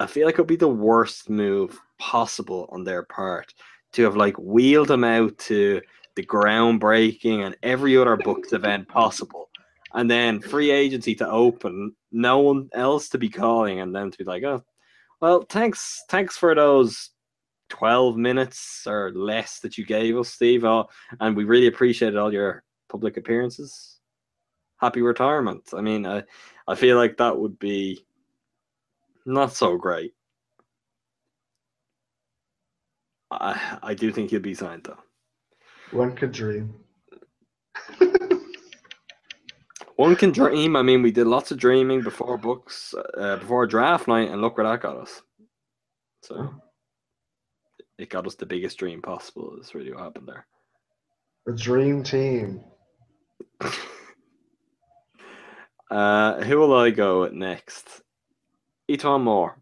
I feel like it would be the worst move possible on their part to have like wheeled him out to the groundbreaking and every other Bucks event possible, and then free agency to open, no one else to be calling, and then to be like, oh, well, thanks, thanks for those. 12 minutes or less that you gave us, Steve. Oh, and we really appreciated all your public appearances. Happy retirement. I mean, I, I feel like that would be not so great. I, I do think he'll be signed though. One could dream. One can dream. I mean, we did lots of dreaming before books, uh, before draft night, and look where that got us. So it got us the biggest dream possible. Is really what happened there. The dream team. Uh, who will I go next? E'Twaun Moore.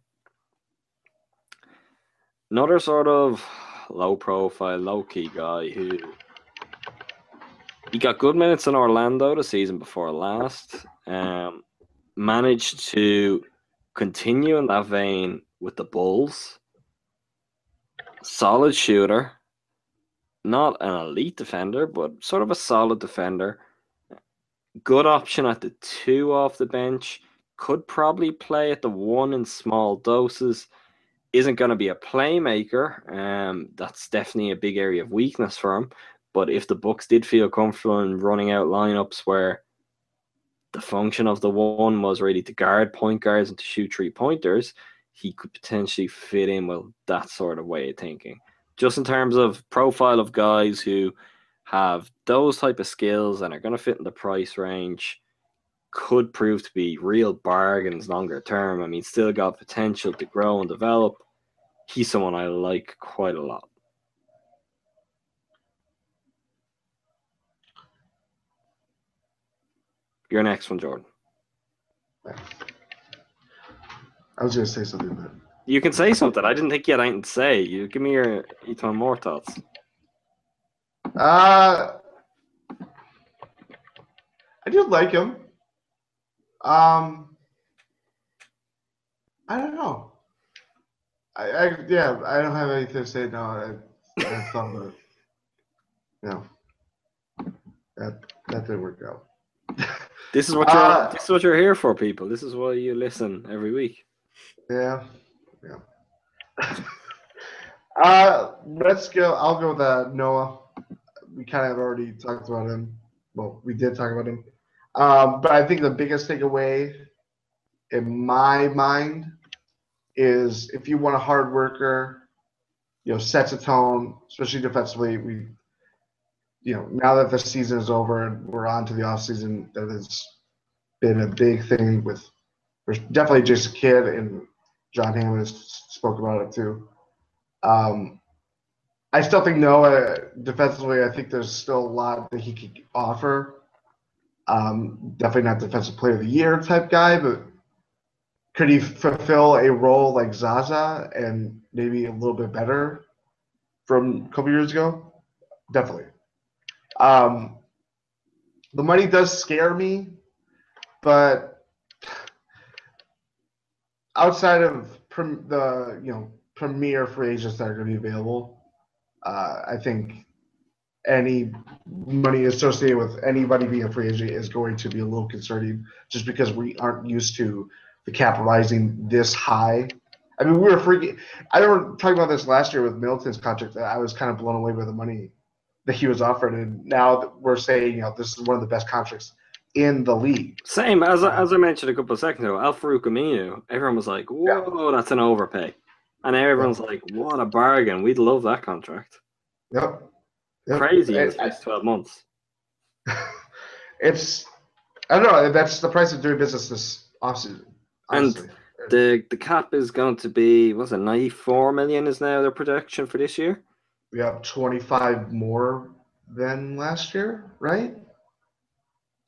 Another sort of low profile, low key guy who he got good minutes in Orlando the season before last. Um, managed to continue in that vein with the Bulls. Solid shooter. Not an elite defender, but sort of a solid defender good option at the two off the bench. Could probably play at the one in small doses. Isn't going to be a playmaker. Um, that's definitely a big area of weakness for him. But if the Bucks did feel comfortable in running out lineups where the function of the one was really to guard point guards and to shoot three pointers, he could potentially fit in with that sort of way of thinking. Just in terms of profile of guys who have those type of skills and are going to fit in the price range could prove to be real bargains longer term. I mean, still got potential to grow and develop. He's someone I like quite a lot. Your next one, Jordan. I was gonna say something, but You can say something. I didn't think you had anything to say. You give me your E'Twaun Moore thoughts. uh, I do like him. Um, I don't know. I, I yeah, I don't have anything to say now. I, I thought about it. No, that that didn't work out. This is what you're. Uh, this is what you're here for, people. This is why you listen every week. Yeah, yeah. uh, let's go. I'll go with uh, Noah. We kind of already talked about him. Well, we did talk about him. Um, but I think the biggest takeaway in my mind is if you want a hard worker, you know, sets a tone, especially defensively. We, you know, now that the season is over and we're on to the off season, that has been a big thing with definitely Jason Kidd and John Hammond spoke about it too. Um, I still think Noah defensively. I think there's still a lot that he could offer. Um, definitely not defensive player of the year type guy, but could he fulfill a role like Zaza and maybe a little bit better from a couple years ago? Definitely. Um, the money does scare me, but outside of prim- the you know premier free agents that are going to be available, uh, I think any money associated with anybody being a free agent is going to be a little concerning, just because we aren't used to the capitalizing this high. I mean, we were freaking. I remember talking about this last year with Middleton's contract. That I was kind of blown away by the money that he was offered, and now we're saying, you know, this is one of the best contracts in the league. Same as I- as I mentioned a couple of seconds ago, Al-Farouq Aminu. Everyone was like, "Whoa, that's an overpay." And everyone's like, "What a bargain! We'd love that contract." Yep. Yep. Crazy in And- the next twelve months. it's I don't know. That's the price of doing business this offseason. And. The the cap is going to be what's it ninety four million is now their projection for this year. We have 25 more than last year, right?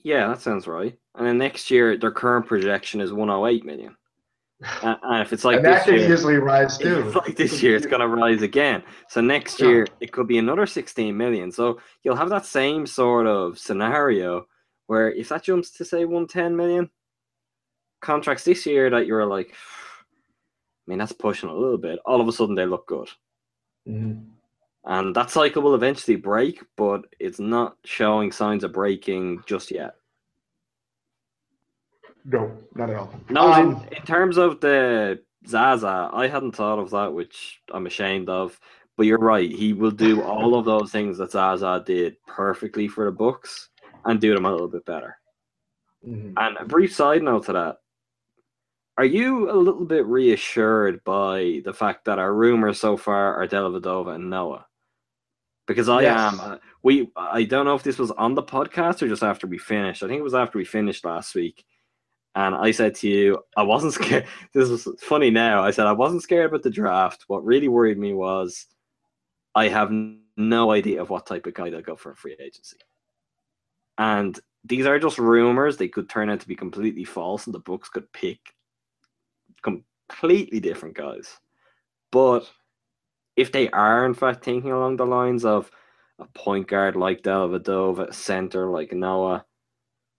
Yeah, that sounds right. And then next year their current projection is one hundred eight million. And, and if it's like and that this could year, easily rise too. it's like this year, it's going to rise again. So next Yeah. year it could be another sixteen million. So you'll have that same sort of scenario where if that jumps to say one ten million contracts this year that you're like, I mean that's pushing a little bit. All of a sudden they look good. Mhm. And that cycle will eventually break, but it's not showing signs of breaking just yet. No, not at all. No, Um, in, in terms of the Zaza, I hadn't thought of that, which I'm ashamed of. But you're right; he will do all of those things that Zaza did perfectly for the Bucks and do them a little bit better. mhm. And a brief side note to that: Are you a little bit reassured by the fact that our rumors so far are Dellavedova and Noah? Because I Yes. am. uh, We I don't know if this was on the podcast or just after we finished. I think it was after we finished last week. And I said to you, I wasn't scared. This is funny now. I said I wasn't scared about the draft. What really worried me was I have no idea of what type of guy they'll go for a free agency. And these are just rumors. They could turn out to be completely false, and the Bucks could pick completely different guys. But if they are, in fact, thinking along the lines of a point guard like Dellavedova, a center like Noah,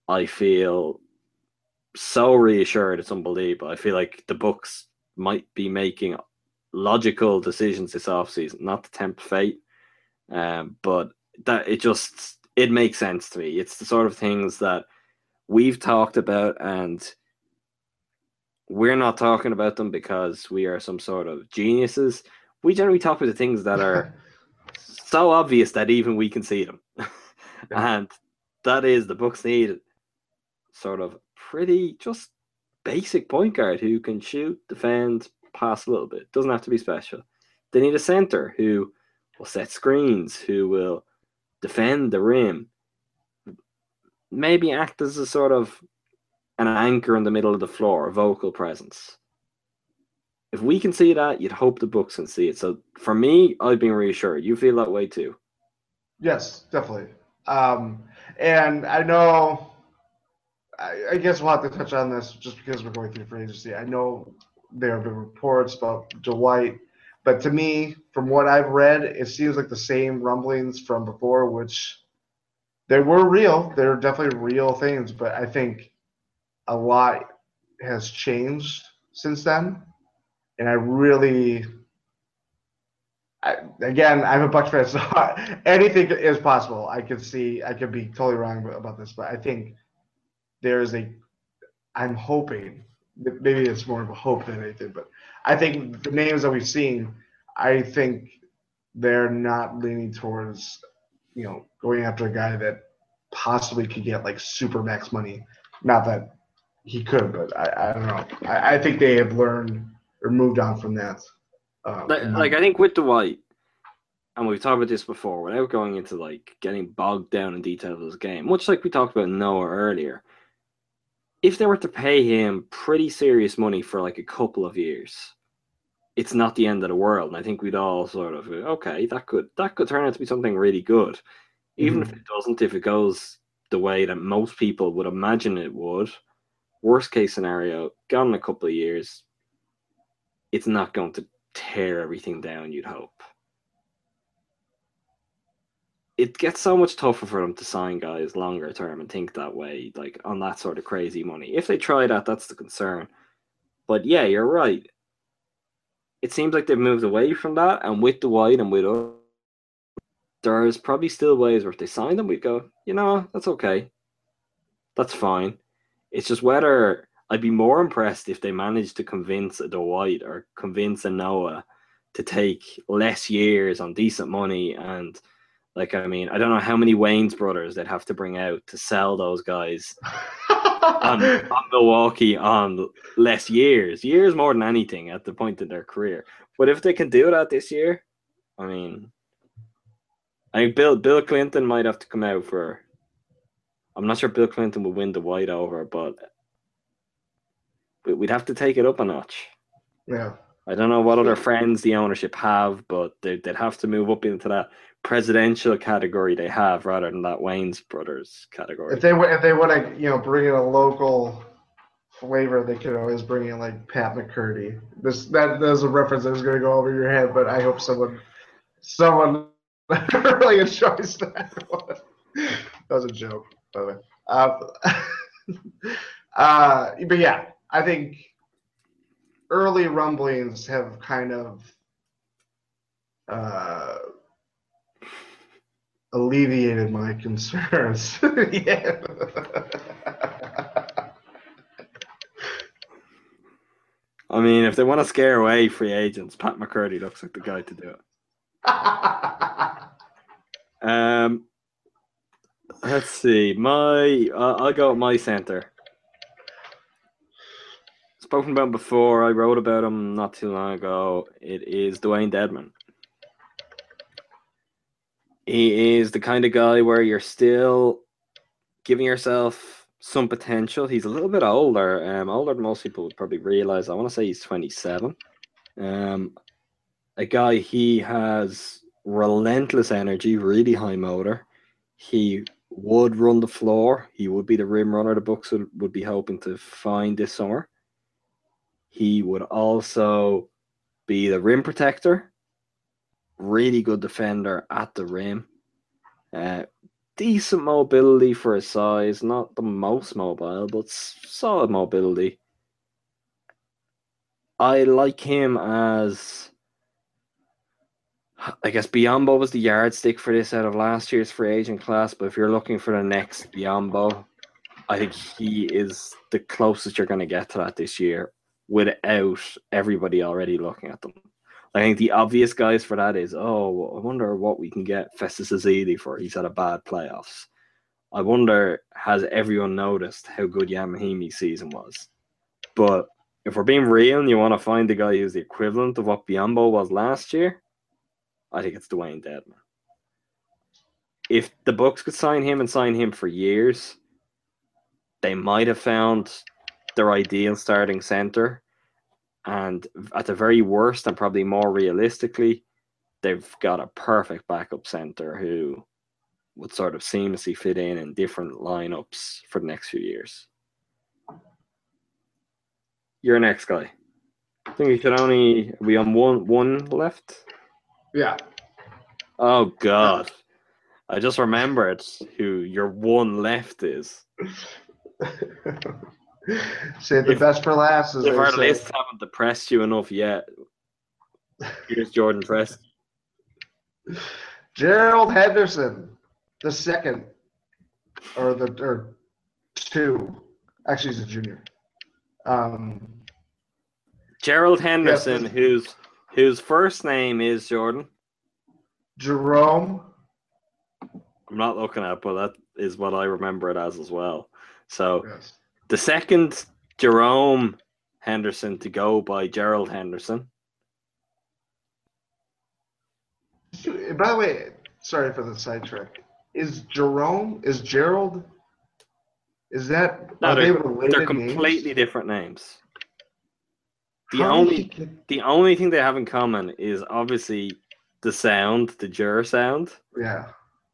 I feel so reassured. It's unbelievable. I feel like the Bucks might be making logical decisions this offseason, not to tempt fate. Um, but that it just it makes sense to me. It's the sort of things that we've talked about and we're not talking about them because we are some sort of geniuses. We generally talk about the things that are so obvious that even we can see them. and that is the Bucks need sort of pretty just basic point guard who can shoot, defend, pass a little bit. Doesn't have to be special. They need a center who will set screens, who will defend the rim, maybe act as a sort of an anchor in the middle of the floor, a vocal presence. If we can see that, you'd hope the Bucks can see it. So for me, I've been reassured. You feel that way too. Yes, definitely. Um, and I know, I, I guess we'll have to touch on this just because we're going through free agency. I know there have been reports about Dwight, but to me, from what I've read, it seems like the same rumblings from before, which they were real. They're definitely real things, but I think a lot has changed since then. And I really, I, again, I'm a Bucks fan, so anything is possible. I could see, I could be totally wrong about this, but I think there is a, I'm hoping, maybe it's more of a hope than anything, but I think the names that we've seen, I think they're not leaning towards, you know, going after a guy that possibly could get like super max money. Not that he could, but I, I don't know. I, I think they have learned or moved on from that. Uh, like, like I think with Dwight, and we've talked about this before, without going into like getting bogged down in detail of his game, much like we talked about Noah earlier. If they were to pay him pretty serious money for like a couple of years, it's not the end of the world. And I think we'd all sort of okay, that could that could turn out to be something really good. Even if it doesn't, if it goes the way that most people would imagine it would, worst case scenario, gone in a couple of years, it's not going to tear everything down, you'd hope. It gets so much tougher for them to sign guys longer term and think that way, like on that sort of crazy money. If they try that, that's the concern. But yeah, you're right. It seems like they've moved away from that, and with the White and with us, there's probably still ways where if they sign them, we'd go, you know, that's okay. That's fine. It's just whether I'd be more impressed if they managed to convince a Dwight or convince a Noah to take less years on decent money and Like, I mean, I don't know how many Wayans brothers they'd have to bring out to sell those guys on, on Milwaukee on less years, years more than anything at the point in their career. But if they can do that this year, I mean, I think Bill Bill Clinton might have to come out for. I'm not sure Bill Clinton would win the white over, but we'd have to take it up a notch. yeah. I don't know what other friends the ownership have, but they, they'd have to move up into that presidential category they have rather than that Wayans brothers category. If they if they want to you know bring in a local flavor, they could always bring in like Pat McCurdy. This that that was a reference that was going to go over your head, but I hope someone someone really enjoys that one. That was a joke, by the way. Uh, uh, but yeah, I think early rumblings have kind of uh, alleviated my concerns. yeah. I mean, if they want to scare away free agents, Pat McCurdy looks like the guy to do it. Um, let's see. My, uh, I'll go with my center. Spoken about before. I wrote about him not too long ago. It is Dewayne Dedmon. He is the kind of guy where you're still giving yourself some potential. He's a little bit older, um, older than most people would probably realize. I want to say he's 27. Um, a guy he has relentless energy, really high motor. He would run the floor. He would be the rim runner the Bucks would, would be hoping to find this summer. He would also be the rim protector. Really good defender at the rim. Uh, decent mobility for his size. Not the most mobile, but solid mobility. I like him as I guess Biyombo was the yardstick for this out of last year's free agent class, but if you're looking for the next Biyombo, I think he is the closest you're going to get to that this year without everybody already looking at them. I think the obvious guys for that is, oh, I wonder what we can get Festus Ezeli for. He's had a bad playoffs. I wonder, has everyone noticed how good Ian Mahinmi's season was? But if we're being real and you want to find the guy who's the equivalent of what Biyombo was last year, I think it's Dewayne Dedmon. If the Bucks could sign him and sign him for years, they might have found their ideal starting center. And at the very worst, and probably more realistically, they've got a perfect backup center who would sort of seamlessly fit in in different lineups for the next few years. Your next guy. I think we should only we on one one left. yeah. Oh God, I just remembered who your one left is. Say the If- best for last. As If our say. lists haven't depressed you enough yet, here's Jordan Preston. Gerald Henderson, the second, or the or two. Actually, he's a junior. Um, Gerald Henderson, Yes. whose whose first name is Jordan. Jerome. I'm not looking at, but that is what I remember it as as well. So Yes. The second Jerome Henderson to go by Gerald Henderson. By the way, sorry for the sidetrack. Is Jerome? Is Gerald? Is that? No, are they they're, they're names? completely different names. The How only get- the only thing they have in common is obviously the sound, the jur sound, yeah.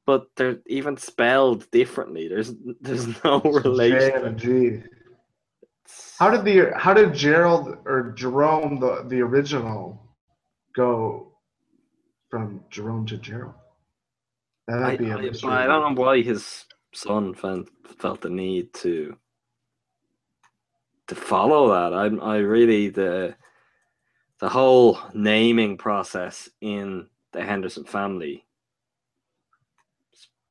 But they're even spelled differently. There's there's no J relation. and a G. How did the how did Gerald or Jerome the the original go from Jerome to Gerald? I, That'd be a I, mystery. I don't know why his son felt, felt the need to to follow that. I I really the the whole naming process in the Henderson family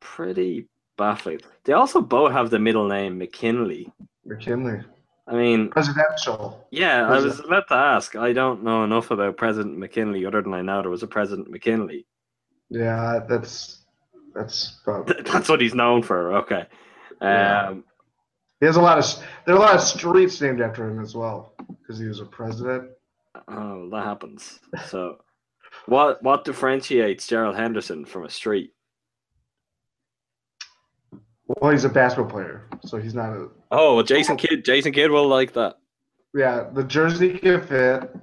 pretty baffling. They also both have the middle name McKinley. McKinley. I mean, Presidential. yeah, I was about to ask. I don't know enough about President McKinley other than I know there was a President McKinley. Yeah, that's That's about, That's what he's known for. Okay. Yeah. Um, he has a lot of there are a lot of streets named after him as well because he was a president. oh, that happens. So, what what differentiates Gerald Henderson from a street? Well, he's a basketball player, so he's not a. Oh, well, Jason Kidd. Jason Kidd will like that. Yeah, the jersey can fit.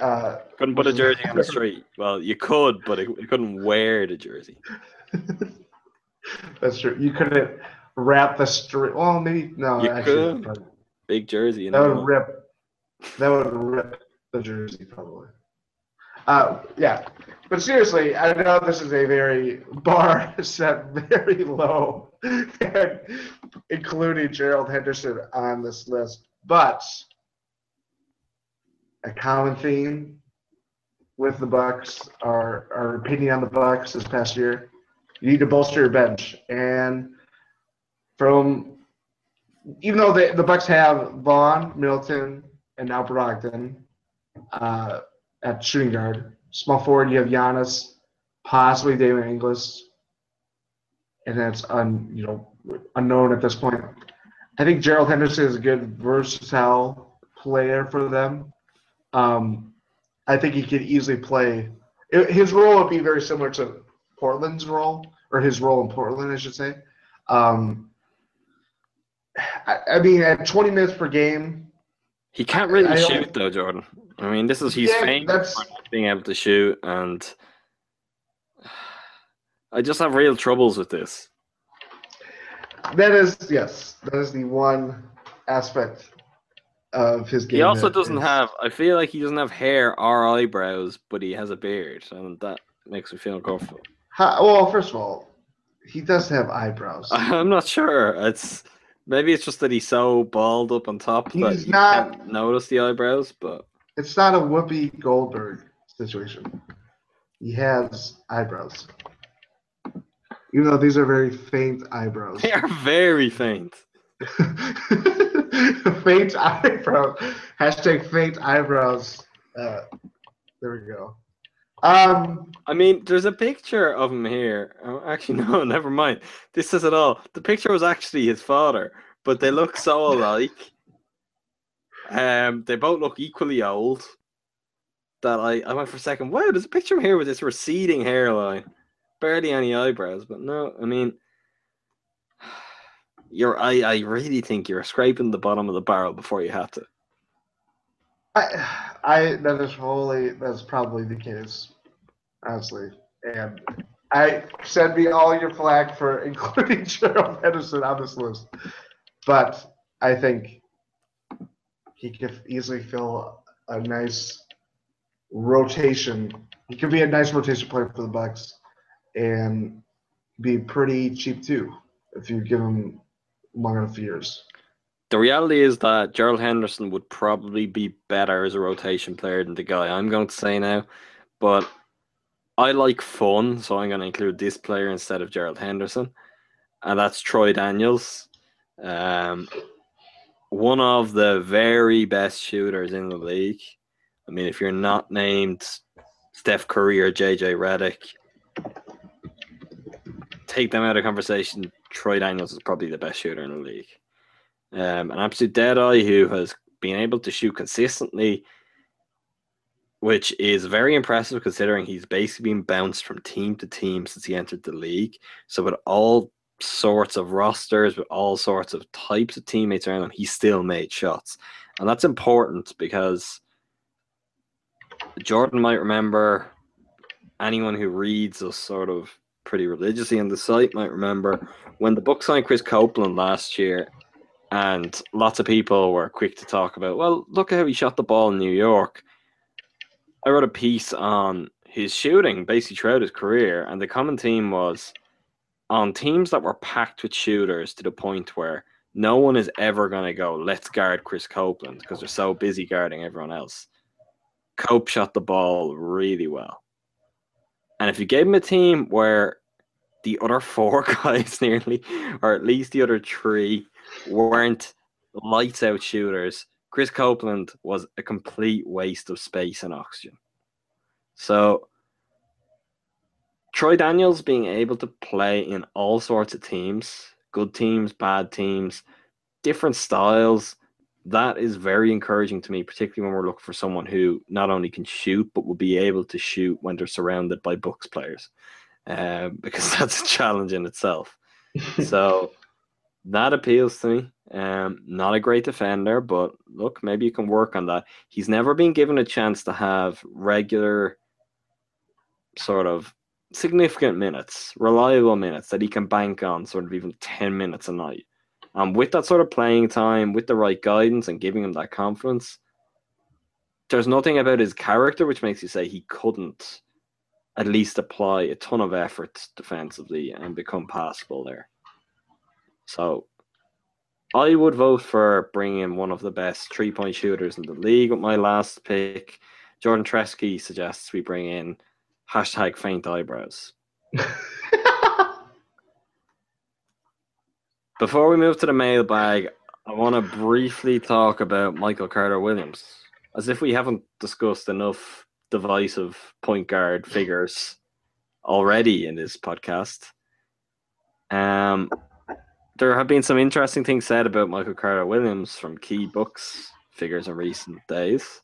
Uh, Couldn't put a jersey on the street. Well, you could, but it, you couldn't wear the jersey. that's true. You couldn't wrap the street. Well, maybe no. You actually, could. probably- Big jersey. You that know. would rip. That would rip the jersey probably. Uh, yeah, but seriously, I know this is a very bar set very low, and including Gerald Henderson on this list. But a common theme with the Bucks, our our opinion on the Bucks this past year, you need to bolster your bench, and from even though the the Bucks have Vaughn, Middleton, and now Brogdon uh, at shooting guard, small forward you have Giannis, possibly David Inglis, and that's un you know unknown at this point. I think Gerald Henderson is a good versatile player for them. Um, I think he could easily play. His role would be very similar to Portland's role, or his role in Portland, I should say. Um, I, I mean, at 20 minutes per game, He can't really I don't- shoot though, Jordan. I mean, this is he's Yeah, famous for not being able to shoot, and I just have real troubles with this. that is yes, that is the one aspect of his game. He also doesn't is- have. I feel like he doesn't have hair or eyebrows, but he has a beard, and that makes me feel uncomfortable. Ha- well, first of all, he does have eyebrows. I'm not sure. It's maybe it's just that he's so bald up on top that He's you not- can't notice the eyebrows. But It's not a Whoopi Goldberg situation. He has eyebrows. Even though these are very faint eyebrows. they are very faint. faint eyebrows. Hashtag faint eyebrows. Uh, there we go. Um, I mean, there's a picture of him here. Oh, actually, no, never mind. This is it all. The picture was actually his father, but they look so alike. Um, they both look equally old. That I, I went for a second. Wow, there's a picture of him here with this receding hairline, barely any eyebrows. But no, I mean, you're. I, I really think you're scraping the bottom of the barrel before you had to. I, I that is wholly that's probably the case, honestly. And I send me all your flack for including Gerald Henderson on this list, but I think he could easily fill a nice rotation. He could be a nice rotation player for the Bucks, and be pretty cheap too if you give him long enough years. The reality is that Gerald Henderson would probably be better as a rotation player than the guy I'm going to say now. But I like fun, so I'm going to include this player instead of Gerald Henderson, and that's Troy Daniels. Um, one of the very best shooters in the league. I mean, if you're not named Steph Curry or JJ Redick, take them out of conversation. Troy Daniels is probably the best shooter in the league. Um, an absolute deadeye who has been able to shoot consistently, which is very impressive considering he's basically been bounced from team to team since he entered the league. So with all sorts of rosters, with all sorts of types of teammates around him, he still made shots. And that's important because Jordan might remember anyone who reads us sort of pretty religiously on the site might remember when the Bucks signed Chris Copeland last year, and lots of people were quick to talk about, well, look how he shot the ball in New York. I wrote a piece on his shooting basically throughout his career, and the common theme was on teams that were packed with shooters to the point where no one is ever going to go, let's guard Chris Copeland because they're so busy guarding everyone else. Cope shot the ball really well. And if you gave him a team where the other four guys nearly, or at least the other three, weren't lights out shooters, Chris Copeland was a complete waste of space and oxygen. So Troy Daniels being able to play in all sorts of teams, good teams, bad teams, different styles, that is very encouraging to me, particularly when we're looking for someone who not only can shoot, but will be able to shoot when they're surrounded by Bucks players, um, because that's a challenge in itself. so that appeals to me. Um, not a great defender, but look, maybe you can work on that. He's never been given a chance to have regular, sort of significant minutes, reliable minutes that he can bank on, sort of even 10 minutes a night. And with that sort of playing time, with the right guidance and giving him that confidence, there's nothing about his character which makes you say he couldn't at least apply a ton of effort defensively and become passable there. So I would vote for bringing one of the best three point shooters in the league with my last pick. Jordan Treske suggests we bring in hashtag faint eyebrows. Before we move to the mailbag, I want to briefly talk about Michael Carter Williams, as if we haven't discussed enough divisive point guard figures already in this podcast. Um, there have been some interesting things said about Michael Carter Williams from key Bucks figures in recent days.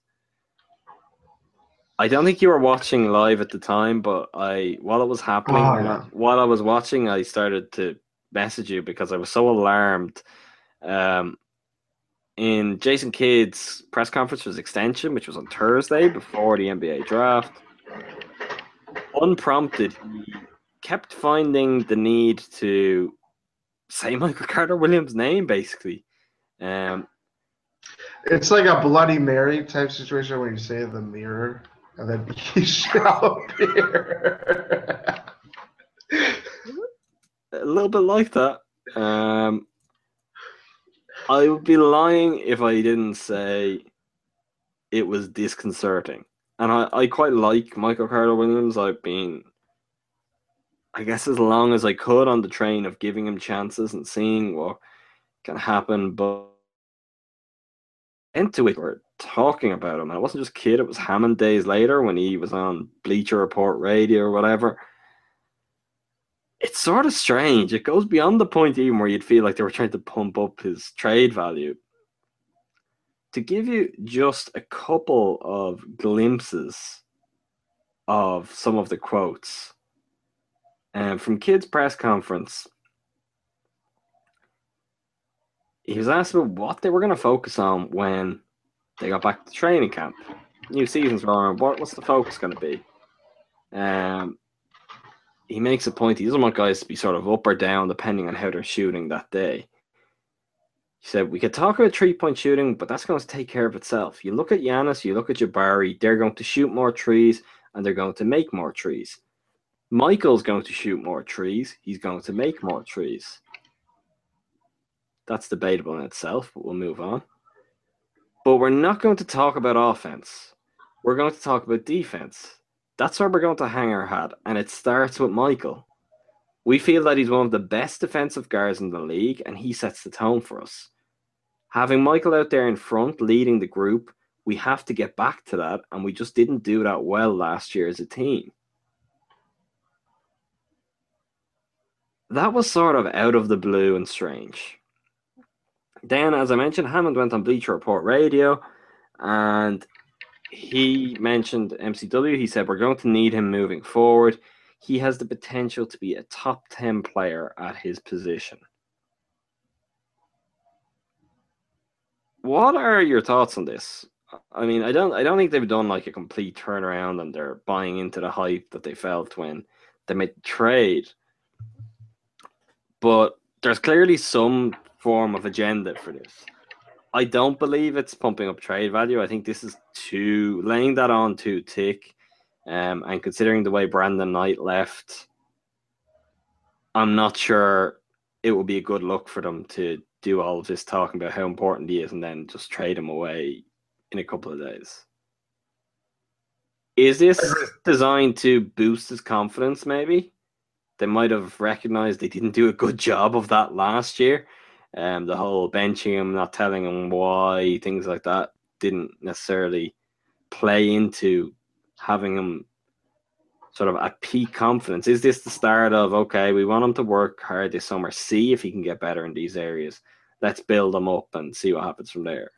I don't think you were watching live at the time, but I while it was happening, Oh, yeah. while I was watching, I started to message you because I was so alarmed. Um, in Jason Kidd's press conference for his extension, which was on Thursday before the NBA draft, unprompted, he kept finding the need to say Michael Carter Williams' name, basically. Um, It's like a Bloody Mary type situation where you say the mirror and then he shall appear. A little bit like that. Um, I would be lying if I didn't say it was disconcerting. And I, I quite like Michael Carter Williams. I've been, I guess, as long as I could on the train of giving him chances and seeing what can happen. But into it, we're talking about him. And it wasn't just Kidd, it was Hammond days later when he was on Bleacher Report radio or whatever it's sort of strange. It goes beyond the point even where you'd feel like they were trying to pump up his trade value. To give you just a couple of glimpses of some of the quotes um, from Kidd's press conference, he was asked about what they were going to focus on when they got back to training camp. New season's rolling. What, what's the focus going to be? Um, he makes a point. He doesn't want guys to be sort of up or down depending on how they're shooting that day. He said we could talk about three point shooting, but that's going to take care of itself. You look at Giannis, you look at Jabari, they're going to shoot more trees and they're going to make more trees. Michael's going to shoot more trees. He's going to make more trees. That's debatable in itself, but we'll move on. But we're not going to talk about offense. We're going to talk about defense. That's where we're going to hang our hat, and it starts with Michael. We feel that he's one of the best defensive guards in the league, and he sets the tone for us. Having Michael out there in front leading the group, we have to get back to that, and we just didn't do that well last year as a team. That was sort of out of the blue and strange. Then, as I mentioned, Hammond went on Bleacher Report Radio, and he mentioned MCW. He said, We're going to need him moving forward. He has the potential to be a top 10 player at his position. What are your thoughts on this? I mean, I don't I don't think they've done like a complete turnaround and they're buying into the hype that they felt when they made the trade. But there's clearly some form of agenda for this. I don't believe it's pumping up trade value. I think this is too laying that on too thick. Um, and considering the way Brandon Knight left, I'm not sure it would be a good look for them to do all of this talking about how important he is and then just trade him away in a couple of days. Is this designed to boost his confidence, maybe? They might have recognized they didn't do a good job of that last year. Um, the whole benching him, not telling him why, things like that didn't necessarily play into having him sort of at peak confidence? Is this the start of okay, we want him to work hard this summer, see if he can get better in these areas. Let's build him up and see what happens from there.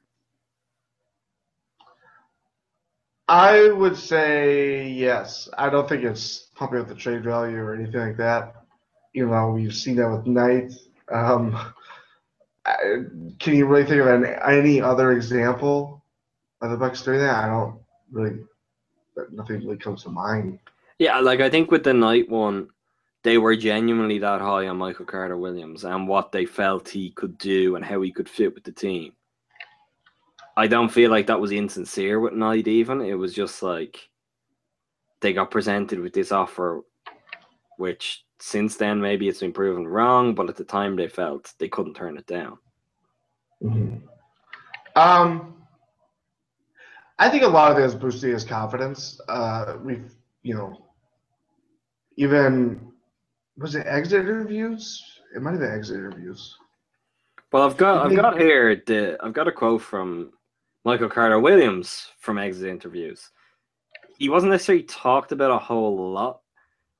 I would say yes. I don't think it's pumping up the trade value or anything like that. You know, we've seen that with Knight. Um, can you really think of any, other example of the Bucks doing that? I don't really. Nothing really comes to mind. Yeah, like I think with the Knight one, they were genuinely that high on Michael Carter Williams and what they felt he could do and how he could fit with the team. I don't feel like that was insincere with Knight even. It was just like they got presented with this offer, which since then maybe it's been proven wrong, but at the time they felt they couldn't turn it down. Um, I think a lot of it is boosting his confidence. Uh, we've, you know, even was it exit interviews? It might have been exit interviews. Well, I've got I've got here the I've got a quote from Michael Carter Williams from exit interviews. He wasn't necessarily talked about a whole lot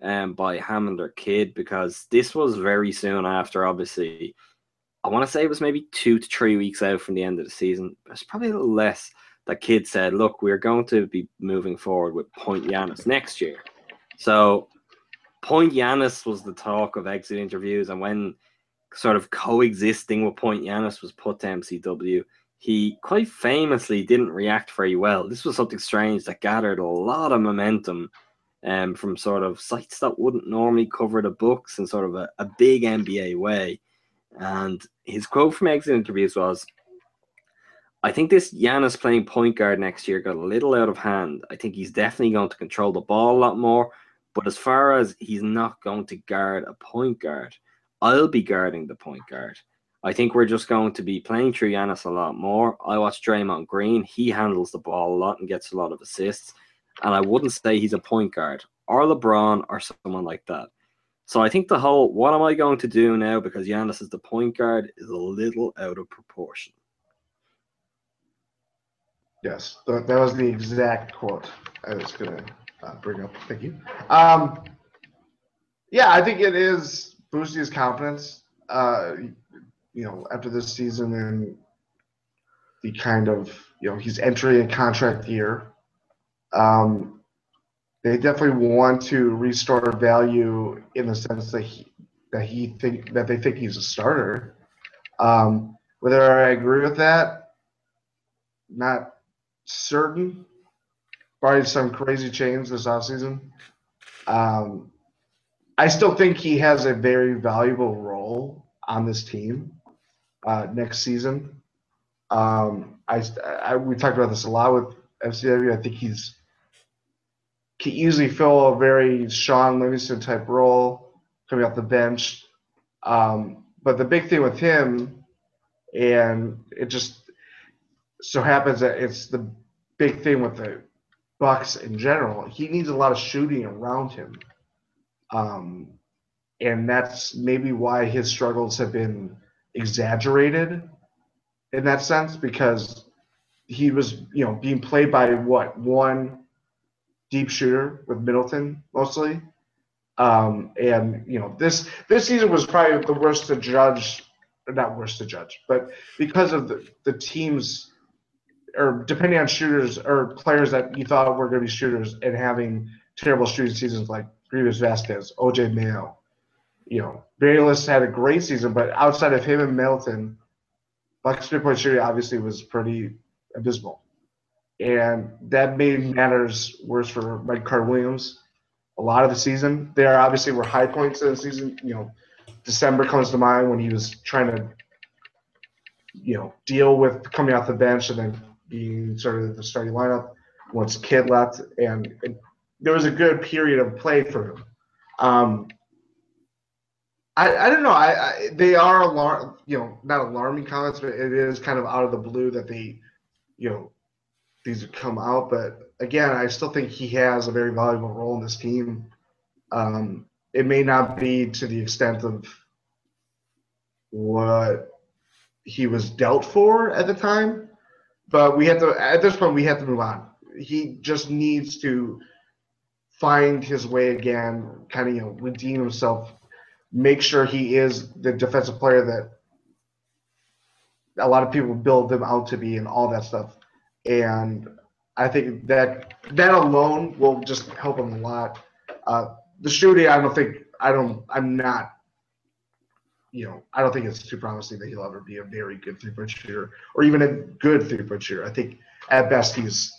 um, by Hammond or Kidd because this was very soon after. Obviously, I want to say it was maybe two to three weeks out from the end of the season. It's probably a little less. That Kidd said, "Look, we're going to be moving forward with Point Giannis next year." So, Point Giannis was the talk of exit interviews, and when sort of coexisting with Point Giannis was put to MCW. He quite famously didn't react very well. This was something strange that gathered a lot of momentum um, from sort of sites that wouldn't normally cover the Bucks in sort of a, a big NBA way. And his quote from exit interviews was, I think this Giannis playing point guard next year got a little out of hand. I think he's definitely going to control the ball a lot more. But as far as he's not going to guard a point guard, I'll be guarding the point guard. I think we're just going to be playing through Giannis a lot more. I watch Draymond Green. He handles the ball a lot and gets a lot of assists. And I wouldn't say he's a point guard or LeBron or someone like that. So I think the whole what am I going to do now because Giannis is the point guard is a little out of proportion. Yes, that was the exact quote I was gonna uh, bring up. Thank you. Um, yeah, I think it is boosting his confidence. Uh, you know, after this season and the kind of you know he's entering a contract year. Um, they definitely want to restore value in the sense that he that he think that they think he's a starter. Um, whether I agree with that, not certain. Probably some crazy change this offseason. Um, I still think he has a very valuable role on this team uh, next season. Um, I, I we talked about this a lot with MCW. I think he's can easily fill a very Shaun Livingston type role coming off the bench. Um, but the big thing with him, and it just so happens that it's the big thing with the Bucks in general. He needs a lot of shooting around him, um, and that's maybe why his struggles have been exaggerated in that sense because he was, you know, being played by what one deep shooter with Middleton mostly. Um, and you know this this season was probably the worst to judge, not worst to judge, but because of the, the teams or depending on shooters or players that you thought were going to be shooters and having terrible shooting seasons like Greivis Vasquez, OJ Mayo. You know, Bayless had a great season, but outside of him and Middleton, Bucks three point shooting obviously was pretty abysmal. And that made matters worse for Mike Carter Williams a lot of the season. There obviously were high points in the season. You know, December comes to mind when he was trying to, you know, deal with coming off the bench and then being sort of the starting lineup once Kidd left, and there was a good period of play for him. Um, I, I don't know. I, I they are alarm, you know, not alarming comments, but it is kind of out of the blue that they, you know, these have come out. But again, I still think he has a very valuable role in this team. Um, it may not be to the extent of what he was dealt for at the time, but we have to at this point we have to move on. He just needs to find his way again, kind of you know redeem himself, make sure he is the defensive player that a lot of people build him out to be, and all that stuff. And I think that that alone will just help him a lot. Uh, the shooting, I don't think, I don't, I'm not, you know, I don't think it's too promising that he'll ever be a very good three point shooter or even a good three point shooter. I think at best he's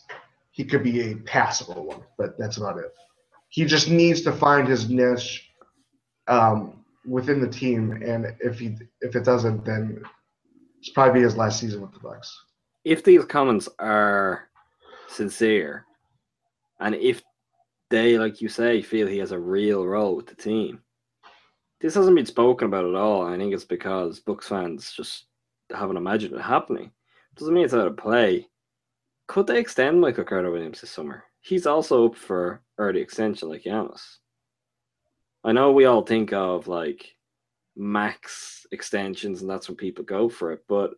he could be a passable one, but that's about it. He just needs to find his niche um, within the team, and if he if it doesn't, then it's probably his last season with the Bucks. If these comments are sincere, and if they, like you say, feel he has a real role with the team, this hasn't been spoken about at all. I think it's because Bucks fans just haven't imagined it happening. Doesn't mean it's out of play. Could they extend Michael Carter Williams this summer? He's also up for early extension like Giannis. I know we all think of like max extensions and that's when people go for it, but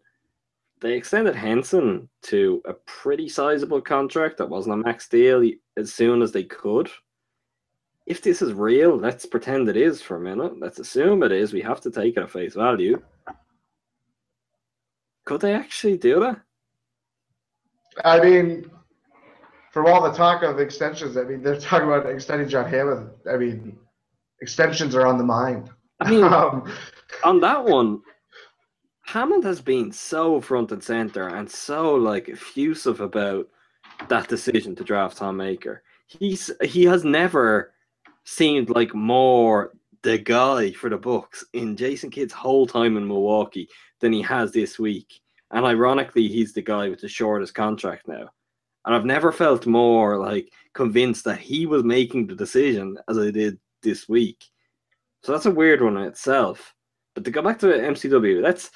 they extended Henson to a pretty sizable contract that wasn't a max deal as soon as they could. If this is real, let's pretend it is for a minute. Let's assume it is. We have to take it at face value. Could they actually do that? I mean, from all the talk of extensions, I mean, they're talking about extending John Hammond. I mean, extensions are on the mind. I mean, Um, on that one, Hammond has been so front and center and so like effusive about that decision to draft Thon Maker. He's he has never seemed like more the guy for the Bucks in Jason Kidd's whole time in Milwaukee than he has this week. And ironically, he's the guy with the shortest contract now. And I've never felt more like convinced that he was making the decision as I did this week. So that's a weird one in itself. But to go back to MCW, that's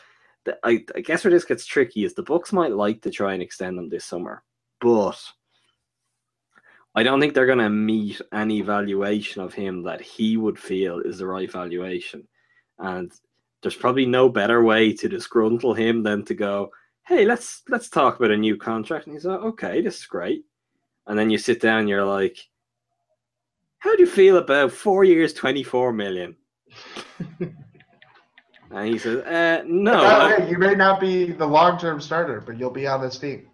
I, I guess where this gets tricky is the Bucks might like to try and extend them this summer, but I don't think they're going to meet any valuation of him that he would feel is the right valuation. And there's probably no better way to disgruntle him than to go, "Hey, let's let's talk about a new contract." And he's like, "Okay, this is great." And then you sit down, you're like, "How do you feel about four years, twenty-four million? and he says, uh, "No." I- way, you may not be the long-term starter, but you'll be on this team.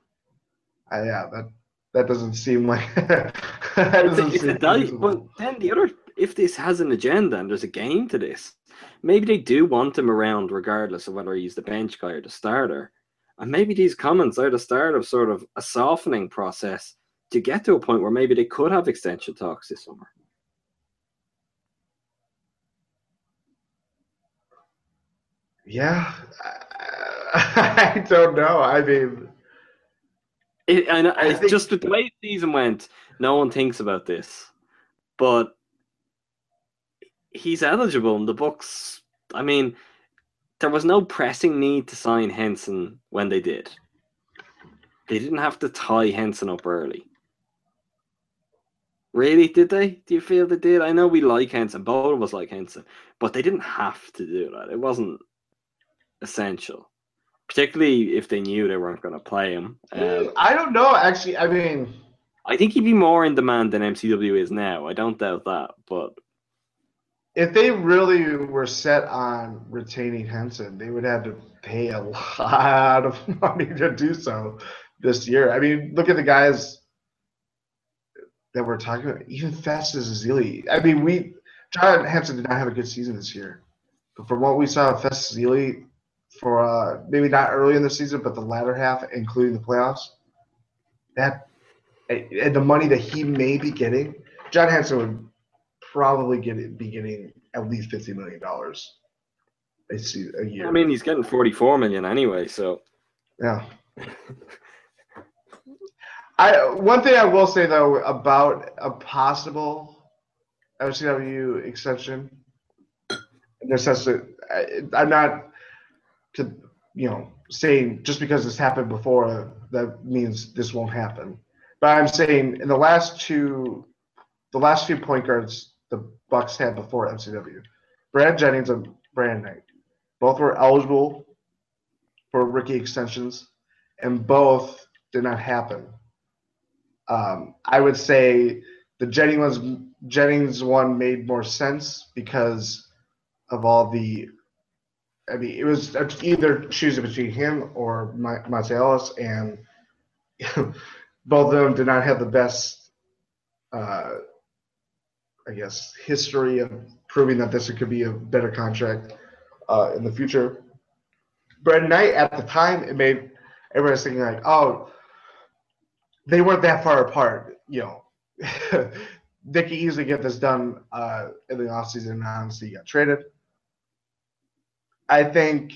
Uh, yeah, that that doesn't seem like that doesn't it's seem but then the other, if this has an agenda and there's a game to this, maybe they do want him around regardless of whether he's the bench guy or the starter. And maybe these comments are the start of sort of a softening process to get to a point where maybe they could have extension talks this summer. Yeah, I, I don't know. I mean, It, I know, I it's think- just with the way the season went, no one thinks about this. But he's eligible in the books. I mean, there was no pressing need to sign Henson when they did. They didn't have to tie Henson up early. Really, did they? Do you feel they did? I know we like Henson, both of us like Henson, but they didn't have to do that. It wasn't essential, particularly if they knew they weren't going to play him. Um, I don't know. Actually, I mean, I think he'd be more in demand than MCW is now. I don't doubt that, but if they really were set on retaining Henson, they would have to pay a lot of money to do so this year. I mean, look at the guys that we're talking about. Even Festus Ezeli. I mean, we John Henson did not have a good season this year, but from what we saw Festus Ezeli for uh, maybe not early in the season, but the latter half, including the playoffs, that and the money that he may be getting, John Henson would probably get it, be getting at least fifty million dollars a year. I mean, he's getting 44 million anyway, so yeah. I one thing I will say though about a possible MCW extension, sense that I, I'm not to you know saying just because this happened before that means this won't happen. But I'm saying in the last two, the last few point guards the Bucks had before MCW, Brad Jennings and Brandon Knight, both were eligible for rookie extensions, and both did not happen. Um, I would say the Jennings Jennings one made more sense because of all the. I mean, it was either choosing between him or Marcellus, and both of them did not have the best, uh, I guess, history of proving that this could be a better contract uh, in the future. Brad Knight at the time, it made everyone thinking like, oh, they weren't that far apart. You know, they could easily get this done uh, in the offseason and honestly got traded. I think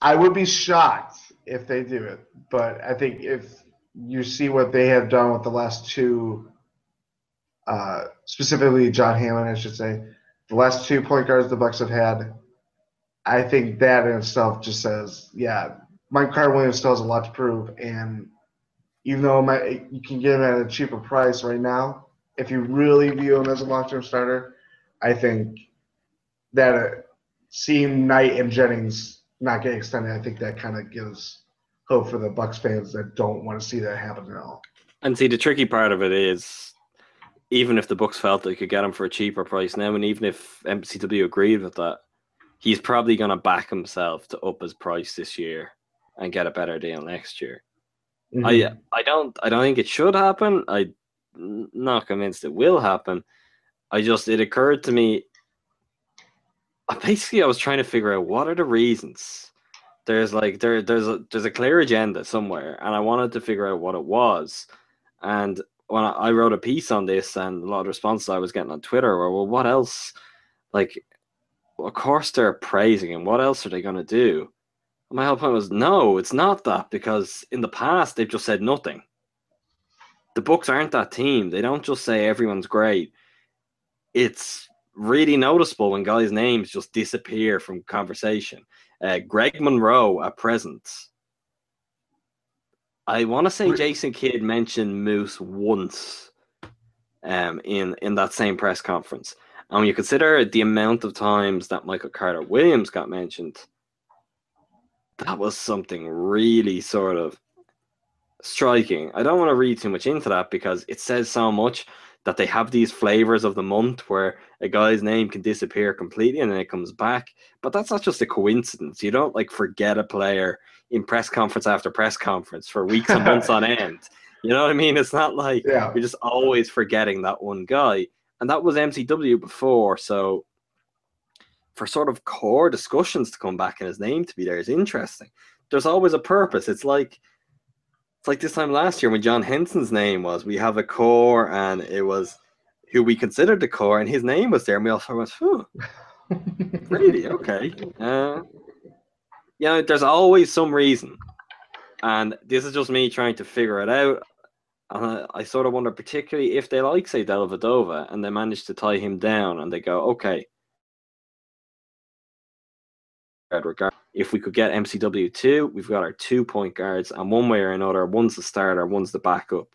I would be shocked if they do it, but I think if you see what they have done with the last two, uh, specifically John Hammond, I should say, the last two point guards the Bucks have had, I think that in itself just says, yeah, Mike Carter Williams still has a lot to prove, and even though my, you can get him at a cheaper price right now, if you really view him as a long-term starter, I think that uh, seeing Knight and Jennings not get extended, I think that kind of gives hope for the Bucks fans that don't want to see that happen at all. And see, the tricky part of it is, even if the Bucks felt they could get him for a cheaper price now, and even if MCW agreed with that, he's probably going to back himself to up his price this year and get a better deal next year. Mm-hmm. I I don't I don't think it should happen. I'm not convinced it will happen. I just it occurred to me. Uh, basically, I was trying to figure out what are the reasons. There's like there there's a there's a clear agenda somewhere, and I wanted to figure out what it was. And when I, I wrote a piece on this, and a lot of responses I was getting on Twitter were, "Well, what else? Like, of course they're praising him. What else are they going to do?" my whole point was no, it's not that because in the past they've just said nothing. The Bucks aren't that team. They don't just say everyone's great. It's really noticeable when guys' names just disappear from conversation. Uh, Greg Monroe at present. I want to say Jason Kidd mentioned Moose once um, in in that same press conference. And when you consider the amount of times that Michael Carter Williams got mentioned, that was something really sort of striking. I don't want to read too much into that because it says so much that they have these flavors of the month where a guy's name can disappear completely and then it comes back. But that's not just a coincidence. You don't like forget a player in press conference after press conference for weeks and months on end. You know what I mean? It's not like Yeah. you're just always forgetting that one guy. And that was MCW before, so for sort of core discussions to come back and his name to be there is interesting. There's always a purpose. It's like it's like this time last year when John Henson's name was. We have a core, and it was who we considered the core, and his name was there, and we also went, "Huh, really? Okay." Uh, you know, there's always some reason, and this is just me trying to figure it out. And I, I sort of wonder, particularly if they like, say, Dellavedova, and they manage to tie him down, and they go, "Okay, regard. If we could get MCW two, we've got our two point guards, and one way or another, one's the starter, one's the backup.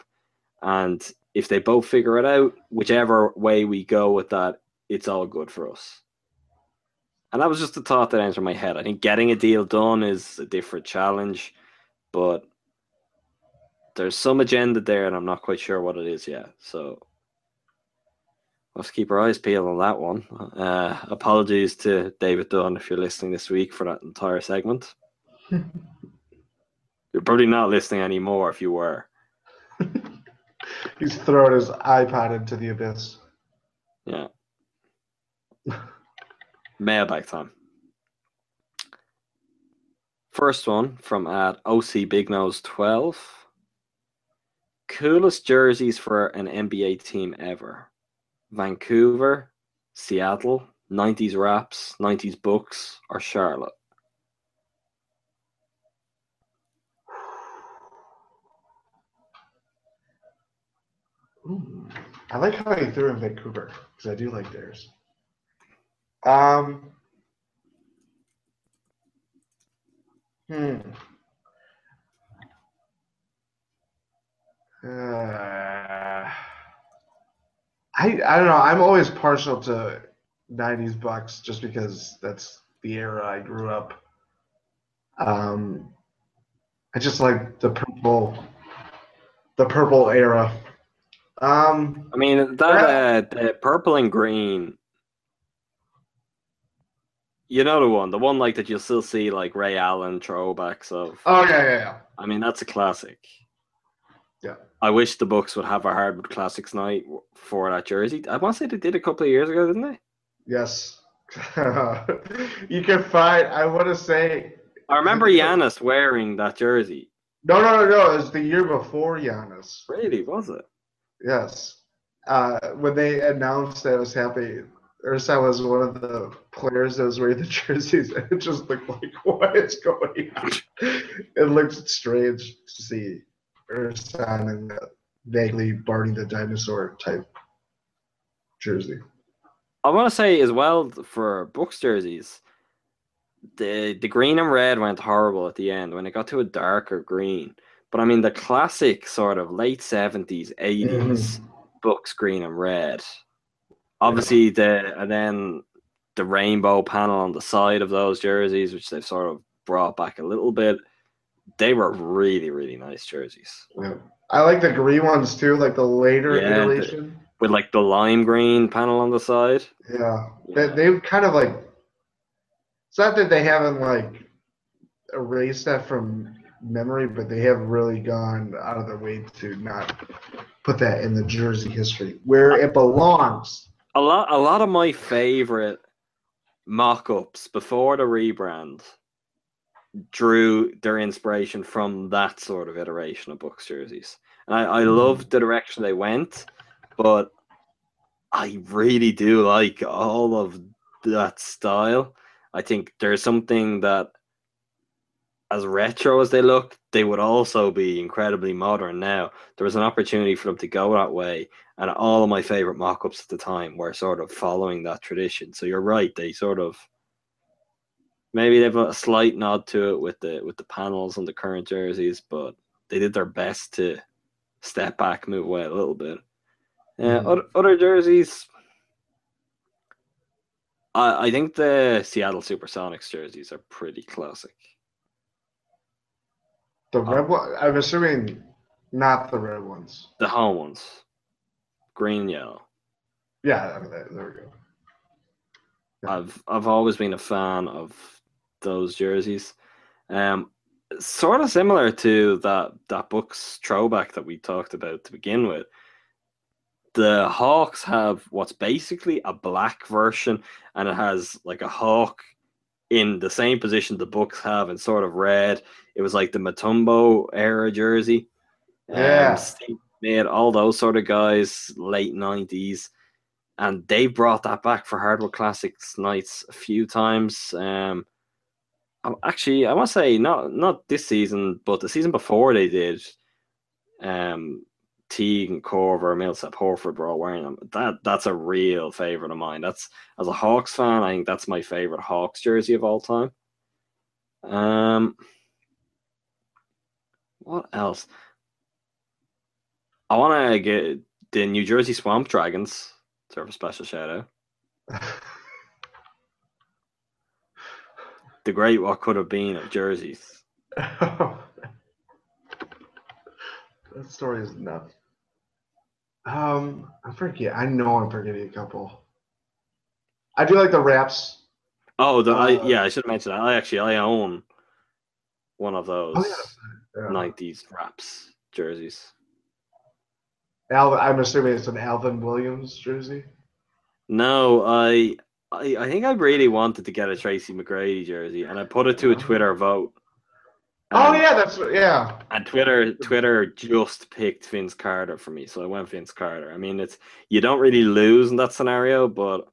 And if they both figure it out, whichever way we go with that, it's all good for us. And that was just a thought that entered my head. I think getting a deal done is a different challenge, but there's some agenda there, and I'm not quite sure what it is yet. So Let's keep our eyes peeled on that one. Uh, apologies to David Dunn if you're listening this week for that entire segment. you're probably not listening anymore if you were. He's throwing his iPod into the abyss. Yeah. Mailbag time. First one from at OC Big Nose 12. Coolest jerseys for an NBA team ever. Vancouver, Seattle, 90s Raps, 90s Bucks, or Charlotte? Ooh, I like how he threw in Vancouver because I do like theirs. Um. Hmm. Uh, I don't know. I'm always partial to '90s Bucks just because that's the era I grew up. Um, I just like the purple, the purple era Um, I mean that uh, the purple and green. You know the one, the one like that you'll still see like Ray Allen throwbacks of. oh yeah, yeah, yeah. I mean that's a classic. Yeah. I wish the Bucks would have a hardwood classics night for that jersey. I want to say they did a couple of years ago, didn't they? Yes. you can find. I want to say. I remember Giannis wearing that jersey. No, no, no, no. It was the year before Giannis. Really, was it? Yes. Uh, when they announced that it was happening, Ursa was one of the players that was wearing the jerseys, and it just looked like, what is going on? it looked strange to see In the vaguely Barney the dinosaur type jersey. I want to say as well for Bucks jerseys, the the green and red went horrible at the end when it got to a darker green. But I mean the classic sort of late seventies, eighties mm-hmm. Bucks green and red. Obviously the and then the rainbow panel on the side of those jerseys, which they've sort of brought back a little bit. They were really, really nice jerseys. Yeah. I like the green ones too, like the later Yeah, the- iteration. With like the lime green panel on the side. Yeah, they they kind of like. It's not that they haven't like erased that from memory, but they have really gone out of their way to not put that in the jersey history where it belongs. a lot a lot of my favorite mock-ups before the rebrand drew their inspiration from that sort of iteration of Bucks jerseys. And I, I mm. love the direction they went, but I really do like all of that style. I think there's something that as retro as they look, they would also be incredibly modern now. There was an opportunity for them to go that way and all of my favorite mock-ups at the time were sort of following that tradition. So you're right; they sort of maybe they've a slight nod to it with the with the panels on the current jerseys, but they did their best to step back, move away a little bit. Uh, Mhm. other, other jerseys, I I think the Seattle SuperSonics jerseys are pretty classic. The red one, I'm assuming not the red ones. The home ones, green yellow. Yeah, I mean, there, there we go. Yeah. I've I've always been a fan of those jerseys. Um, sort of similar to that that Bucks throwback that we talked about to begin with. The Hawks have what's basically a black version, and it has like a hawk in the same position the Bucks have in sort of red. It was like the Mutombo era jersey. Um, Yeah. Steve Smith, all those sort of guys, late nineties and they brought that back for Hardwood Classics nights a few times. Um, actually, I want to say not not this season, but the season before they did. Um, Teague and Korver, Millsap, Horford were all wearing them. That that's a real favorite of mine. That's as a Hawks fan, I think that's my favorite Hawks jersey of all time. Um, what else? I want to get the New Jersey Swamp Dragons. Serve a special shout out. The great what could have been of jerseys. that story is nuts. Um, I forget. I know I'm forgetting a couple. I do like the raps. Oh, the, I, Uh, yeah, I should mention that. I actually I own one of those Oh, yeah. Yeah. '90s Raps jerseys. Alvin, I'm assuming it's an Alvin Williams jersey. No, I, I I think I really wanted to get a Tracy McGrady jersey, and I put it to a oh. Twitter vote. Oh um, yeah, that's yeah. And Twitter Twitter just picked Vince Carter for me, so I went Vince Carter. I mean, it's you don't really lose in that scenario, but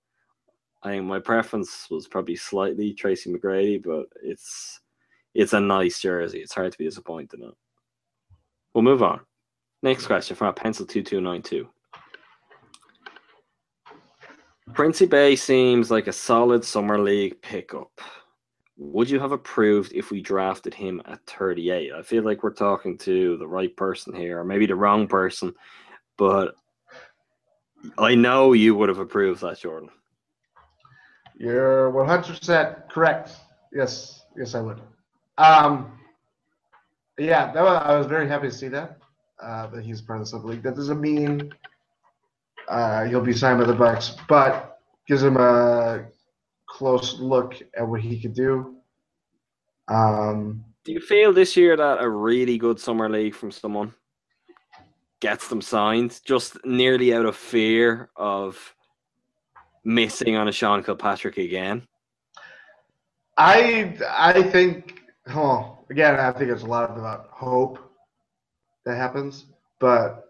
I think my preference was probably slightly Tracy McGrady, but it's it's a nice jersey. It's hard to be disappointed in it. We'll move on. Next question from pencil two two nine two. Prince Ibeh seems like a solid summer league pickup. Would you have approved if we drafted him at 38? I feel like we're talking to the right person here, or maybe the wrong person, but I know you would have approved that, Jordan. You're 100% correct. Yes, yes, I would. Um, yeah, that was, I was very happy to see that. Uh, that he's part of the sub league. That doesn't mean uh, he'll be signed by the Bucks, but gives him a close look at what he could do. Um, Do you feel this year that a really good summer league from someone gets them signed just nearly out of fear of missing on a Sean Kilpatrick again? I I think well, again, I think it's a lot about hope that happens, but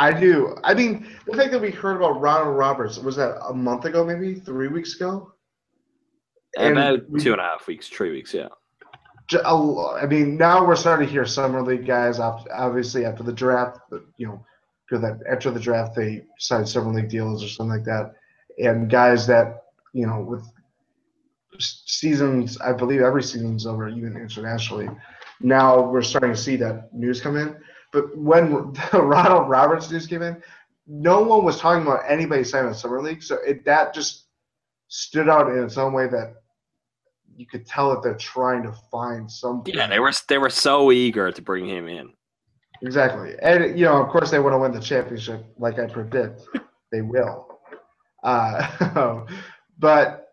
I do. I mean, the fact that we heard about Ronald Roberts was that a month ago, maybe three weeks ago. And About we- two and a half weeks, three weeks, yeah. J- a lo- I mean, now we're starting to hear summer league guys. Obviously, after the draft, you know, that after the draft they signed summer league deals or something like that, and guys that you know with seasons, I believe every season's over, even internationally. Now we're starting to see that news come in. But when the Ronald Roberts news came in, no one was talking about anybody signing a summer league. So it that just stood out in its own way that you could tell that they're trying to find some. Yeah, they were they were so eager to bring him in. Exactly. And, you know, of course, they want to win the championship, like I predict they will. Uh, but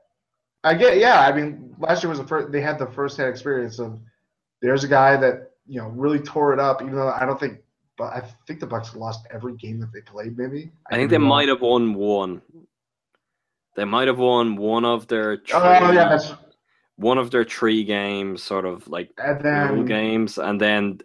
I get, yeah, I mean, last year was the first, they had the first hand experience of there's a guy that, you know, really tore it up, even though I don't think, but I think the Bucks lost every game that they played, maybe. I think they wrong. might have won one. They might have won one of their three, Oh, yeah, that's, one of their three games, sort of like and then, games, and then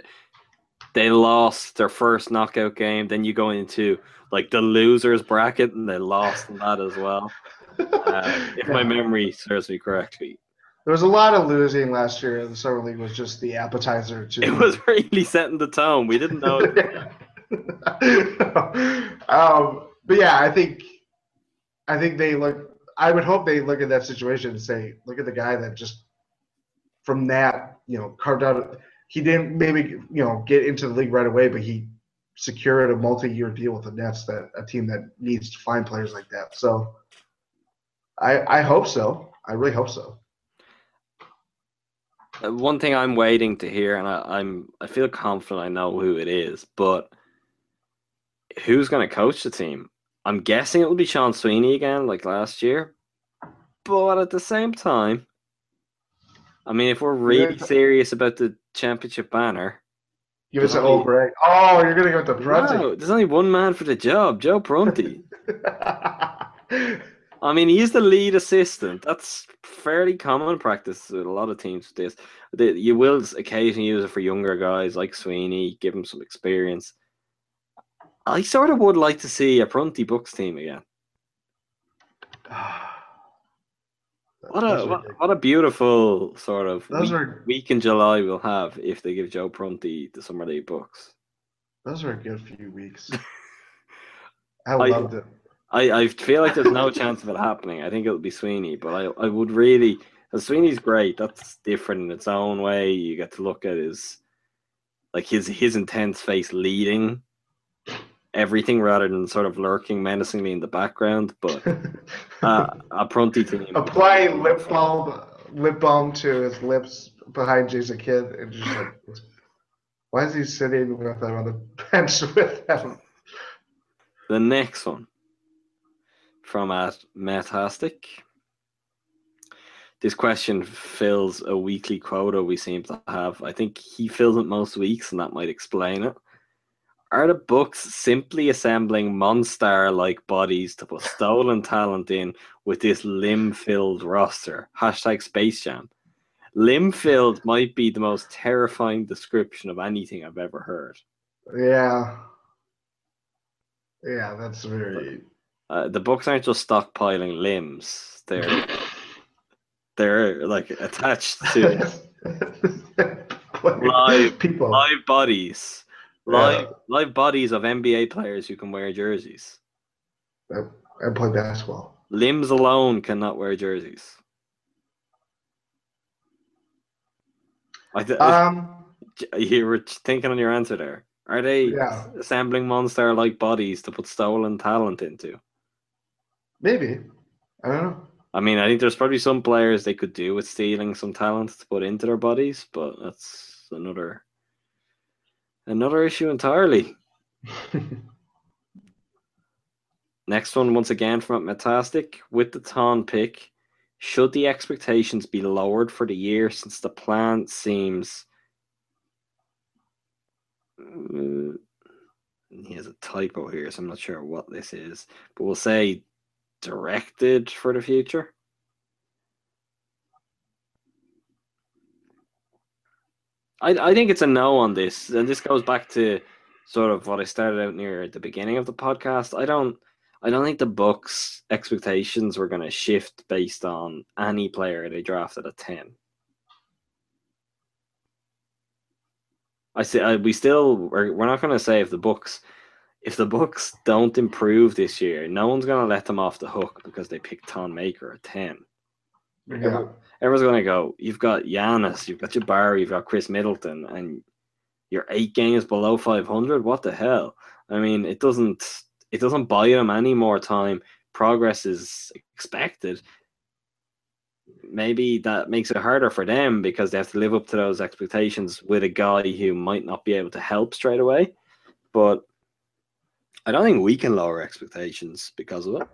they lost their first knockout game. Then you go into like the losers bracket, and they lost that as well. Uh, if my memory serves me correctly, there was a lot of losing last year. The Summer League was just the appetizer to. it was really setting the tone. We didn't know. um, but yeah, I think I think they look. I would hope they look at that situation and say, look at the guy that just from that, you know, carved out. He didn't maybe you know get into the league right away, but he secured a multi-year deal with the Nets. That a team that needs to find players like that. So I I hope so. I really hope so. Uh, One thing I'm waiting to hear, and I, I'm I feel confident I know who it is, but who's going to coach the team? I'm guessing it will be Sean Sweeney again, like last year. But at the same time, I mean, if we're really Yeah. serious about the championship banner, Give us an old break. Oh, you're gonna go with the Prunty. no, there's only one man for the job, Joe Prunty. I mean, he's the lead assistant. That's fairly common practice with a lot of teams with this. You will occasionally use it for younger guys like Sweeney, give him some experience. I sort of would like to see a Prunty Bucks team again. What a what, what a beautiful sort of Those week, are week in July we'll have if they give Joe Prunty the Summer League Bucks. those are a good few weeks. I I- loved it. I, I feel like there's no chance of it happening. I think it'll be Sweeney, but I, I would really. Sweeney's great. That's different in its own way. You get to look at his, like his his intense face leading everything rather than sort of lurking menacingly in the background. But uh, a Prunty team. Applying lip balm, lip balm to his lips behind Jason Kidd, and just like, why is he sitting with them on the bench with him? The next one from at Metastic. This question fills a weekly quota we seem to have. I think he fills it most weeks, and that might explain it. Are the Bucks simply assembling monster like bodies to put stolen talent in with this limb filled roster? Hashtag Space Jam. Limb filled might be the most terrifying description of anything I've ever heard. Yeah. Yeah, that's very. Uh, the Bucks aren't just stockpiling limbs; they're they're like attached to Live- people. live bodies, live Yeah. live bodies of NBA players who can wear jerseys. and play basketball. Limbs alone cannot wear jerseys. I th- Um, you were thinking on your answer there. Are they Yeah. assembling monster-like bodies to put stolen talent into? Maybe. I don't know. I mean, I think there's probably some players they could do with stealing some talent to put into their bodies, but that's another another issue entirely. Next one, once again from Metastic. With the Thon pick, should the expectations be lowered for the year since the plan seems. Uh, he has a typo here, so I'm not sure what this is, but we'll say directed for the future. I, I think it's a no on this, and this goes back to sort of what I started out near at the beginning of the podcast. I don't I don't think the Bucks expectations were going to shift based on any player they drafted at ten. I say we still we're, we're not going to say if the Bucks if the Bucks don't improve this year, no one's going to let them off the hook because they picked Thon Maker at ten. Yeah. Everyone's going to go. You've got Giannis, you've got Jabari, you've got Khris Middleton, and you're eight games below five hundred. What the hell? I mean, it doesn't it doesn't buy them any more time. Progress is expected. Maybe that makes it harder for them because they have to live up to those expectations with a guy who might not be able to help straight away. But I don't think we can lower expectations because of it.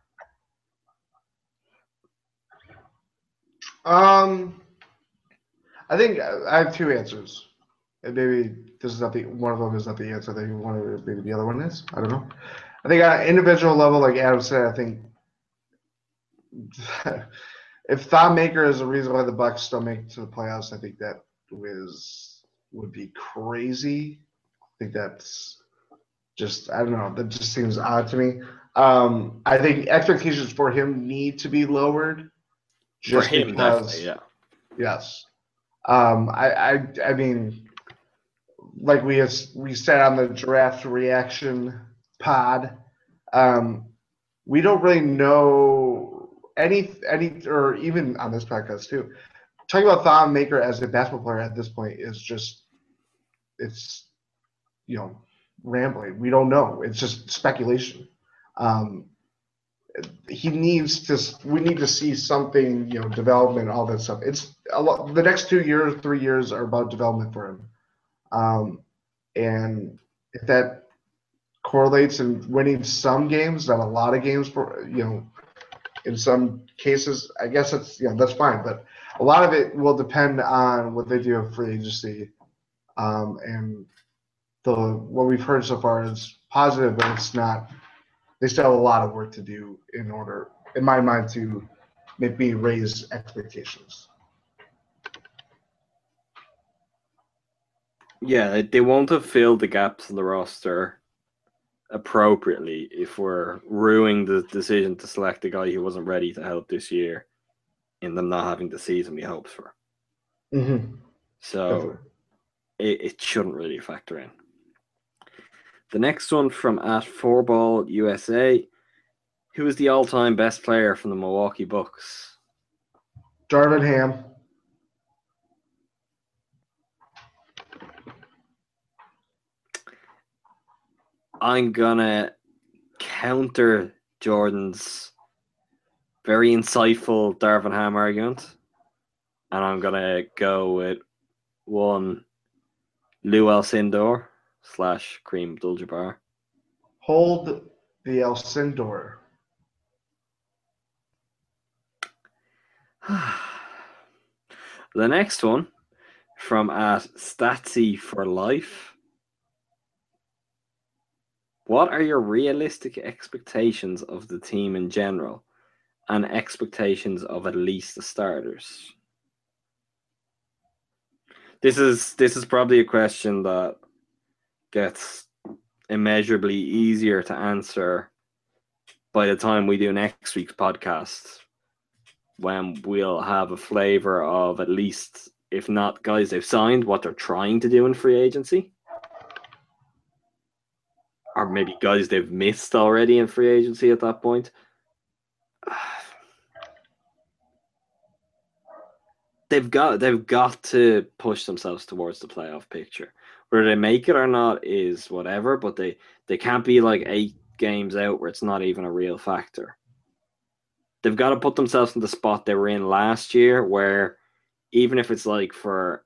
Um, I think I have two answers, and maybe this is not the one of them is not the answer that you wanted. Maybe the other one is. I don't know. I think on an individual level, like Adam said, I think if Thon Maker is the reason why the Bucks still make it to the playoffs, I think that was would be crazy. I think that's just I don't know. That just seems odd to me. Um, I think expectations for him need to be lowered. For him, because, definitely, yeah. Yes. Um, I, I, I mean, like we have, we said on the draft reaction pod, um, we don't really know any, any, or even on this podcast too. Talking about Thon Maker as a basketball player at this point is just, it's, you know, rambling. We don't know. It's just speculation. Um, he needs to we need to see something you know development all that stuff it's a lot the next two years three years are about development for him um, and if that correlates in winning some games not a lot of games for you know in some cases i guess that's you know that's fine but a lot of it will depend on what they do for agency um, and the what we've heard so far is positive but it's not they still have a lot of work to do in order, in my mind, to make me raise expectations. Yeah, they won't have filled the gaps in the roster appropriately if we're ruining the decision to select a guy who wasn't ready to help this year in them not having the season we hoped for. Mm-hmm. So it, it shouldn't really factor in. The next one from at Four Ball USA. Who is the all time best player from the Milwaukee Bucks? Darvin Ham. I'm gonna counter Jordan's very insightful Darvin Ham argument, and I'm gonna go with one Lew Alcindor slash Kareem Abdul-Jabbar. Hold the Alcindor. the next one from at Statsy for Life. What are your realistic expectations of the team in general and expectations of at least the starters? This is this is probably a question that gets immeasurably easier to answer by the time we do next week's podcast when we'll have a flavor of at least if not guys they've signed what they're trying to do in free agency. Or maybe guys they've missed already in free agency at that point. They've got they've got to push themselves towards the playoff picture whether they make it or not is whatever, but they they can't be like eight games out where it's not even a real factor. They've got to put themselves in the spot they were in last year, where even if it's like for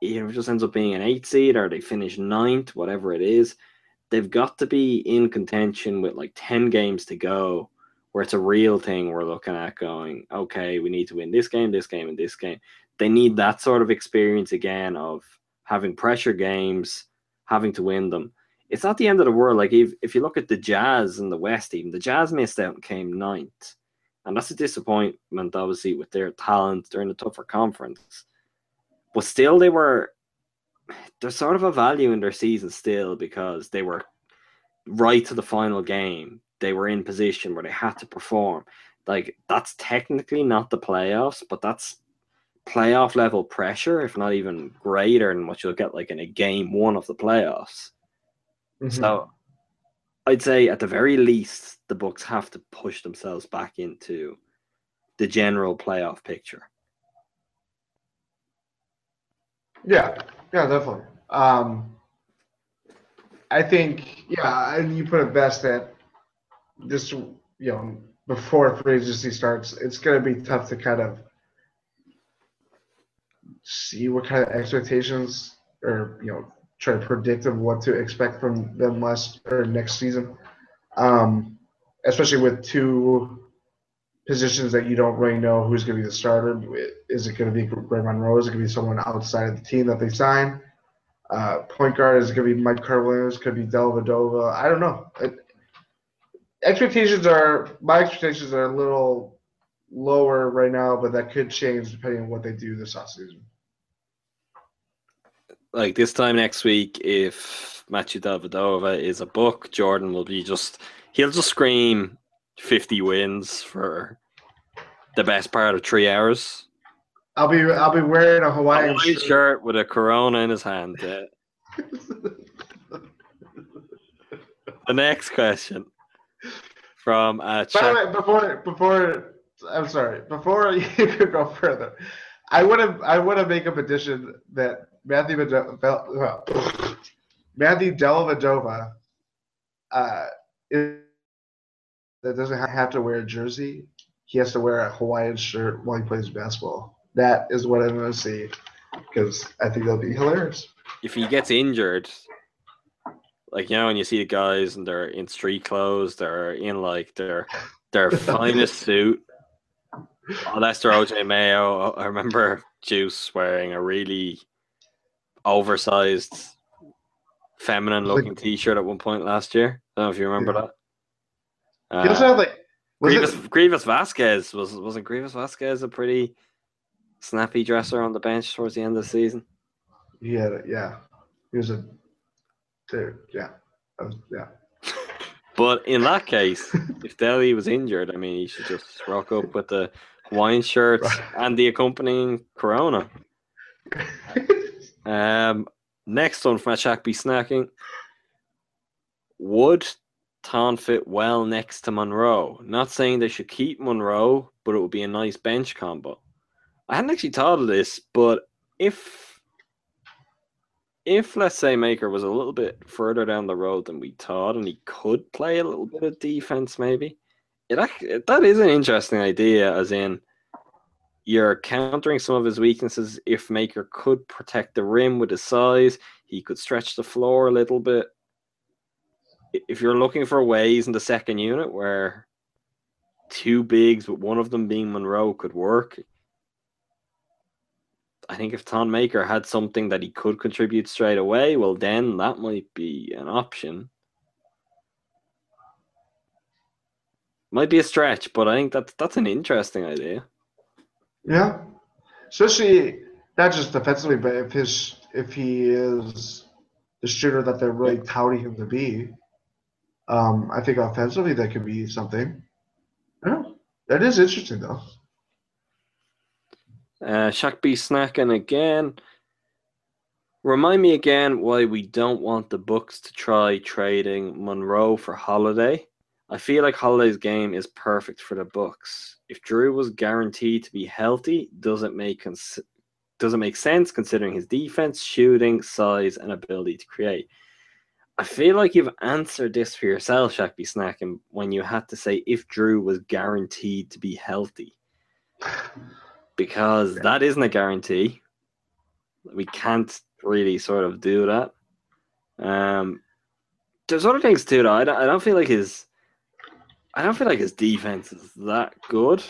it just ends up being an eight seed or they finish ninth, whatever it is, they've got to be in contention with like 10 games to go where it's a real thing we're looking at going, okay, we need to win this game, this game, and this game. They need that sort of experience again of having pressure games, having to win them. It's not the end of the world. Like if, if you look at the Jazz in the West, even the Jazz missed out and came ninth. And that's a disappointment, obviously, with their talent. They're in a tougher conference. But still they were there's sort of a value in their season still because they were right to the final game they were in position where they had to perform. Like that's technically not the playoffs, but that's playoff level pressure, if not even greater than what you'll get like in a game one of the playoffs. Mm-hmm. So I'd say at the very least the Bucks have to push themselves back into the general playoff picture. Yeah, yeah, definitely. Um, I think, yeah, and you put it best that this, you know, before free agency starts, it's going to be tough to kind of see what kind of expectations or, you know, try to predict of what to expect from them last or next season. Um, especially with two positions that you don't really know who's going to be the starter. Is it going to be Greg Monroe? Is it going to be someone outside of the team that they sign? Uh, point guard is going to be Mike Carter Could be Dellavedova. I don't know. It, expectations are my expectations are a little lower right now, but that could change depending on what they do this offseason. Like this time next week, if Matthew Dellavedova is a Buck, Jordan will be just he'll just scream 50 wins for the best part of three hours. I'll be I'll be wearing a Hawaiian a shirt. shirt. with a Corona in his hand. Yeah. the next question from uh, By the way, before before I'm sorry, before you could go further, I want to I want to make a petition that Matthew well, Matthew Dellavedova uh, is, that doesn't have to wear a jersey. He has to wear a Hawaiian shirt while he plays basketball. That is what I'm going to see because I think that'll be hilarious. If he gets injured, like you know, when you see the guys and they're in street clothes, they're in like their their finest suit. Unless they're OJ Mayo, I remember Juice wearing a really oversized, feminine-looking like, T-shirt at one point last year. I don't know if you remember yeah. that. Uh, he also had like Greivis, it, Greivis Vasquez was wasn't Greivis Vasquez a pretty snappy dresser on the bench towards the end of the season? He had it, yeah. He was a Dude, yeah, was, yeah. But in that case, if Delly was injured, I mean, he should just rock up with the wine shirts and the accompanying Corona. um, next one from Shaq be snacking. Would Thon fit well next to Monroe? Not saying they should keep Monroe, but it would be a nice bench combo. I hadn't actually thought of this, but if if let's say Maker was a little bit further down the road than we thought, and he could play a little bit of defense, maybe it that is an interesting idea. As in, you're countering some of his weaknesses. If Maker could protect the rim with his size, he could stretch the floor a little bit. If you're looking for ways in the second unit where two bigs, but one of them being Monroe, could work, I think if Thon Maker had something that he could contribute straight away, well, then that might be an option. Might be a stretch, but I think that's that's an interesting idea. Yeah, especially not just defensively, but if his if he is the shooter that they're really touting him to be, um, I think offensively that could be something. Yeah, that is interesting though. Uh, Shaq B snacking again. Remind me again why we don't want the Bucks to try trading Monroe for Holiday. I feel like Holiday's game is perfect for the Bucks. If Jrue was guaranteed to be healthy, does it make cons- does it make sense considering his defense, shooting, size, and ability to create? I feel like you've answered this for yourself, Shaq B snacking, when you had to say if Jrue was guaranteed to be healthy because that isn't a guarantee. We can't really sort of do that. Um, there's other things too. Though I don't, I don't feel like his, I don't feel like his defense is that good.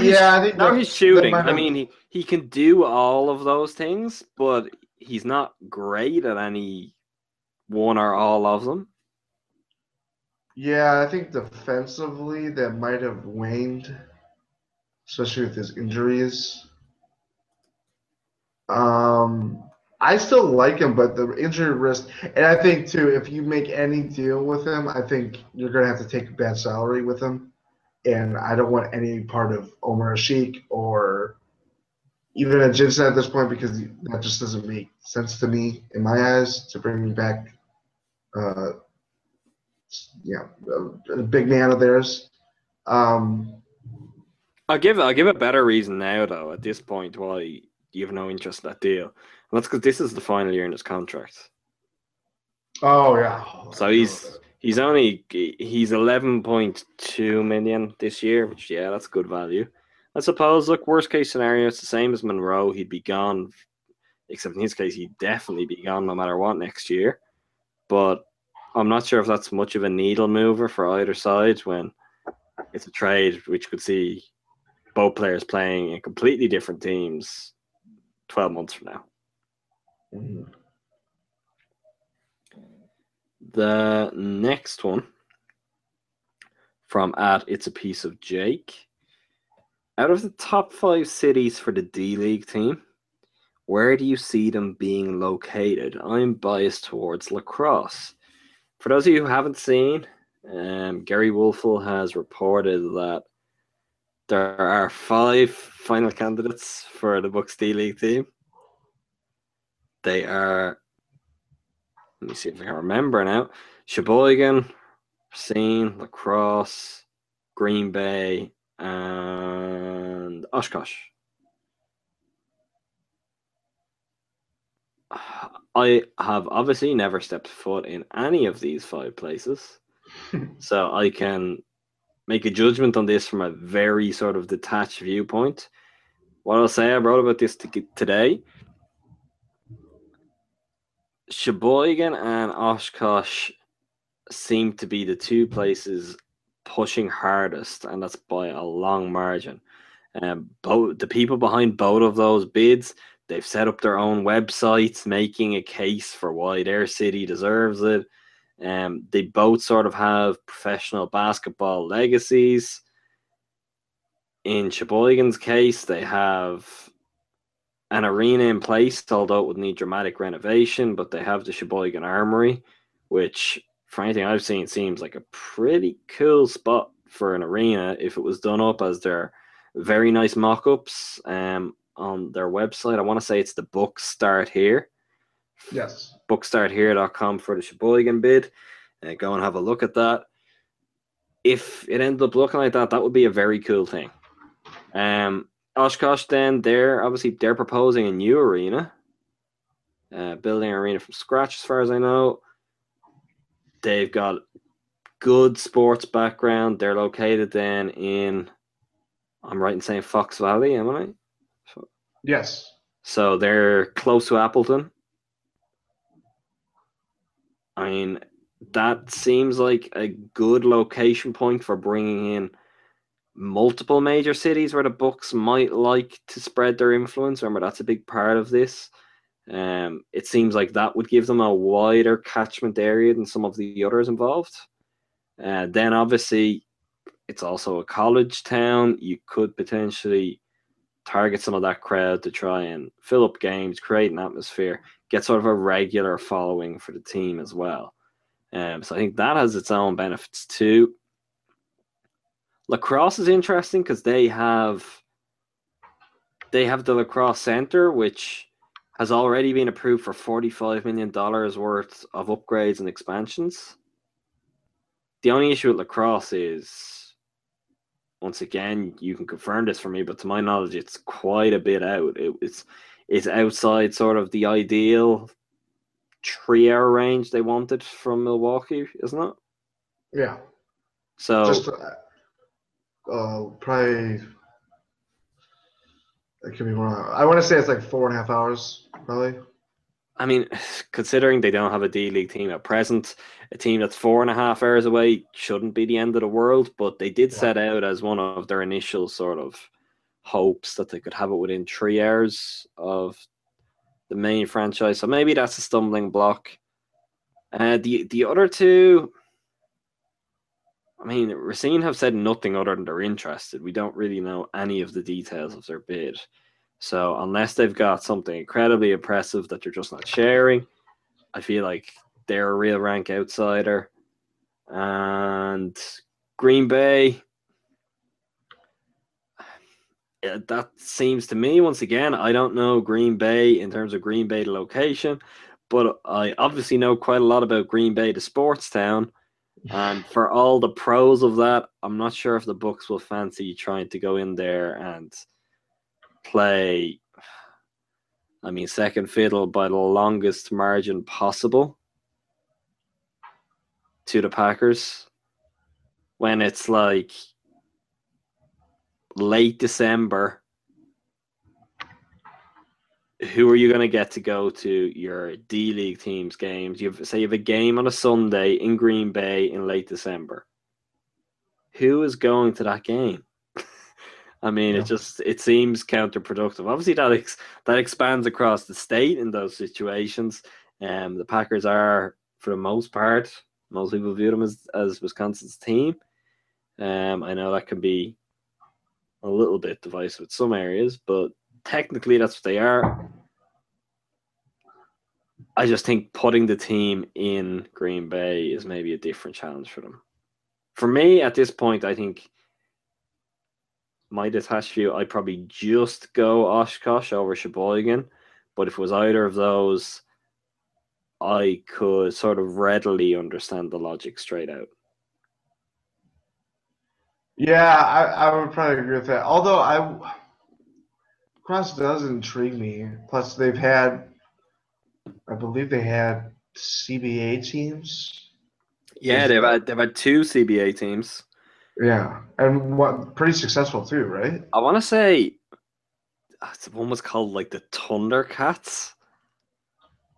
His, Yeah, I think nor his shooting. I mean, he, he can do all of those things, but he's not great at any one or all of them. Yeah, I think defensively that might have waned, especially with his injuries. Um, I still like him, but the injury risk, and I think too, if you make any deal with him, I think you're gonna have to take a bad salary with him, and I don't want any part of Omer Asik or even Ajinca at this point because that just doesn't make sense to me in my eyes to bring me back. Uh, yeah, a, a big man of theirs. Um, I'll give I'll give a better reason now though at this point why you have no interest in that deal. That's because this is the final year in his contract. oh yeah. So he's he's only he's eleven point two million this year, which yeah, that's good value. I suppose. Look, worst case scenario, it's the same as Monroe. He'd be gone, except in his case, he'd definitely be gone no matter what next year. But I'm not sure if that's much of a needle mover for either side when it's a trade which could see both players playing in completely different teams 12 months from now. Mhm. The next one from at It's a Piece of Jake. Out of the top five cities for the D League team, where do you see them being located? I'm biased towards La Crosse. For those of you who haven't seen, um, Gery Woelfel has reported that there are five final candidates for the Bucks D League team. They are let me see if I can remember now. Sheboygan, Racine, La Crosse, Green Bay, and Oshkosh. I have obviously never stepped foot in any of these five places, so I can make a judgment on this from a very sort of detached viewpoint. What I'll say, I wrote about this to, today. Sheboygan and Oshkosh seem to be the two places pushing hardest, and that's by a long margin. Um, both the people behind both of those bids, they've set up their own websites, making a case for why their city deserves it. Um, they both sort of have professional basketball legacies. In Sheboygan's case, they have an arena in place, although it would need dramatic renovation, but they have the Sheboygan Armory, which, for anything I've seen, seems like a pretty cool spot for an arena if it was done up as their very nice mock ups um, on their website. I want to say it's the book start here, Yes. bookstarthere.com for the Sheboygan bid. Uh, go and have a look at that. If it ended up looking like that, that would be a very cool thing. Um, Oshkosh, then they're obviously they're proposing a new arena, uh, building an arena from scratch, as far as I know. They've got good sports background. They're located then in, I'm right in saying Fox Valley, am I? Yes. So they're close to Appleton. I mean, that seems like a good location point for bringing in multiple major cities where the Bucks might like to spread their influence. Remember, that's a big part of this. Um, it seems like that would give them a wider catchment area than some of the others involved. Uh, then, obviously, it's also a college town. You could potentially target some of that crowd to try and fill up games, create an atmosphere, get sort of a regular following for the team as well. Um, so I think that has its own benefits too. La Crosse is interesting because they have they have the La Crosse center, which has already been approved for forty-five million dollars worth of upgrades and expansions. The only issue with La Crosse is, once again, you can confirm this for me, but to my knowledge, it's quite a bit out. It, it's it's outside sort of the ideal three-hour range they wanted from Milwaukee, isn't it? Yeah. So Just uh, uh, probably. I could be wrong. I want to say it's like four and a half hours, probably. I mean, considering they don't have a D League team at present, a team that's four and a half hours away shouldn't be the end of the world. But they did set out as one of their initial sort of hopes that they could have it within three hours of the main franchise. So maybe that's a stumbling block. Uh, the the other two, I mean, Racine have said nothing other than they're interested. We don't really know any of the details of their bid. So unless they've got something incredibly impressive that they're just not sharing, I feel like they're a real rank outsider. And Green Bay, that seems to me once again. I don't know Green Bay in terms of Green Bay location, but I obviously know quite a lot about Green Bay, the sports town. And for all the pros of that, I'm not sure if the Bucks will fancy trying to go in there and play. I mean, second fiddle by the longest margin possible to the Packers when it's like late December. Who are you going to get to go to your D League teams games? You have, say you have a game on a Sunday in Green Bay in late December. Who is going to that game? I mean, Yeah. it just it seems counterproductive. Obviously, that ex, that expands across the state in those situations. Um, the Packers are, for the most part, most people view them as as Wisconsin's team. Um, I know that can be a little bit divisive in some areas, but technically that's what they are. I just think putting the team in Green Bay is maybe a different challenge for them. For me, at this point, I think my detached view, I'd probably just go Oshkosh over Sheboygan. But if it was either of those, I could sort of readily understand the logic straight out. Yeah, I, I would probably agree with that. Although I Cross does intrigue me. Plus, they've had, I believe they had CBA teams. Yeah, they've had they've had two CBA teams. Yeah, and what pretty successful too, right? I want to say uh, one was called like the Thundercats.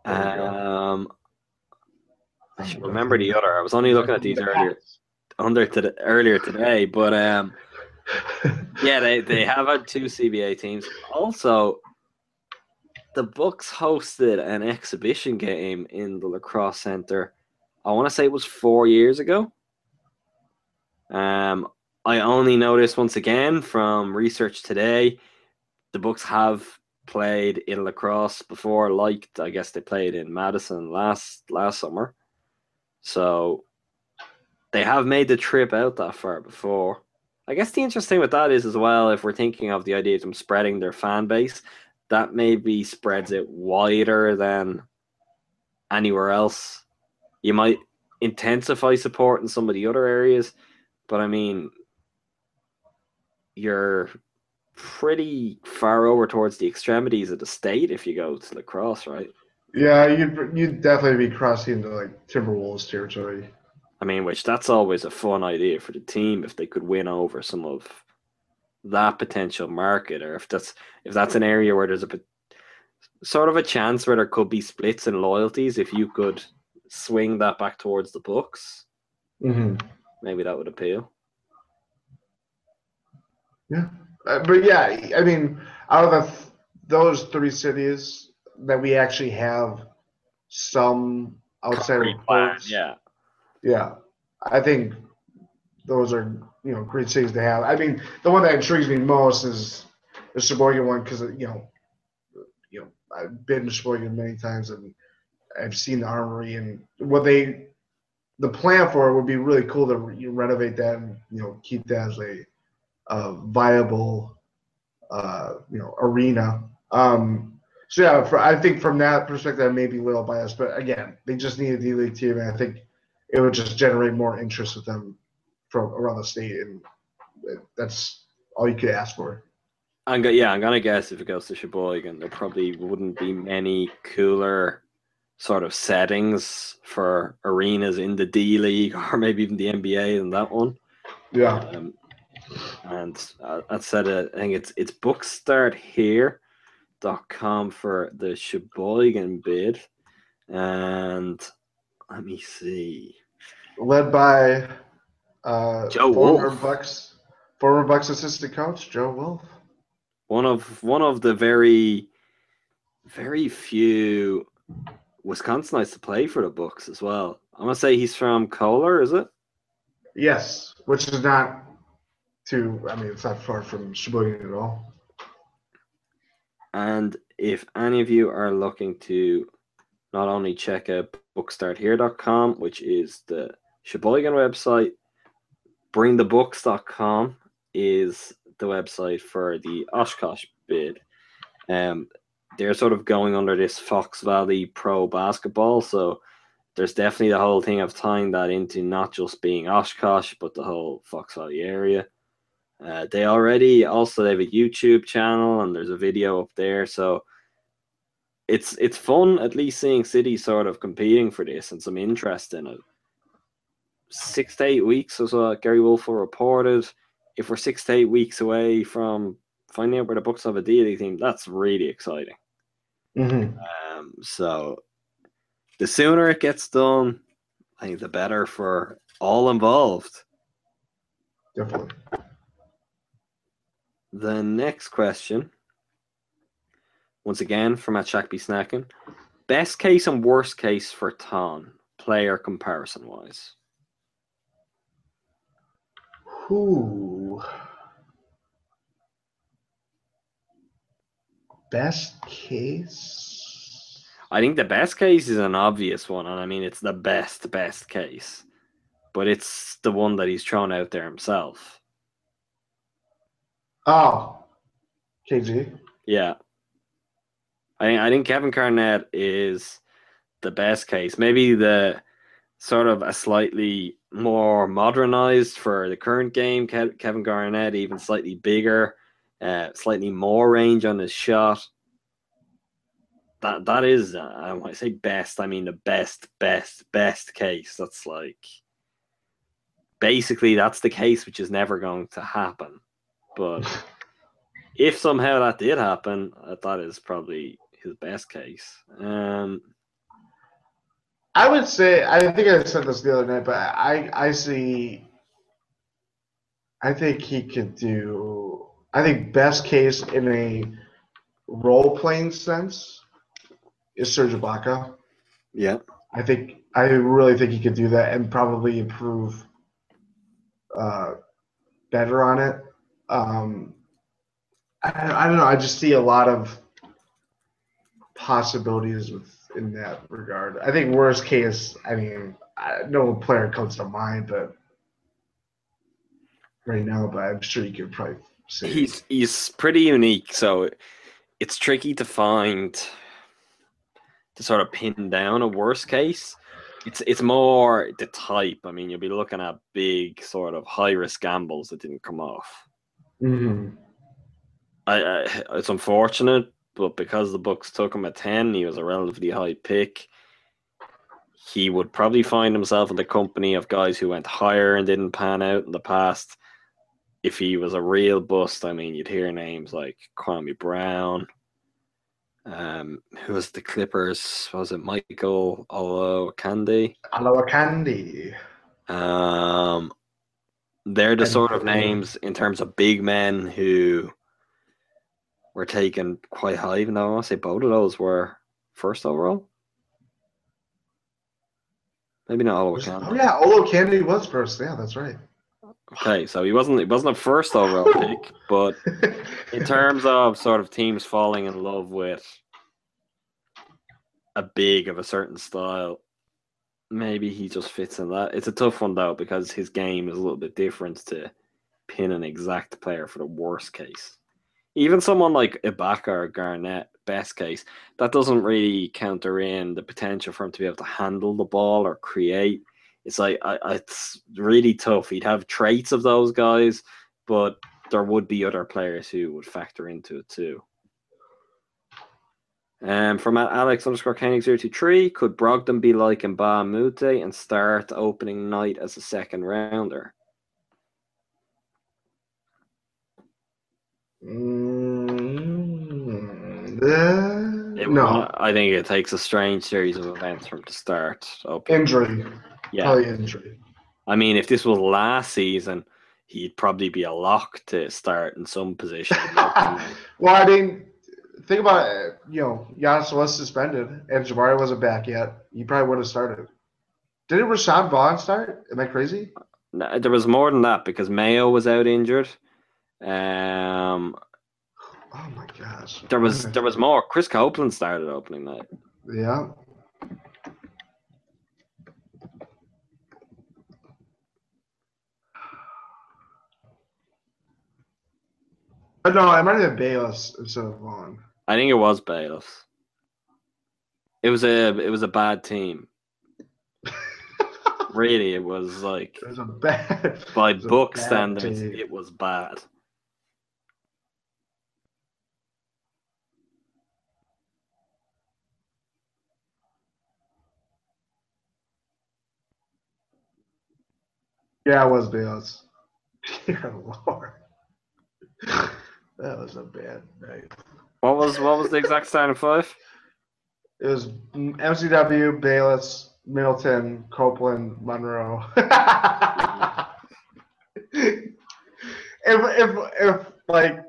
Um, I should remember the other. I was only looking at these earlier under to the, earlier today, but um, yeah, they they have had two CBA teams. Also, the Bucks hosted an exhibition game in the La Crosse center. I want to say it was four years ago. Um, I only noticed once again from research today, the Bucks have played in La Crosse before. Like I guess they played in Madison last last summer, so they have made the trip out that far before. I guess the interesting with that is as well, if we're thinking of the idea of them spreading their fan base, that maybe spreads it wider than anywhere else. You might intensify support in some of the other areas, but I mean, you're pretty far over towards the extremities of the state if you go to La Crosse, right? Yeah, you'd you'd definitely be crossing into like Timberwolves territory. I mean, which that's always a fun idea for the team if they could win over some of that potential market, or if that's if that's an area where there's a sort of a chance where there could be splits and loyalties. If you could swing that back towards the Bucks, Mm-hmm. maybe that would appeal. Uh, but yeah, I mean, out of the, those three cities that we actually have some outside plan, reports, yeah. Yeah, I think those are you know great cities to have. I mean, the one that intrigues me most is the Sheboygan one because you know, you know, I've been to Sheboygan many times and I've seen the armory and what they, the plan for it would be really cool to re- renovate that and you know keep that as a uh, viable, uh, you know, arena. Um, so yeah, for, I think from that perspective, I may be a little biased, but again, they just need a D League team, and I think it would just generate more interest with them from around the state, and that's all you could ask for. I'm go- yeah, I'm gonna guess if it goes to Sheboygan, there probably wouldn't be many cooler sort of settings for arenas in the D League or maybe even the NBA than that one. Yeah, Um, and uh, that said, uh, I think it's it's bookstarthere.com for the Sheboygan bid. And let me see. Led by uh, Joe former Wolf. Bucks former Bucks assistant coach Joe Wolf. One of one of the very very few Wisconsinites to play for the Bucks as well. I'm gonna say he's from Kohler, is it? Yes, which is not too. I mean, it's not far from Sheboygan at all. And if any of you are looking to not only check out bookstarthere.com, which is the Sheboygan website, bringthebooks.com is the website for the Oshkosh bid. Um, they're sort of going under this Fox Valley Pro Basketball, so there's definitely the whole thing of tying that into not just being Oshkosh, but the whole Fox Valley area. Uh, they already also they have a YouTube channel and there's a video up there, so it's it's fun at least seeing City sort of competing for this and some interest in it. Six to eight weeks what Gery Woelfel reported. If we're six to eight weeks away from finding out where the Bucks have a deity team, that's really exciting. Mm-hmm. Um, so the sooner it gets done, I think the better for all involved. Definitely. The next question, once again from at Shack Be Snacking, best case and worst case for Thon, player comparison wise. Who? Best case? I think the best case is an obvious one, and I mean it's the best best case, but it's the one that he's thrown out there himself. Oh, KG. Yeah, I think I think Kevin Garnett is the best case. Maybe the sort of a slightly more modernized for the current game. Kevin Garnett, even slightly bigger, uh, slightly more range on his shot. That that is, uh, when I say best, I mean the best, best, best case. That's like basically that's the case, which is never going to happen. But if somehow that did happen, uh, that is probably his best case. Um, I would say I think I said this the other night, but I I see. I think he could do. I think best case in a role playing sense is Serge Ibaka. yeah, I think I really think he could do that and probably improve uh, better on it. Um, I, I don't know. I just see a lot of possibilities with in that regard. I think worst case. I mean, I, no player comes to mind, but right now, but I'm sure you could probably say he's he's pretty unique, so it's tricky to find to sort of pin down a worst case. It's it's more the type. I mean, you'll be looking at big sort of high risk gambles that didn't come off. Mhm. I, I it's unfortunate, but because the Bucks took him at ten, he was a relatively high pick. He would probably find himself in the company of guys who went higher and didn't pan out in the past. If he was a real bust, I mean, you'd hear names like Kwame Brown. Um, who was the Clippers? Was it Michael Olowokandi? Aloha Candy. Um, they're the sort of names in terms of big men who were taken quite high. Even though I want to say both of those were first overall. Maybe not all of Oh yeah, Olowokandi was first. Yeah, that's right. Okay, so he wasn't he wasn't a first overall pick, but in terms of sort of teams falling in love with a big of a certain style, maybe he just fits in that. It's a tough one though because his game is a little bit different to pin an exact player for the worst case. Even someone like Ibaka or Garnett, best case, that doesn't really counter in the potential for him to be able to handle the ball or create. It's like I, it's really tough. He'd have traits of those guys, but there would be other players who would factor into it too. Um, from Alex underscore Koenig 023, could Brogdon be like Mbah a Moute and start opening night as a second rounder? Mm, uh, It, No. I think it takes a strange series of events for him to start. Opening. Injury. Yeah, Probably injury. I mean, if this was last season, he'd probably be a lock to start in some position. well, I mean, think about it. You know, Giannis was suspended and Jabari wasn't back yet. He probably would have started. Didn't Rashad Vaughn start? Am I crazy? No, there was more than that because Mayo was out injured. Um, Oh my gosh. there was there was more. Chris Copeland started opening night. Yeah. But no, I might have been Bayless instead of Vaughn. I think it was Bayless. It was a it was a bad team. really, it was like It was a bad. by it was a Buck standards, team. it was bad. Yeah, it was Bayless. Dear Lord. that was a bad night. What was what was the exact starting five? It was MCW, Bayless, Middleton, Copeland, Monroe. if, if, if, like,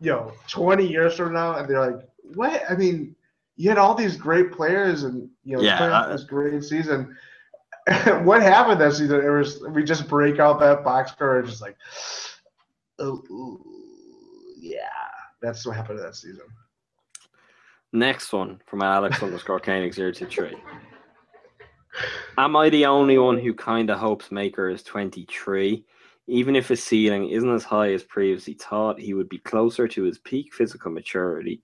yo, 20 years from now, and they're like, what? I mean, you had all these great players and, you know, Yeah, playing I- this great season. what happened that season? It was, we just break out that box score and just like, oh, yeah. That's what happened that season. Next one from Alex underscore Koenig 023. Am I the only one who kind of hopes Maker is 23? Even if his ceiling isn't as high as previously thought, he would be closer to his peak physical maturity.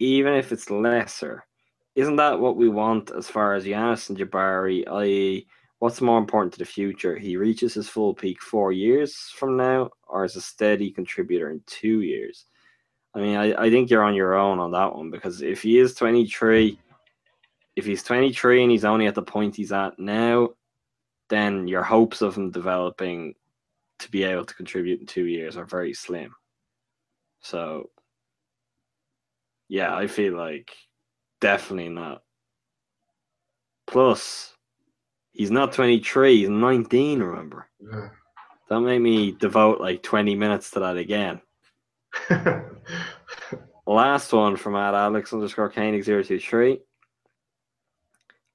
Even if it's lesser. Isn't that what we want as far as Giannis and Jabari, i.e., what's more important to the future? He reaches his full peak four years from now, or is a steady contributor in two years? I mean, I, I think you're on your own on that one because if he is 23, if he's 23 and he's only at the point he's at now, then your hopes of him developing to be able to contribute in two years are very slim. So, yeah, I feel like definitely not. Plus, he's not 23, he's 19, remember? Yeah. Don't make me devote like 20 minutes to that again. Last one from at Alex underscore Koenig 023.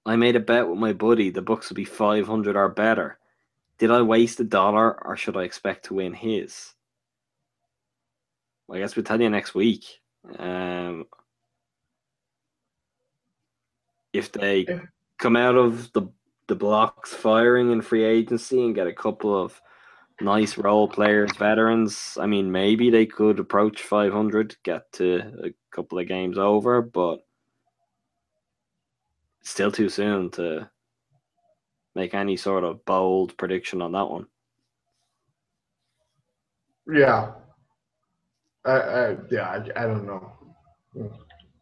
I made a bet with my buddy the Bucks would be 500 or better. Did I waste a dollar or should I expect to win his? Well, I guess we'll tell you next week. Um, if they come out of the the blocks firing in free agency and get a couple of nice role players, veterans. I mean, maybe they could approach 500, get to a couple of games over, but still too soon to make any sort of bold prediction on that one. Yeah. I, I yeah, I, I don't know.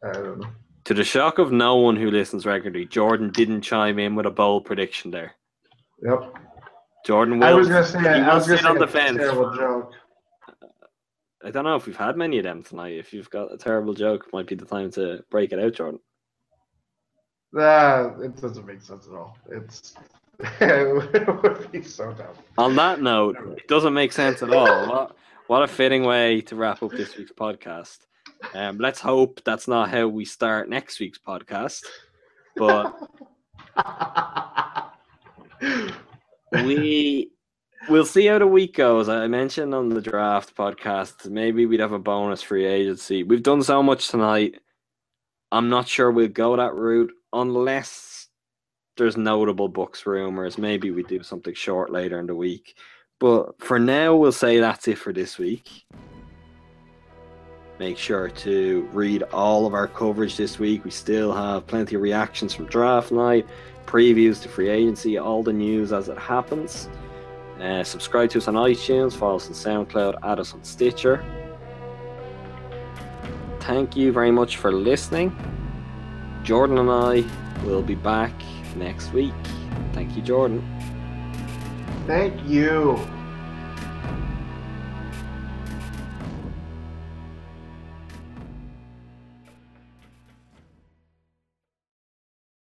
I don't know. To the shock of no one who listens regularly, Jordan didn't chime in with a bold prediction there. Yep. Jordan will. I was gonna say I was gonna say on the a fence. terrible joke. I don't know if we've had many of them tonight. If you've got a terrible joke, might be the time to break it out, Jordan. Ah, it doesn't make sense at all. It's it would be so dumb. On that note, it doesn't make sense at all. What, what a fitting way to wrap up this week's podcast. Um, let's hope that's not how we start next week's podcast. But we we'll see how the week goes. I mentioned on the draft podcast, maybe we'd have a bonus free agency. We've done so much tonight. I'm not sure we'll go that route unless there's notable Bucks rumors. Maybe we do something short later in the week. But for now, we'll say that's it for this week. Make sure to read all of our coverage this week. We still have plenty of reactions from draft night, previews to free agency, all the news as it happens. Uh, subscribe to us on iTunes, follow us on SoundCloud, add us on Stitcher. Thank you very much for listening. Jordan and I will be back next week. Thank you, Jordan. Thank you.